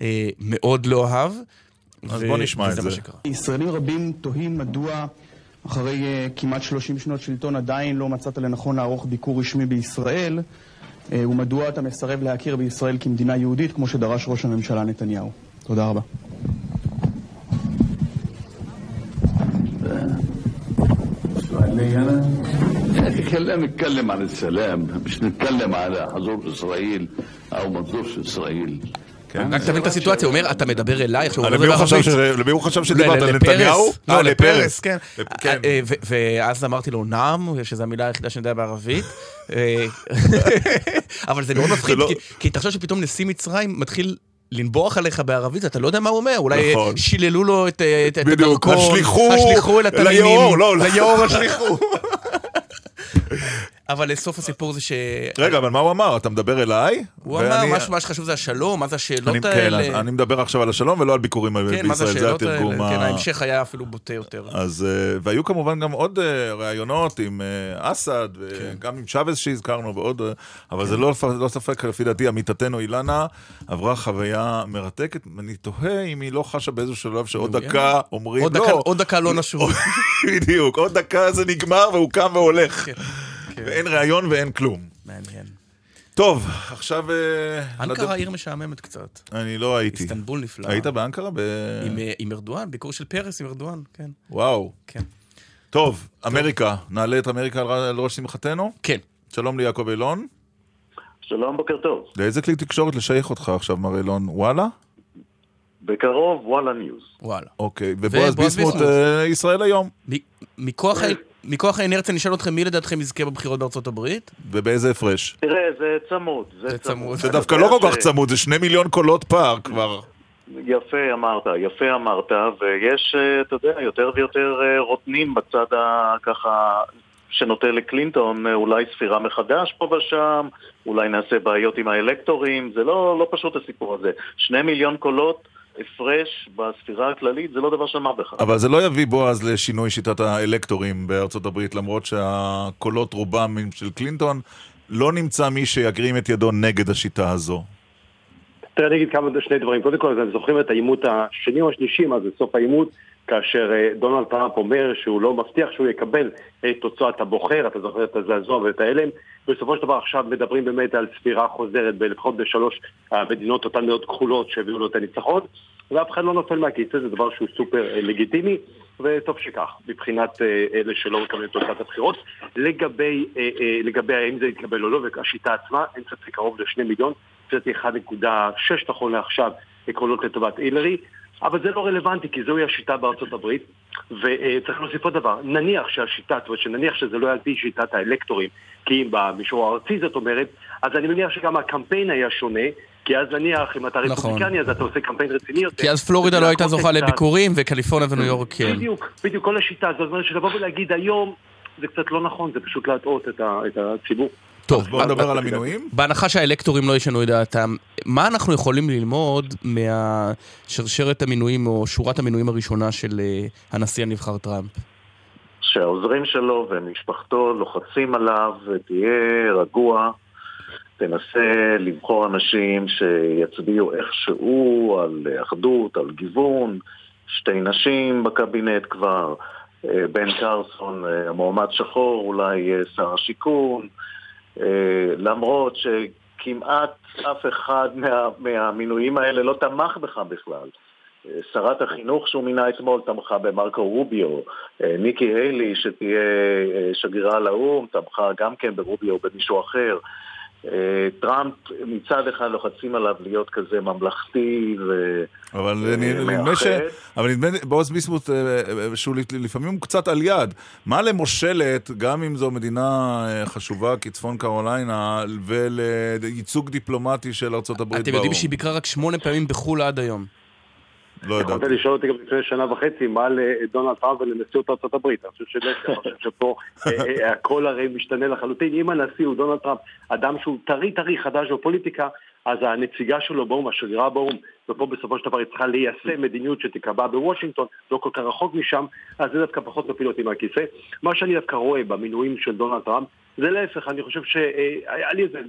אה, מאוד לא אהב.
אז
ו-
בוא נשמע את זה.
ישראלים רבים תוהים מדוע אחרי אה, כמעט 30 שנות שלטון עדיין לא מצאת לנכון לערוך ביקור רשמי בישראל, אה, ומדוע אתה מסרב להכיר בישראל כמדינה יהודית, כמו שדרש ראש הממשלה נתניהו. תודה רבה.
يا اخي خلينا نتكلم عن السلام مش نتكلم على حضور اسرائيل او ما تزورش כן.
רק תבין את הסיטואציה, הוא אומר, אתה מדבר אליי, עכשיו הוא מדבר
ערבית. למי הוא חשב שדיברת?
לנתניהו?
אה,
לא, לפרס, כן.
אה, כן.
אה, ואז אמרתי לו, נאם, שזו המילה היחידה שאני יודע בערבית. אבל זה מאוד מפחיד,
לא-
כי אתה חושב שפתאום נשיא מצרים מתחיל... לנבוח עליך בערבית, אתה לא יודע מה הוא אומר, אולי
נכון.
שיללו לו את, את, את הדרכון,
השליכו,
השליכו אל התנינים,
ליאור, לא, לא,
ליאור השליחו. אבל לסוף הסיפור זה ש...
רגע, אבל מה הוא אמר? אתה מדבר אליי?
הוא אמר, מה שחשוב זה השלום, מה זה השאלות
כן,
האלה.
אני מדבר עכשיו על השלום ולא על ביקורים
כן,
בישראל, זה התרגום.
כן,
ה-
ההמשך היה אפילו בוטה יותר.
אז, אה, והיו כמובן גם עוד אה, ראיונות עם אה, אסד,
כן.
וגם עם צ'אבס שהזכרנו, ועוד, אבל זה לא לא ספק, לפי דעתי, עמיתתנו אילנה עברה חוויה מרתקת. אני תוהה אם היא לא חשה באיזשהו שלב שעוד דקה אומרים, לא,
עוד דקה לא נשוב.
בדיוק, עוד דקה זה נגמר והוא קם והולך.
כן,
ואין ראיון ואין כלום.
מעניין.
טוב, עכשיו... אה,
אנקרה עיר משעממת קצת.
אני לא הייתי.
איסטנבול נפלא.
היית באנקרה? ב...
עם, אה, עם ארדואן, ביקור של פרס עם ארדואן, כן.
וואו.
כן.
טוב, אמריקה, נעלה את אמריקה על ראש שמחתנו?
כן.
שלום ליעקב אילון.
שלום, בוקר טוב.
לאיזה כלי תקשורת לשייך אותך עכשיו, מר אילון? וואלה?
בקרוב, וואלה ניוז.
וואלה.
אוקיי,
ובועז
ביסמוט,
ביסמוט.
אה, ישראל היום.
מכוח. מכוח האינרציה נשאל אתכם מי לדעתכם יזכה בבחירות בארצות הברית?
ובאיזה הפרש?
תראה, זה צמוד.
זה צמוד.
זה דווקא לא כל כך צמוד, זה שני מיליון קולות פער כבר.
יפה אמרת, יפה אמרת, ויש, אה, אתה יודע, יותר ויותר אה, רוטנים בצד הככה שנוטה לקלינטון, אה, אולי ספירה מחדש פה ושם, אולי נעשה בעיות עם האלקטורים, זה לא, לא פשוט הסיפור הזה. שני מיליון קולות הפרש בספירה הכללית זה לא דבר של מה בכך.
אבל זה לא יביא בועז לשינוי שיטת האלקטורים בארצות הברית, למרות שהקולות רובם הם של קלינטון, לא נמצא מי שיגרים את ידו נגד השיטה הזו.
תראה, אני אגיד כמה שני דברים. קודם כל, אתם זוכרים את העימות השני או השלישי, מה זה סוף העימות, כאשר אה, דונלד טראמפ אומר שהוא לא מבטיח שהוא יקבל את תוצאת הבוחר, אתה זוכר את הזעזוע ואת ההלם, בסופו של דבר עכשיו מדברים באמת על ספירה חוזרת בלפחות בשלוש המדינות, אותן מדינות כחולות שהביאו לו את הניצחון, ואף אחד לא נופל מהכיסא, זה דבר שהוא סופר אה, לגיטימי, וטוב שכך, מבחינת אה, אלה שלא מקבלים את תוצאת הבחירות. לגבי, לגבי האם זה יתקבל או לא, והשיטה עצמה, אין ספק קרוב לשני מיליון, קצת 1.6 נכון לעכשיו עקרונות לטובת הילרי, אבל זה לא רלוונטי כי זוהי השיטה בארצות הברית וצריך להוסיף עוד דבר, נניח שהשיטה, זאת אומרת שנניח שזה לא על פי שיטת האלקטורים כי אם במישור הארצי זאת אומרת, אז אני מניח שגם הקמפיין היה שונה כי אז נניח, אם אתה
נכון.
רפובליקני, אז אתה עושה קמפיין רציני יותר.
כי אז פלורידה לא הייתה זוכה לביקורים, וקליפורניה וניו יורק כן.
בדיוק, בדיוק, כל השיטה הזאת, זאת אומרת שלבוא ולהגיד היום זה קצת לא נכון, זה פשוט להטעות את את הציבור.
טוב,
בואו נדבר על המינויים.
בהנחה שהאלקטורים לא ישנו את דעתם, מה אנחנו יכולים ללמוד מהשרשרת המינויים או שורת המינויים הראשונה של אה, הנשיא הנבחר טראמפ?
שהעוזרים שלו ומשפחתו לוחצים עליו, ותהיה רגוע, תנסה לבחור אנשים שיצביעו איכשהו על אחדות, על גיוון, שתי נשים בקבינט כבר, אה, בן קרסון, אה, המועמד שחור, אולי אה, שר השיכון, אה, למרות שכמעט אף אחד מה, מהמינויים האלה לא תמך בך בכלל. אה, שרת החינוך שהוא מינה אתמול תמכה במרקו רוביו, אה, ניקי היילי שתהיה אה, שגרירה לאו"ם תמכה גם כן ברוביו או במישהו אחר. אה, טראמפ מצד אחד לוחצים עליו להיות כזה ממלכתי ו...
אבל
אה,
נדמה ש... אבל נדמה לי, בועז ביסמוט, אה, שהוא לפעמים הוא קצת על יד. מה למושלת, גם אם זו מדינה חשובה כצפון קרוליינה, ולייצוג דיפלומטי של ארצות הברית
אתם יודעים שהיא ביקרה רק שמונה פעמים בחו"ל עד היום.
לא
יכולת לשאול אותי גם לפני שנה וחצי מה לדונלד טראמפ ולנשיאות ארצות הברית. אני חושב שפה אה, אה, הכל הרי משתנה לחלוטין. אם הנשיא הוא דונלד טראמפ, אדם שהוא טרי טרי חדש בפוליטיקה, אז הנציגה שלו באו"ם, השגרירה באו"ם, ופה בסופו של דבר היא צריכה ליישם מדיניות שתיקבע בוושינגטון, לא כל כך רחוק משם, אז זה דווקא פחות מפיל אותי מהכיסא. מה שאני דווקא רואה במינויים של דונלד טראמפ, זה להפך, אני חושב שהיה לי איזה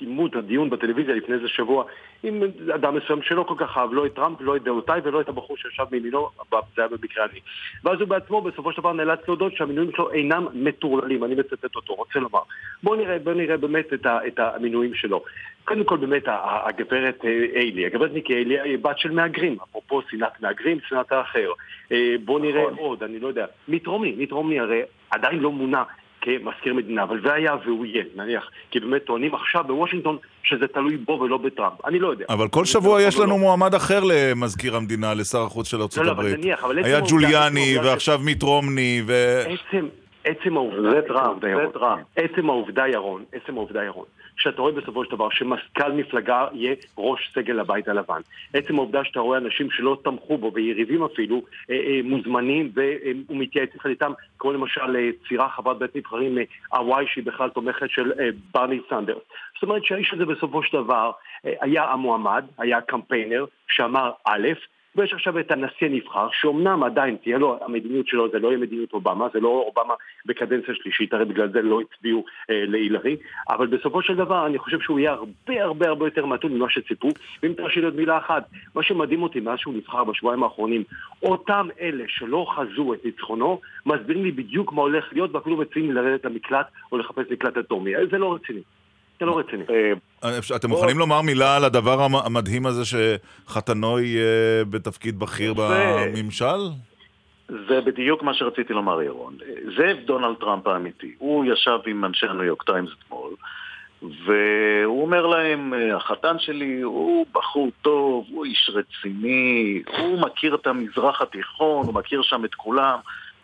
עימות, הדיון בטלוויזיה לפני איזה שבוע עם אדם מסוים שלא כל כך אהב לא את טראמפ, לא את דעותיי ולא את הבחור שישב מימינו, זה היה במקרה אני. ואז הוא בעצמו בסופו של דבר נאלץ להודות שהמינויים שלו אינם מטורללים, אני מצטט אותו, רוצה לומר. בואו נראה, בוא נראה באמת את, ה, את המינויים שלו. קודם כל באמת הגברת אה, איילי, הגברת ניקי איילי היא בת של מהגרים, אפרופו שנאת מהגרים, שנאת האחר. אה, בואו נראה עוד, אני לא יודע, מיט רומני, מיט רומני הרי עדיין לא מונה כמזכיר מדינה, אבל והיה והוא יהיה, נניח, כי באמת טוענים עכשיו בוושינגטון שזה תלוי בו ולא בטראמפ, אני לא יודע.
אבל כל שבוע יש לנו מועמד אחר למזכיר המדינה, לשר החוץ של ארצות
לא, אבל
הברית.
נניח, אבל
היה ג'וליאני, ועכשיו מיט רומני, ו...
עצם, עצם העובדה,
זה טראמפ, זה טראמפ.
עצם העובדה ירון, עצם העובדה ירון, שאתה רואה בסופו של דבר שמזכ"ל מפלגה יהיה ראש סגל הבית הלבן. עצם העובדה שאתה רואה אנשים שלא תמכו בו ויריבים אפילו, אה, אה, מוזמנים והוא מתייעץ איתם, כמו למשל אה, צירה חברת בית נבחרים הוואי שהיא בכלל תומכת של ברני סנדרס. זאת אומרת שהאיש הזה בסופו של דבר היה המועמד, היה הקמפיינר שאמר א', ויש עכשיו את הנשיא הנבחר, שאומנם עדיין תהיה לו, המדיניות שלו זה לא יהיה מדיניות אובמה, זה לא אובמה בקדנציה שלישית, הרי בגלל זה לא הצביעו אה, להילרי, אבל בסופו של דבר אני חושב שהוא יהיה הרבה הרבה הרבה יותר מתון ממה שציפו, ואם תרשי לי עוד מילה אחת, מה שמדהים אותי מאז שהוא נבחר בשבועיים האחרונים, אותם אלה שלא חזו את ניצחונו, מסבירים לי בדיוק מה הולך להיות, ואפילו מציעים לרדת למקלט או לחפש מקלט אטומי, זה לא רציני. זה לא רציני.
אתם מוכנים לומר מילה על הדבר המ- המדהים הזה שחתנו יהיה בתפקיד בכיר בממשל?
זה בדיוק מה שרציתי לומר, ירון. זה דונלד טראמפ האמיתי. הוא ישב עם אנשי הניו יורק טיימס אתמול, והוא אומר להם, החתן שלי הוא בחור טוב, הוא איש רציני, הוא מכיר את המזרח התיכון, הוא מכיר שם את כולם.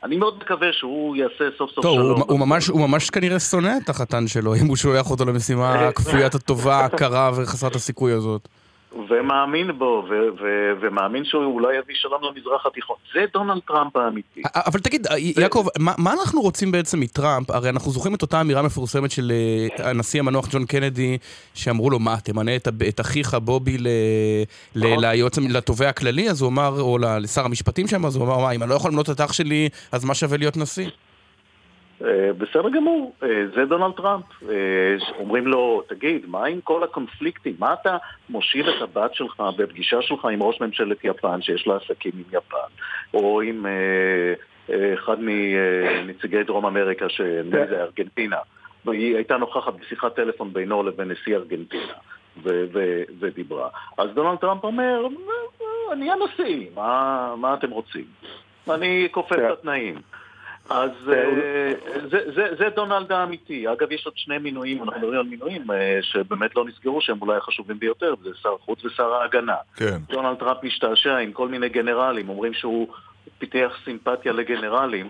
אני מאוד מקווה שהוא יעשה סוף סוף
טוב,
שלום.
הוא, הוא, ממש, הוא ממש כנראה שונא את החתן שלו, אם הוא שולח אותו למשימה כפוית הטובה, הקרה וחסרת הסיכוי הזאת.
ומאמין בו, ו- ו- ומאמין שהוא אולי יביא שלום למזרח התיכון. זה דונלד טראמפ האמיתי.
אבל תגיד, יעקב, מה, מה אנחנו רוצים בעצם מטראמפ? הרי אנחנו זוכרים את אותה אמירה מפורסמת של אה, הנשיא המנוח ג'ון קנדי, שאמרו לו, מה, תמנה את, את אחיך בובי ל, ל, ליועץ, לתובע הכללי? אז הוא אמר, או לשר המשפטים שם, אז הוא אמר, מה, אם אני לא יכול למנות את אח שלי, אז מה שווה להיות נשיא?
אה, בסדר גמור, אה, זה דונלד טראמפ. אה, אומרים לו, תגיד, מה עם כל הקונפליקטים? מה אתה מושיב את הבת שלך בפגישה שלך עם ראש ממשלת יפן, שיש לה עסקים עם יפן, או עם אחד מנציגי דרום אמריקה, שנדמה לי זה ארגנטינה, והיא הייתה נוכחת בשיחת טלפון בינו לבין נשיא ארגנטינה. ו- ו- ודיברה. אז דונלד טראמפ אומר, אני הנשיא, מה, מה אתם רוצים? אני כופה את התנאים. אז אה, זה, זה, זה דונלד האמיתי. אגב, יש עוד שני מינויים, אנחנו מדברים על מינויים אה, שבאמת לא נסגרו, שהם אולי החשובים ביותר, זה שר החוץ ושר ההגנה.
כן.
דונלד טראמפ משתעשע עם כל מיני גנרלים, אומרים שהוא פיתח סימפתיה לגנרלים,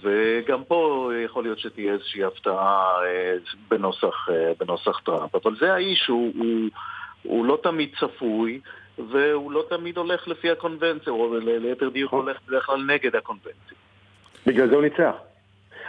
וגם פה יכול להיות שתהיה איזושהי הפתעה אה, בנוסח, בנוסח טראמפ. אבל זה האיש, הוא, הוא, הוא לא תמיד צפוי, והוא לא תמיד הולך לפי הקונבנציה, או ליתר דיוק הולך בדרך כלל נגד הקונבנציה.
בגלל זה הוא ניצח.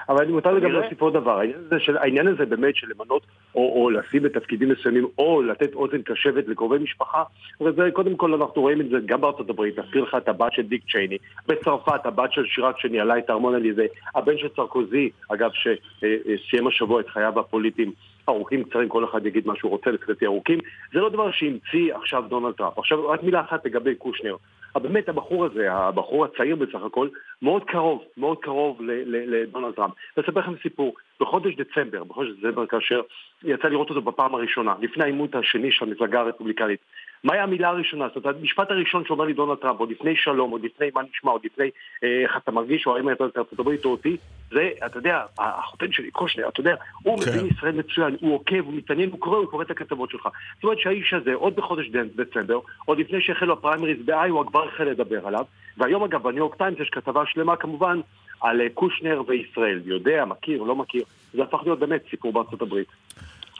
אבל אני מותר לי גם
נראה.
להוסיף עוד דבר, העניין הזה, של, העניין הזה באמת של למנות או, או לשים בתפקידים מסוימים או לתת אוזן קשבת לקרובי משפחה, וזה קודם כל אנחנו רואים את זה גם בארצות הברית, נזכיר לך את הבת של דיק צ'ייני, בצרפת הבת של שיראק שניהלה את הארמון אליזה, הבן של סרקוזי, אגב שסיים השבוע את חייו הפוליטיים ארוכים קצרים, כל אחד יגיד מה שהוא רוצה, לפי ארוכים, זה לא דבר שהמציא עכשיו דונלד טראמפ. עכשיו רק מילה אחת לגבי קושנר. אבל באמת הבחור הזה, הבחור הצעיר בסך הכל, מאוד קרוב, מאוד קרוב לדונלד טראמפ. אני אספר לכם סיפור, בחודש דצמבר, בחודש דצמבר כאשר יצא לראות אותו בפעם הראשונה, לפני העימות השני של המפלגה הרפובליקנית. מהי המילה הראשונה? זאת אומרת, המשפט הראשון שאומר לי דונלד טראמפ, עוד לפני שלום, עוד לפני מה נשמע, עוד לפני אה, איך אתה מרגיש, או האם אתה את ארצות הברית או אותי, זה, אתה יודע, החותן שלי, קושנר, אתה יודע, הוא
כן.
מבין ישראל מצוין, הוא עוקב, הוא מתעניין, הוא קורא, הוא קורא את הכתבות שלך. זאת אומרת שהאיש הזה, עוד בחודש דצמבר, עוד לפני שהחלו הפריימריז באיואה, כבר החל לדבר עליו, והיום אגב בניו יורק טיימס יש כתבה שלמה כמובן על אה, קושנר וישראל, יודע, מכיר, לא מכיר, זה הפך להיות באמת סיפור בארצות הברית.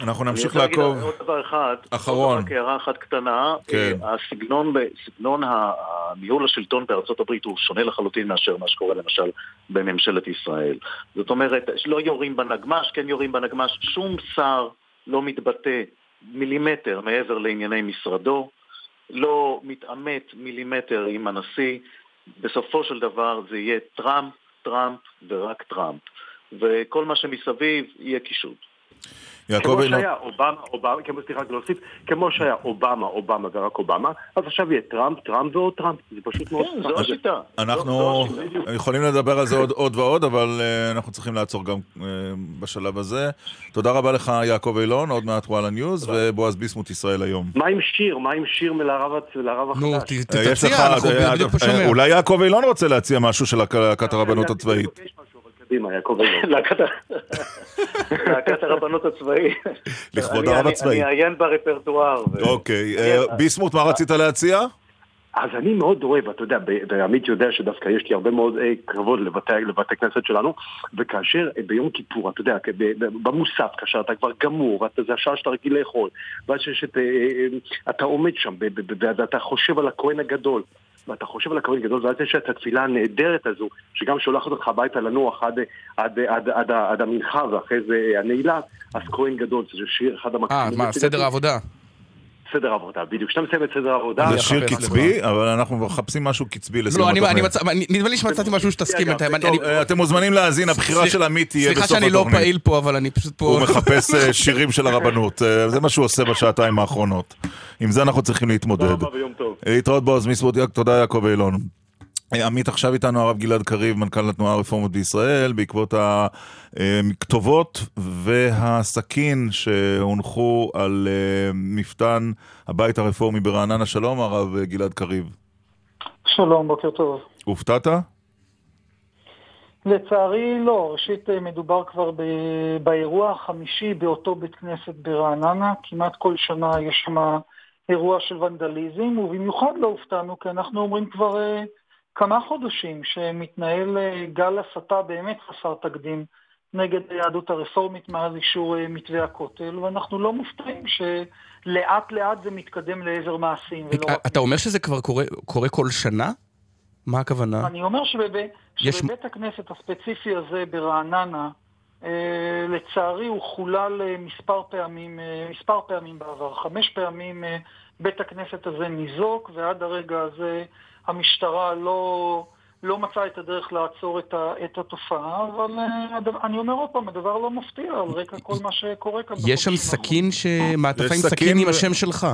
אנחנו נמשיך
אני רוצה
לעקוב.
להגיד עוד דבר אחד.
אחרון.
רק הערה אחת קטנה.
כן.
אה, הסגנון, סגנון הניהול השלטון בארצות הברית הוא שונה לחלוטין מאשר מה שקורה למשל בממשלת ישראל. זאת אומרת, לא יורים בנגמ"ש, כן יורים בנגמ"ש. שום שר לא מתבטא מילימטר מעבר לענייני משרדו, לא מתעמת מילימטר עם הנשיא. בסופו של דבר זה יהיה טראמפ, טראמפ ורק טראמפ. וכל מה שמסביב יהיה קישוט.
יעקב
כמו
אילון.
שהיה אובמה, אובמה, כמו סליחה רק להוסיף, כמו שהיה אובמה, אובמה ורק אובמה, אז עכשיו יהיה טראמפ, טראמפ ועוד טראמפ, זה פשוט מאוד...
כן, זו השיטה.
אנחנו יכולים לדבר על זה עוד, עוד ועוד, אבל uh, אנחנו צריכים לעצור גם uh, בשלב הזה. תודה רבה לך, יעקב אילון, עוד מעט וואלה ניוז, ובועז ביסמוט ישראל היום.
מה עם שיר? מה עם שיר מלהרב החדש?
נו,
אה,
תציע, אנחנו
אה,
בדיוק פה
אה,
שומע.
אולי יעקב אילון רוצה להציע משהו של להק- להקת הרבנות הצבאית.
קדימה, יעקב אילון.
להקת הרבנות הצבאית.
לכבוד
אני-
הרב הצבאי.
אני אעיין ברפרטואר.
אוקיי, אה, ביסמוט, מה רצית להציע?
אז אני מאוד אוהב, אתה יודע, ב- ועמית יודע שדווקא יש לי הרבה מאוד אה, כבוד לבתי, לבתי כנסת שלנו, וכאשר אה, ביום כיפור, אתה יודע, במוסף, כאשר אתה כבר גמור, זה השעה שאתה רגיל לאכול, ואז שיש את... אה, אה, אתה עומד שם, ב- ב- ב- ואתה חושב על הכהן הגדול. ואתה חושב על הכהן הגדול, ואז יש את התפילה הנהדרת הזו, שגם שולחת אותך הביתה לנוח עד, עד, עד, עד, עד המנחה ואחרי זה הנעילה, אז כהן גדול, זה שיר אחד
אה,
המקסימים.
מה, סדר העבודה?
סדר העבודה, בדיוק. כשאתה מסיים את סדר העבודה...
זה שיר קצבי, אבל אנחנו מחפשים משהו קצבי לסיום
לא, אני- אני
התוכנית.
נדמה לי שמצאתי משהו שתסכים אני-
אה, אתם מוזמנים להאזין, הבחירה של עמית תהיה בסוף
סליחה
התוכנית.
שאני לא פעיל פה, אבל אני פשוט פה...
הוא מחפש אה, שירים של הרבנות, אה, זה מה שהוא עושה בשעתיים האחרונות. עם זה אנחנו צריכים להתמודד.
תודה רבה ויום טוב.
להתראות בעוז מיסבוט, תודה יעקב אילון. אה, עמית, עכשיו איתנו הרב גלעד קריב, מנכ"ל התנועה הרפורמית בישראל, בעקבות הכתובות והסכין שהונחו על אה, מפתן הבית הרפורמי ברעננה. שלום, הרב גלעד קריב.
שלום, בוקר טוב.
הופתעת?
לצערי לא, ראשית אה, מדובר כבר ב... באירוע החמישי באותו בית כנסת ברעננה, כמעט כל שנה יש שם אירוע של ונדליזם, ובמיוחד לא הופתענו, כי אנחנו אומרים כבר כמה חודשים שמתנהל גל הסתה באמת חסר תקדים נגד היהדות הרפורמית מאז אישור מתווה הכותל, ואנחנו לא מופתעים שלאט לאט זה מתקדם לעבר מעשים.
ולא רק... אתה אומר שזה כבר קורה, קורה כל שנה? מה הכוונה?
אני אומר שבב... יש... שבבית הכנסת הספציפי הזה ברעננה, אה, לצערי הוא חולל אה, מספר פעמים, אה, מספר פעמים בעבר. חמש פעמים בית הכנסת הזה ניזוק, ועד הרגע הזה המשטרה לא, לא מצאה את הדרך לעצור את, ה, את התופעה, אבל הדבר, אני אומר עוד פעם, הדבר לא מפתיע על רקע כל מה שקורה כאן.
יש שם סכין, ש... מעטפה עם סכין עם השם שלך.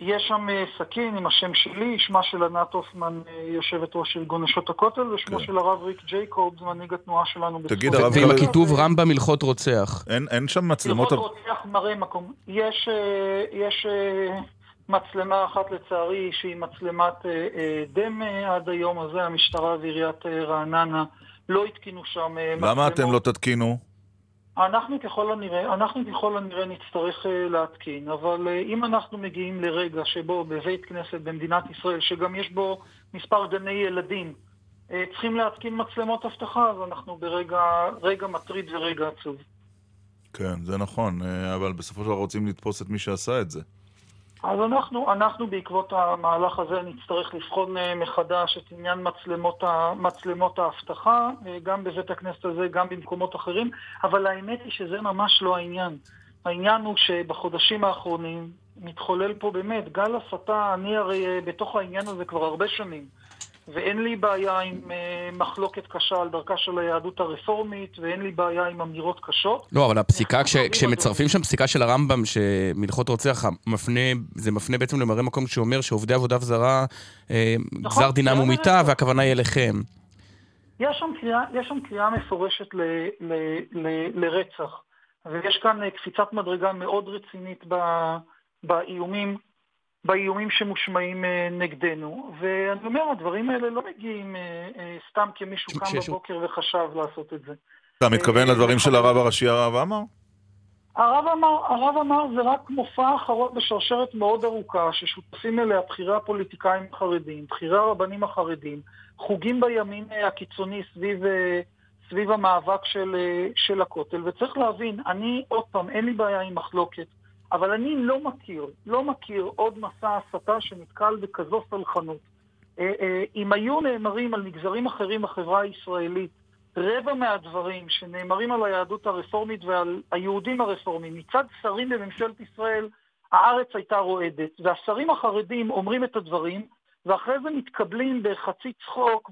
יש שם אה, סכין עם השם שלי, שמה של ענת הופמן, אה, יושבת ראש ארגון נשות הכותל, ושמו כן. של הרב ריק ג'ייקובס, מנהיג התנועה שלנו.
תגיד, הרב... ועם הכיתוב רמב"ם הלכות רוצח.
אין, אין שם מצלמות...
הלכות רוצח מראה מקום. יש, אה, יש מצלמה אחת לצערי, שהיא מצלמת דמה עד היום הזה, המשטרה ועיריית רעננה לא התקינו שם
מצלמות. למה אתם לא תתקינו?
אנחנו ככל הנראה, אנחנו ככל הנראה נצטרך להתקין, אבל אם אנחנו מגיעים לרגע שבו בבית כנסת במדינת ישראל, שגם יש בו מספר גני ילדים, צריכים להתקין מצלמות אבטחה, אז אנחנו ברגע מטריד ורגע עצוב.
כן, זה נכון, אבל בסופו של דבר רוצים לתפוס את מי שעשה את זה.
אז אנחנו, אנחנו בעקבות המהלך הזה נצטרך לבחון אה, מחדש את עניין מצלמות, מצלמות האבטחה, אה, גם בבית הכנסת הזה, גם במקומות אחרים, אבל האמת היא שזה ממש לא העניין. העניין הוא שבחודשים האחרונים מתחולל פה באמת גל הסתה, אני הרי אה, בתוך העניין הזה כבר הרבה שנים. ואין לי בעיה עם uh, מחלוקת קשה על דרכה של היהדות הרפורמית, ואין לי בעיה עם אמירות קשות.
לא, אבל הפסיקה, כש, כשמצרפים שם פסיקה של הרמב"ם, שמלכות רוצח, מפנה, זה מפנה בעצם למראה מקום שאומר שעובדי עבודה זרה, אה, נכון, גזר דינם הוא מיתה, והכוונה היא אליכם.
יש שם קריאה, יש שם קריאה מפורשת ל, ל, ל, לרצח, ויש כאן אה, קפיצת מדרגה מאוד רצינית ב, באיומים באיומים שמושמעים אה, נגדנו. ואני אומר, הדברים האלה לא מגיעים אה, אה, סתם כי מישהו קם בבוקר וחשב לעשות את זה.
אתה מתכוון לדברים של הרב הראשי הרב עמאר?
הרב אמר, הרב אמר זה רק מופע אחרון בשרשרת מאוד ארוכה ששותפים אליה בכירי הפוליטיקאים החרדים, בכירי הרבנים החרדים, חוגים בימין הקיצוני סביב, סביב המאבק של, של הכותל, וצריך להבין, אני עוד פעם, אין לי בעיה עם מחלוקת. אבל אני לא מכיר, לא מכיר עוד מסע הסתה שנתקל בכזו סלחנות. אה, אה, אם היו נאמרים על מגזרים אחרים בחברה הישראלית, רבע מהדברים שנאמרים על היהדות הרפורמית ועל היהודים הרפורמים מצד שרים בממשלת ישראל, הארץ הייתה רועדת. והשרים החרדים אומרים את הדברים, ואחרי זה מתקבלים בחצי צחוק,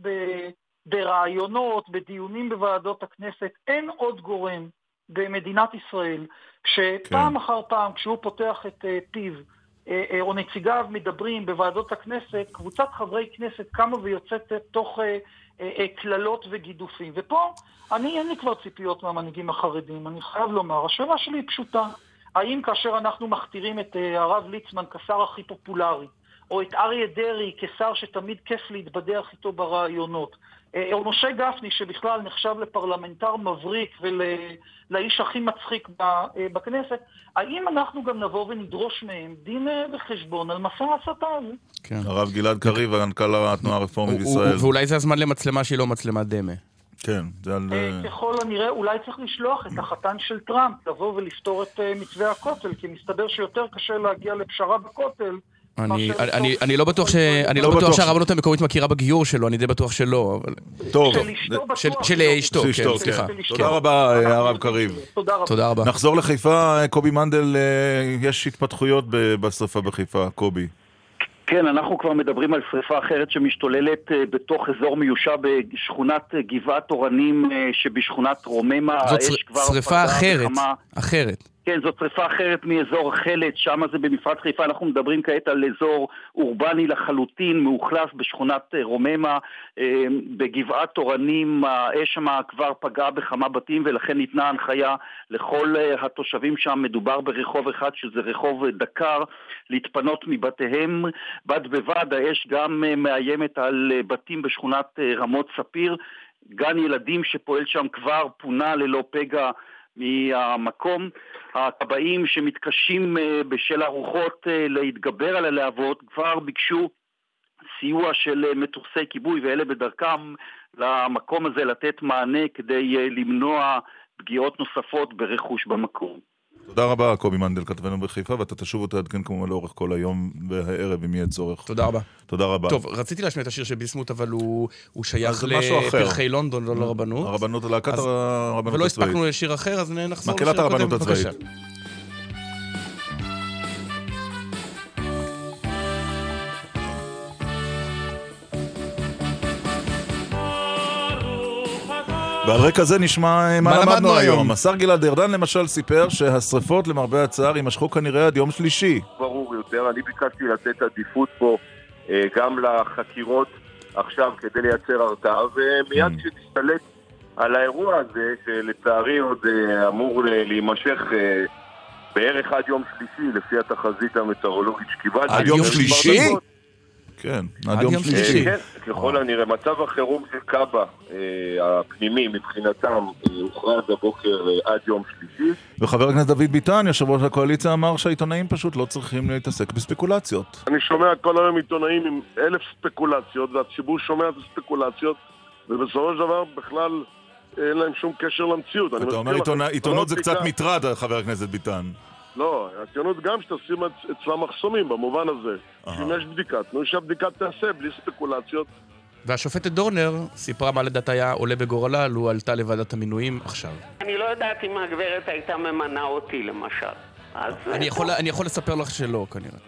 ברעיונות, בדיונים בוועדות הכנסת. אין עוד גורם במדינת ישראל, שפעם כן. אחר פעם, כשהוא פותח את uh, פיו, uh, uh, או נציגיו מדברים בוועדות הכנסת, קבוצת חברי כנסת קמה ויוצאת תוך קללות uh, uh, uh, וגידופים. ופה, אני, אין לי כבר ציפיות מהמנהיגים החרדים, אני חייב לומר. השאלה שלי היא פשוטה. האם כאשר אנחנו מכתירים את uh, הרב ליצמן כשר הכי פופולרי, או את אריה דרעי כשר שתמיד כיף להתבדח איתו ברעיונות, או משה גפני, שבכלל נחשב לפרלמנטר מבריק ולאיש הכי מצחיק אה, בכנסת, האם אנחנו גם נבוא ונדרוש מהם דין אה, וחשבון על מסע ההסתה הזה?
כן. הרב גלעד קריב, מנכ"ל התנועה הרפורמית בישראל.
ואולי זה הזמן למצלמה שהיא לא מצלמת דמה.
כן, זה על...
ככל הנראה, אולי צריך לשלוח את החתן של טראמפ לבוא ולפתור את מתווה הכותל, כי מסתבר שיותר קשה להגיע לפשרה בכותל.
אני, אני, אני לא בטוח, לא, לא בטוח שהרבנות המקומית מכירה בגיור שלו, אני די בטוח שלא, אבל...
טוב.
של
אשתו, כן, סליחה.
תודה רבה, הרב קריב.
תודה
רבה.
נחזור לחיפה, קובי מנדל, אה, יש התפתחויות בשרפה בחיפה, קובי.
כן, אנחנו כבר מדברים על שריפה אחרת שמשתוללת אה, בתוך אזור מיושב בשכונת אה, גבעת אורנים שבשכונת רוממה.
זאת שריפה אחרת, אחרת.
כן, זאת שרפה אחרת מאזור חלד, שם זה במפרץ חיפה, אנחנו מדברים כעת על אזור אורבני לחלוטין, מאוכלס בשכונת אה, רוממה, אה, בגבעת אורנים, האש שם כבר פגעה בכמה בתים ולכן ניתנה הנחיה לכל אה, התושבים שם, מדובר ברחוב אחד שזה רחוב דקר, להתפנות מבתיהם. בד בבד האש גם מאיימת על בתים בשכונת רמות ספיר, גן ילדים שפועל שם כבר פונה ללא פגע מהמקום. הכבאים שמתקשים אה, בשל הרוחות אה, להתגבר על הלהבות כבר ביקשו סיוע של אה, מטוסי כיבוי ואלה בדרכם למקום הזה לתת מענה כדי למנוע פגיעות נוספות ברכוש במקום.
תודה רבה, קובי מנדל, כתבנו בחיפה, ואתה תשוב ותעדכן כמובן לאורך כל היום והערב, אם יהיה צורך.
תודה רבה.
תודה רבה.
טוב, רציתי להשמיע את השיר של ביסמוט, אבל הוא, הוא שייך. לפרחי לונדון, לא לרבנות.
הרבנות, להקת הרבנות
ולא
הצבאית.
הספקנו לשיר אחר, אז נחזור לשיר
מקהלת
הקודם.
הרבנות הצבאית. ועל רקע זה נשמע אה, מה
מה למדנו
למדנו
היום.
היום. השר גלעד ארדן למשל סיפר שהשרפות למרבה הצער יימשכו כנראה עד יום שלישי.
ברור יותר. אני ביקשתי לתת עדיפות פה אה, גם לחקירות עכשיו כדי לייצר הרתעה, ומיד כשתשתלט על האירוע הזה, שלצערי עוד אה, אמור להימשך בערך עד יום שלישי, לפי התחזית המטאורולוגית שקיבלתי.
עד יום שלישי? כן, עד יום שלישי.
כן, ככל הנראה. מצב החירום של קאבה אה, הפנימי מבחינתם אה, הוכרז הבוקר אה, עד יום שלישי.
וחבר הכנסת דוד ביטן, יושב ראש הקואליציה, אמר שהעיתונאים פשוט לא צריכים להתעסק בספקולציות.
אני שומע כל היום עיתונאים עם אלף ספקולציות, והציבור שומע את הספקולציות, ובסופו של דבר בכלל אין להם שום קשר למציאות.
אתה אומר עיתונות זה קצת מטרד, חבר הכנסת ביטן.
לא, הציונות גם שתשים אצ- אצלה מחסומים במובן הזה. שאם יש בדיקה, תנו שהבדיקה תיעשה בלי ספקולציות.
והשופטת דורנר סיפרה מה לדעתה היה עולה בגורלה לו עלתה לוועדת המינויים עכשיו.
אני לא יודעת אם הגברת הייתה ממנה אותי למשל.
אני יכול, אני יכול לספר לך שלא, כנראה.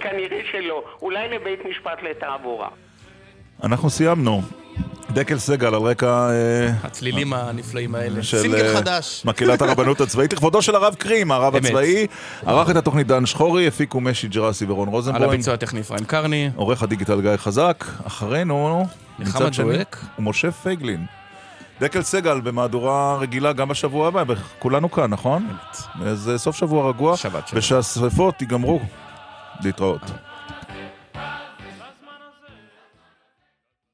כנראה שלא. אולי לבית משפט לתעבורה.
אנחנו סיימנו. דקל סגל על רקע... אה,
הצלילים הנפלאים האלה.
של
סינגל
אה,
חדש.
מקהלת הרבנות הצבאית, לכבודו של הרב קרים, הרב. הצבאי. ערך את התוכנית דן שחורי, הפיקו משי ג'רסי ורון
על
רוזנבוים.
הביצוע הטכני אפרים קרני.
עורך הדיגיטל גיא חזק. אחרינו,
נחמה
שני,
דואק.
ומשה פייגלין. דקל סגל במהדורה רגילה גם בשבוע הבא, כולנו כאן, נכון? אז אה, סוף שבוע רגוע, ושהשרפות ייגמרו. להתראות.